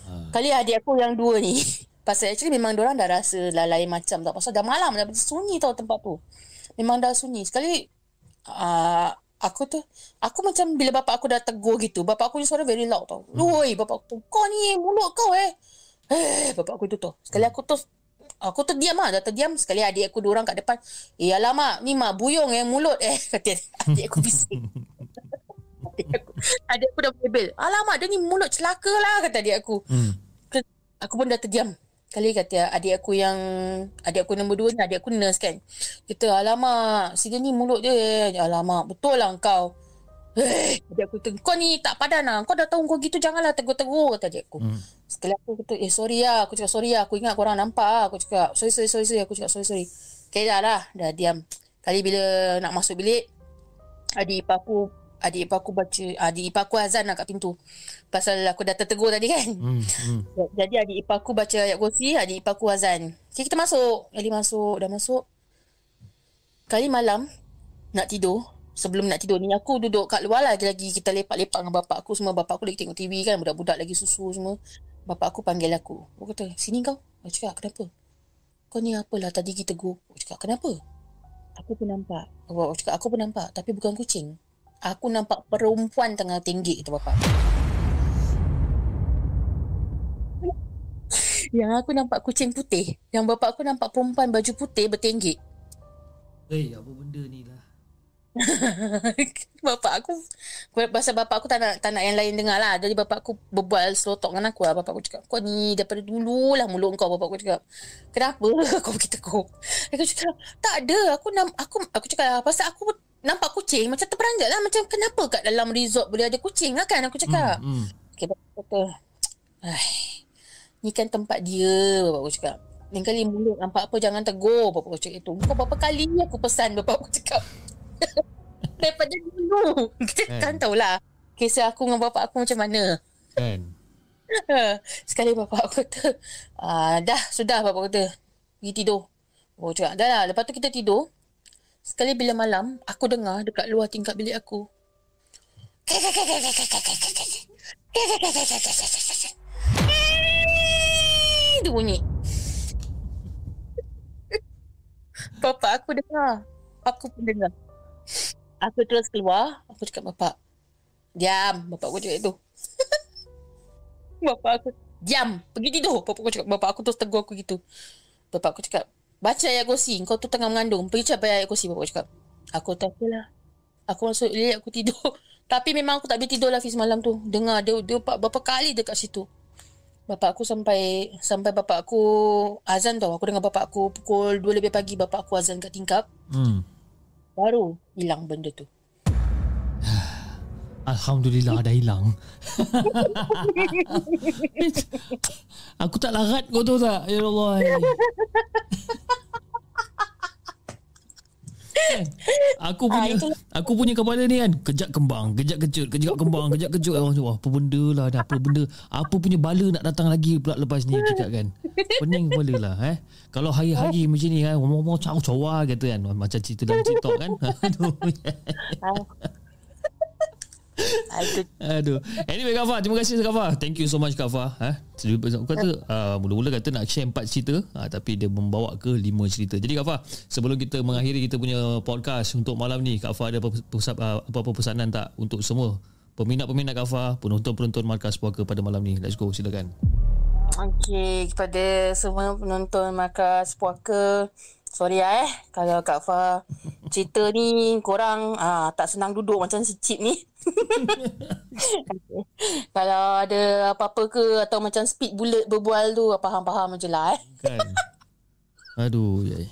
ha. Kali adik aku yang dua ni, [LAUGHS] pasal actually memang orang dah rasa lah lain macam tau. Pasal dah malam, dah sunyi tau tempat tu. Memang dah sunyi. Sekali, uh, aku tu, aku macam bila bapak aku dah tegur gitu, bapak aku ni suara very loud tau. Woi, bapak aku kau ni mulut kau eh. Eh, bapak aku tu tu. Sekali aku tu, aku terdiam lah. Dah terdiam. Sekali adik aku dua orang kat depan. Eh, alamak, ni mak buyung eh mulut eh. [LAUGHS] Kata adik aku bising. [LAUGHS] adik aku, adik aku dah bebel. Alamak, dia ni mulut celaka lah, kata adik aku. Hmm. Aku pun dah terdiam. Kali kata adik aku yang adik aku nombor dua ni adik aku nurse kan. Kita alamak si dia ni mulut dia. Alamak betul lah kau. Eh, adik aku kata, kau ni tak padan lah. Kau dah tahu kau gitu janganlah tegur-tegur kata adik aku. Hmm. Sekali aku kata eh sorry lah. Aku cakap sorry lah. Aku ingat korang nampak lah. Aku cakap sorry sorry sorry. sorry. Aku cakap sorry sorry. Okay dah lah. Dah diam. Kali bila nak masuk bilik. Adik ipar aku adik ipar aku baca adik ipar aku azan lah kat pintu. Pasal aku dah tertegur tadi kan. Hmm. Hmm. [LAUGHS] Jadi adik ipar aku baca ayat kursi, adik ipar aku azan. Okay, kita masuk. Ali masuk, dah masuk. Kali malam, nak tidur. Sebelum nak tidur ni, aku duduk kat luar lah lagi. Kita lepak-lepak dengan bapak aku semua. Bapak aku lagi tengok TV kan. Budak-budak lagi susu semua. bapak aku panggil aku. Aku kata, sini kau. Aku cakap, kenapa? Kau ni apalah tadi kita tegur. Aku cakap, kenapa? Aku pun nampak. Aku cakap, aku pun nampak. Tapi bukan kucing. Aku nampak perempuan tengah tinggi itu bapak. [LAUGHS] Yang aku nampak kucing putih. Yang bapak aku nampak perempuan baju putih bertinggi. Eh, apa benda ni lah? [LAUGHS] bapak aku Pasal bapak aku tak nak, tak nak yang lain dengar lah. Jadi bapak aku berbual selotok dengan aku lah. Bapak aku cakap Kau ni daripada dulu lah mulut kau Bapak aku cakap. Kenapa [LAUGHS] kau begitu kau Aku cakap Tak ada Aku nam, aku aku cakap Pasal aku nampak kucing Macam terperanjat lah. Macam kenapa kat dalam resort Boleh ada kucing lah kan Aku cakap. Hmm, hmm. Okay bapak kata Ai, Ni kan tempat dia Bapak aku cakap. Lain kali mulut nampak apa Jangan tegur Bapak aku cakap itu Kau berapa kali aku pesan Bapak aku cakap [LAUGHS] Daripada dulu. Kita [LAUGHS] Kan. kan tahulah Kisah aku dengan bapak aku macam mana. Kan? [LAUGHS] Sekali bapak aku kata ah, Dah sudah bapak aku kata Pergi tidur. Oh cakap dah lah Lepas tu kita tidur. Sekali bila malam Aku dengar dekat luar tingkap bilik aku. Dia bunyi. Bapak aku dengar. Aku pun dengar Aku terus keluar Aku cakap bapak Diam. Bapak aku cakap itu [LAUGHS] Bapak aku Diam Pergi tidur. Bapak aku cakap Bapak aku terus tegur aku gitu. Bapak aku cakap Baca ayat kursi Kau tu tengah mengandung. Pergi capai ayat kursi. Bapak aku cakap Aku tak apalah Aku masuk bilik aku tidur. [LAUGHS] Tapi memang aku tak boleh tidur lah Fiz malam tu. Dengar dia, dia berapa kali dekat situ. Bapak aku sampai Sampai bapak aku Azan tau. Aku dengar bapak aku Pukul 2 lebih pagi Bapak aku azan kat tingkap. Hmm. Baru hilang benda tu [SIGHS] Alhamdulillah dah hilang. [LAUGHS] [LAUGHS] Aku tak larat kau tahu tak? Ya Allah. [LAUGHS] Kan? Aku punya Ah, itu- aku punya kepala ni kan kejap kembang, kejap kejut, kejap kembang, kejap kejut. Aku macam, Wah, apa benda lah dah apa benda. Apa punya bala nak datang lagi pula lepas ni cakap kan. Pening kepala lah eh. Kalau hari-hari macam ni kan, ngomong-ngomong caw-cawa kata kan. Macam cerita dalam TikTok kan. [LAUGHS] Aduh. Aduh. Anyway Kafah, terima kasih Kafah. Thank you so much Kafah. Ha? Aku kata uh, mula-mula kata nak share empat cerita, uh, tapi dia membawa ke lima cerita. Jadi Kafah, sebelum kita mengakhiri kita punya podcast untuk malam ni, ada apa pusat uh, apa-apa pesanan tak untuk semua peminat-peminat Kafah, penonton-penonton Markas Puaka pada malam ni. Let's go, silakan. Okey, kepada semua penonton Markas Puaka, sorry lah eh kalau Kak Fa cerita ni korang ah, tak senang duduk macam si Cip ni. [LAUGHS] kalau ada apa-apa ke atau macam speed bullet berbual tu faham-faham je lah eh. Kan. Aduh, yai.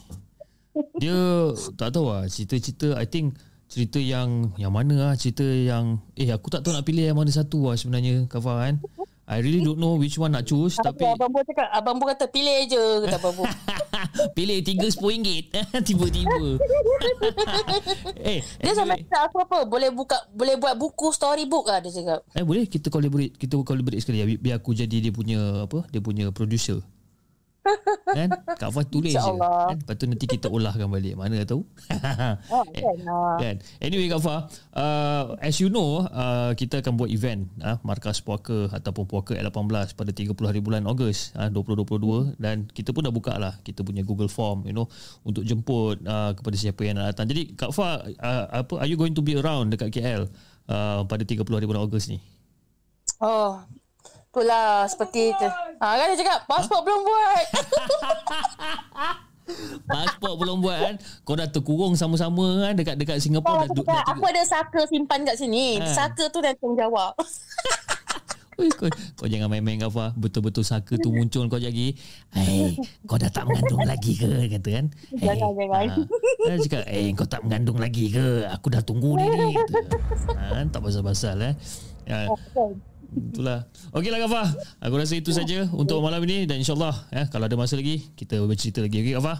Dia tak tahu lah cerita-cerita I think cerita yang yang mana lah cerita yang eh aku tak tahu nak pilih yang mana satu lah sebenarnya Kafah kan. I really don't know which one nak choose tapi Tapi Abang Bu cakap, Abang Bu kata pilih je kata Abang Bu. [LAUGHS] pilih tiga sepuluh ringgit [LAUGHS] tiba-tiba. [LAUGHS] eh, Dia sampai anyway, cakap aku apa, boleh buka boleh buat buku storybook lah dia cakap. eh boleh kita collaborate kita collaborate sekali ya bi- biar aku jadi dia punya apa dia punya producer. Kan? Kak Fah tulis je. Kan? Lepas tu nanti kita olahkan balik. Mana tahu. Oh, [LAUGHS] kan. ah. kan? Anyway Kak Fah uh, As you know uh, Kita akan buat event uh, Markas Puaka Ataupun Puaka L18 Pada 30 hari bulan Ogos uh, 2022 Dan kita pun dah buka lah Kita punya Google Form You know Untuk jemput uh, Kepada siapa yang nak datang. Jadi Kak Fah uh, apa, Are you going to be around Dekat KL uh, Pada 30 hari bulan Ogos ni? Oh, itulah seperti tu. Ha, kan dia cakap, pasport belum buat. [LAUGHS] Pasport belum buat kan Kau dah terkurung sama-sama kan Dekat dekat Oh, Singapura dah, dah, cakap, aku ada saka simpan kat sini. Ha. Saka tu dah tanggungjawab. [LAUGHS] Ui, kau, kau jangan main-main kau Fah Betul-betul saka tu muncul kau lagi Eh kau dah tak mengandung lagi ke Kata kan [LAUGHS] eh, Jangan, jangan. ha, Dia cakap Eh kau tak mengandung lagi ke Aku dah tunggu ni ni kata. ha, Tak pasal-pasal eh ya, Itulah Okeylah Kafah Aku rasa itu saja Untuk malam ini Dan insyaAllah eh, Kalau ada masa lagi Kita bercerita lagi Okey Kafah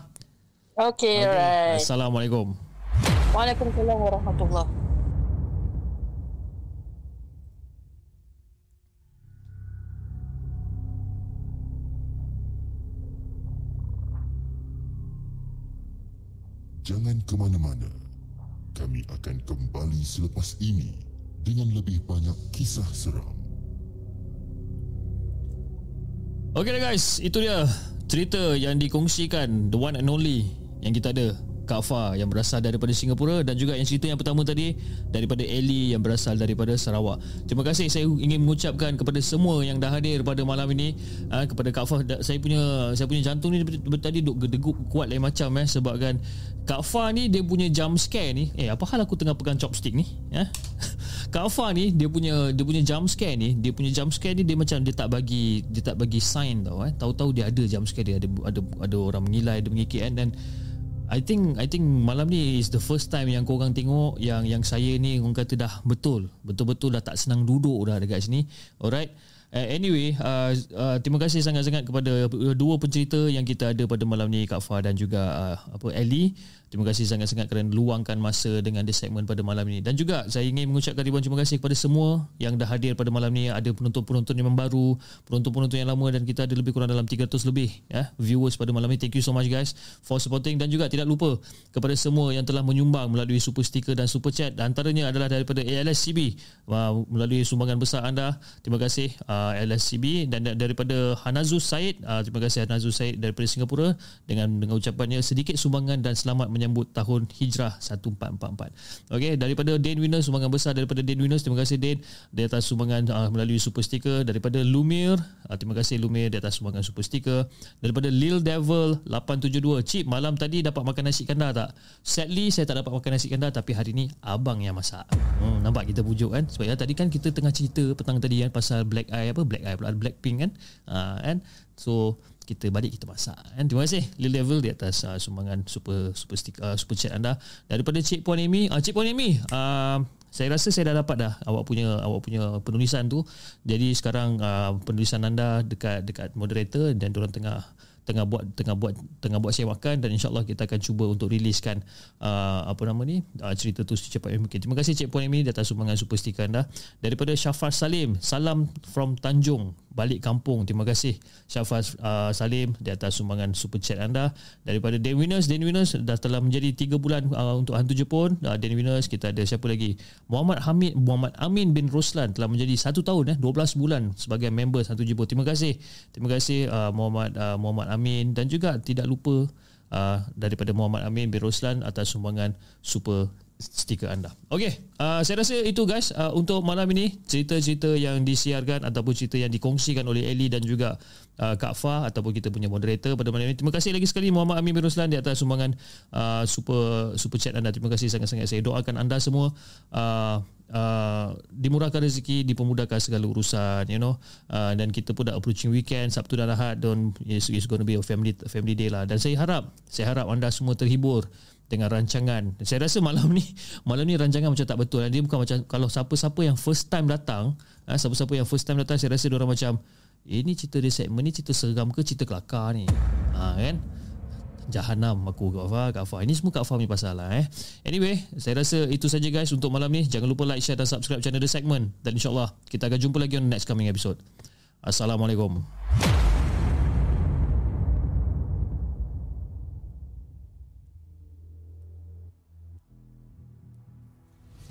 Okay, okay. alright. Assalamualaikum Waalaikumsalam warahmatullahi Jangan ke mana-mana. Kami akan kembali selepas ini dengan lebih banyak kisah seram. Okay dah guys, itu dia cerita yang dikongsikan the one and only yang kita ada Kak Fa yang berasal daripada Singapura dan juga yang cerita yang pertama tadi daripada Ellie yang berasal daripada Sarawak. Terima kasih saya ingin mengucapkan kepada semua yang dah hadir pada malam ini uh, kepada Kak Fa saya punya saya punya jantung ni tadi duk gedegup kuat lain macam eh sebabkan Kak Fa ni dia punya jump scare ni eh apa hal aku tengah pegang chopstick ni ya. [LAUGHS] Kak Fa ni dia punya dia punya jump scare ni dia punya jump scare ni dia macam dia tak bagi dia tak bagi sign tau eh tahu-tahu dia ada jump scare dia ada ada ada orang mengilai ada mengikik kan dan I think I think malam ni is the first time yang kau orang tengok yang yang saya ni orang kata dah betul betul-betul dah tak senang duduk dah dekat sini. Alright. Uh, anyway, uh, uh, terima kasih sangat-sangat kepada dua pencerita yang kita ada pada malam ni Kak Fah dan juga uh, apa Ellie. Terima kasih sangat-sangat kerana luangkan masa dengan the segmen pada malam ini. Dan juga saya ingin mengucapkan ribuan terima kasih kepada semua yang dah hadir pada malam ini. Ada penonton-penonton yang baru, penonton-penonton yang lama dan kita ada lebih kurang dalam 300 lebih ya, viewers pada malam ini. Thank you so much guys for supporting dan juga tidak lupa kepada semua yang telah menyumbang melalui super sticker dan super chat. Antaranya adalah daripada ALSCB melalui sumbangan besar anda. Terima kasih uh, ALSCB dan daripada Hanazus Said. Uh, terima kasih Hanazus Said daripada Singapura dengan dengan ucapannya sedikit sumbangan dan selamat menyambut menyambut tahun hijrah 1444. Okey, daripada Dane Winners sumbangan besar daripada Dane Winners. Terima kasih Dane di atas sumbangan uh, melalui super sticker daripada Lumir. Uh, terima kasih Lumir di atas sumbangan super sticker daripada Lil Devil 872. Cip, malam tadi dapat makan nasi kandar tak? Sadly saya tak dapat makan nasi kandar tapi hari ni abang yang masak. Hmm, nampak kita pujuk kan? Sebab ya, tadi kan kita tengah cerita petang tadi kan pasal Black Eye apa? Black Eye pula Blackpink kan? Uh, kan? So kita balik kita masak kan? Terima kasih. Lil Level di atas uh, sumbangan super super stick, uh, super chat anda. Daripada Cik Puan Amy uh, Cik Puan Amy uh, saya rasa saya dah dapat dah awak punya awak punya penulisan tu. Jadi sekarang uh, penulisan anda dekat dekat moderator dan orang tengah tengah buat tengah buat tengah buat sewakan dan insyaallah kita akan cuba untuk riliskan uh, apa nama ni uh, cerita tu secepat mungkin. Terima kasih Cik Puan Amy di atas sumbangan super stiker anda. Daripada Syafar Salim, salam from Tanjung balik kampung. Terima kasih Syafaz uh, Salim di atas sumbangan super chat anda. Daripada Dan Winners, Dan Winners dah telah menjadi 3 bulan uh, untuk Hantu Jepun. Uh, Dan Winners, kita ada siapa lagi? Muhammad Hamid, Muhammad Amin bin Roslan telah menjadi 1 tahun, eh, 12 bulan sebagai member Hantu Jepun. Terima kasih. Terima kasih uh, Muhammad uh, Muhammad Amin. Dan juga tidak lupa uh, daripada Muhammad Amin bin Roslan atas sumbangan super stiker anda. Okey, uh, saya rasa itu guys uh, untuk malam ini cerita-cerita yang disiarkan ataupun cerita yang dikongsikan oleh Eli dan juga uh, Kak Fa ataupun kita punya moderator pada malam ini. Terima kasih lagi sekali Muhammad Amin bin Ruslan di atas sumbangan uh, super super chat anda. Terima kasih sangat-sangat. Saya doakan anda semua uh, Uh, dimurahkan rezeki dipermudahkan segala urusan you know uh, dan kita pun dah approaching weekend Sabtu dan Ahad dan it's, it's going to be a family family day lah dan saya harap saya harap anda semua terhibur dengan rancangan. Saya rasa malam ni malam ni rancangan macam tak betul. Dia bukan macam kalau siapa-siapa yang first time datang, eh, siapa-siapa yang first time datang saya rasa orang macam ini eh, cerita dia segmen ni cerita seram ke cerita kelakar ni. Ha kan? Jahanam aku Kak Fah, Kak Fah. Ini semua Kak Fah punya pasal lah eh. Anyway, saya rasa itu saja guys untuk malam ni. Jangan lupa like, share dan subscribe channel The Segment. Dan insyaAllah kita akan jumpa lagi on next coming episode. Assalamualaikum.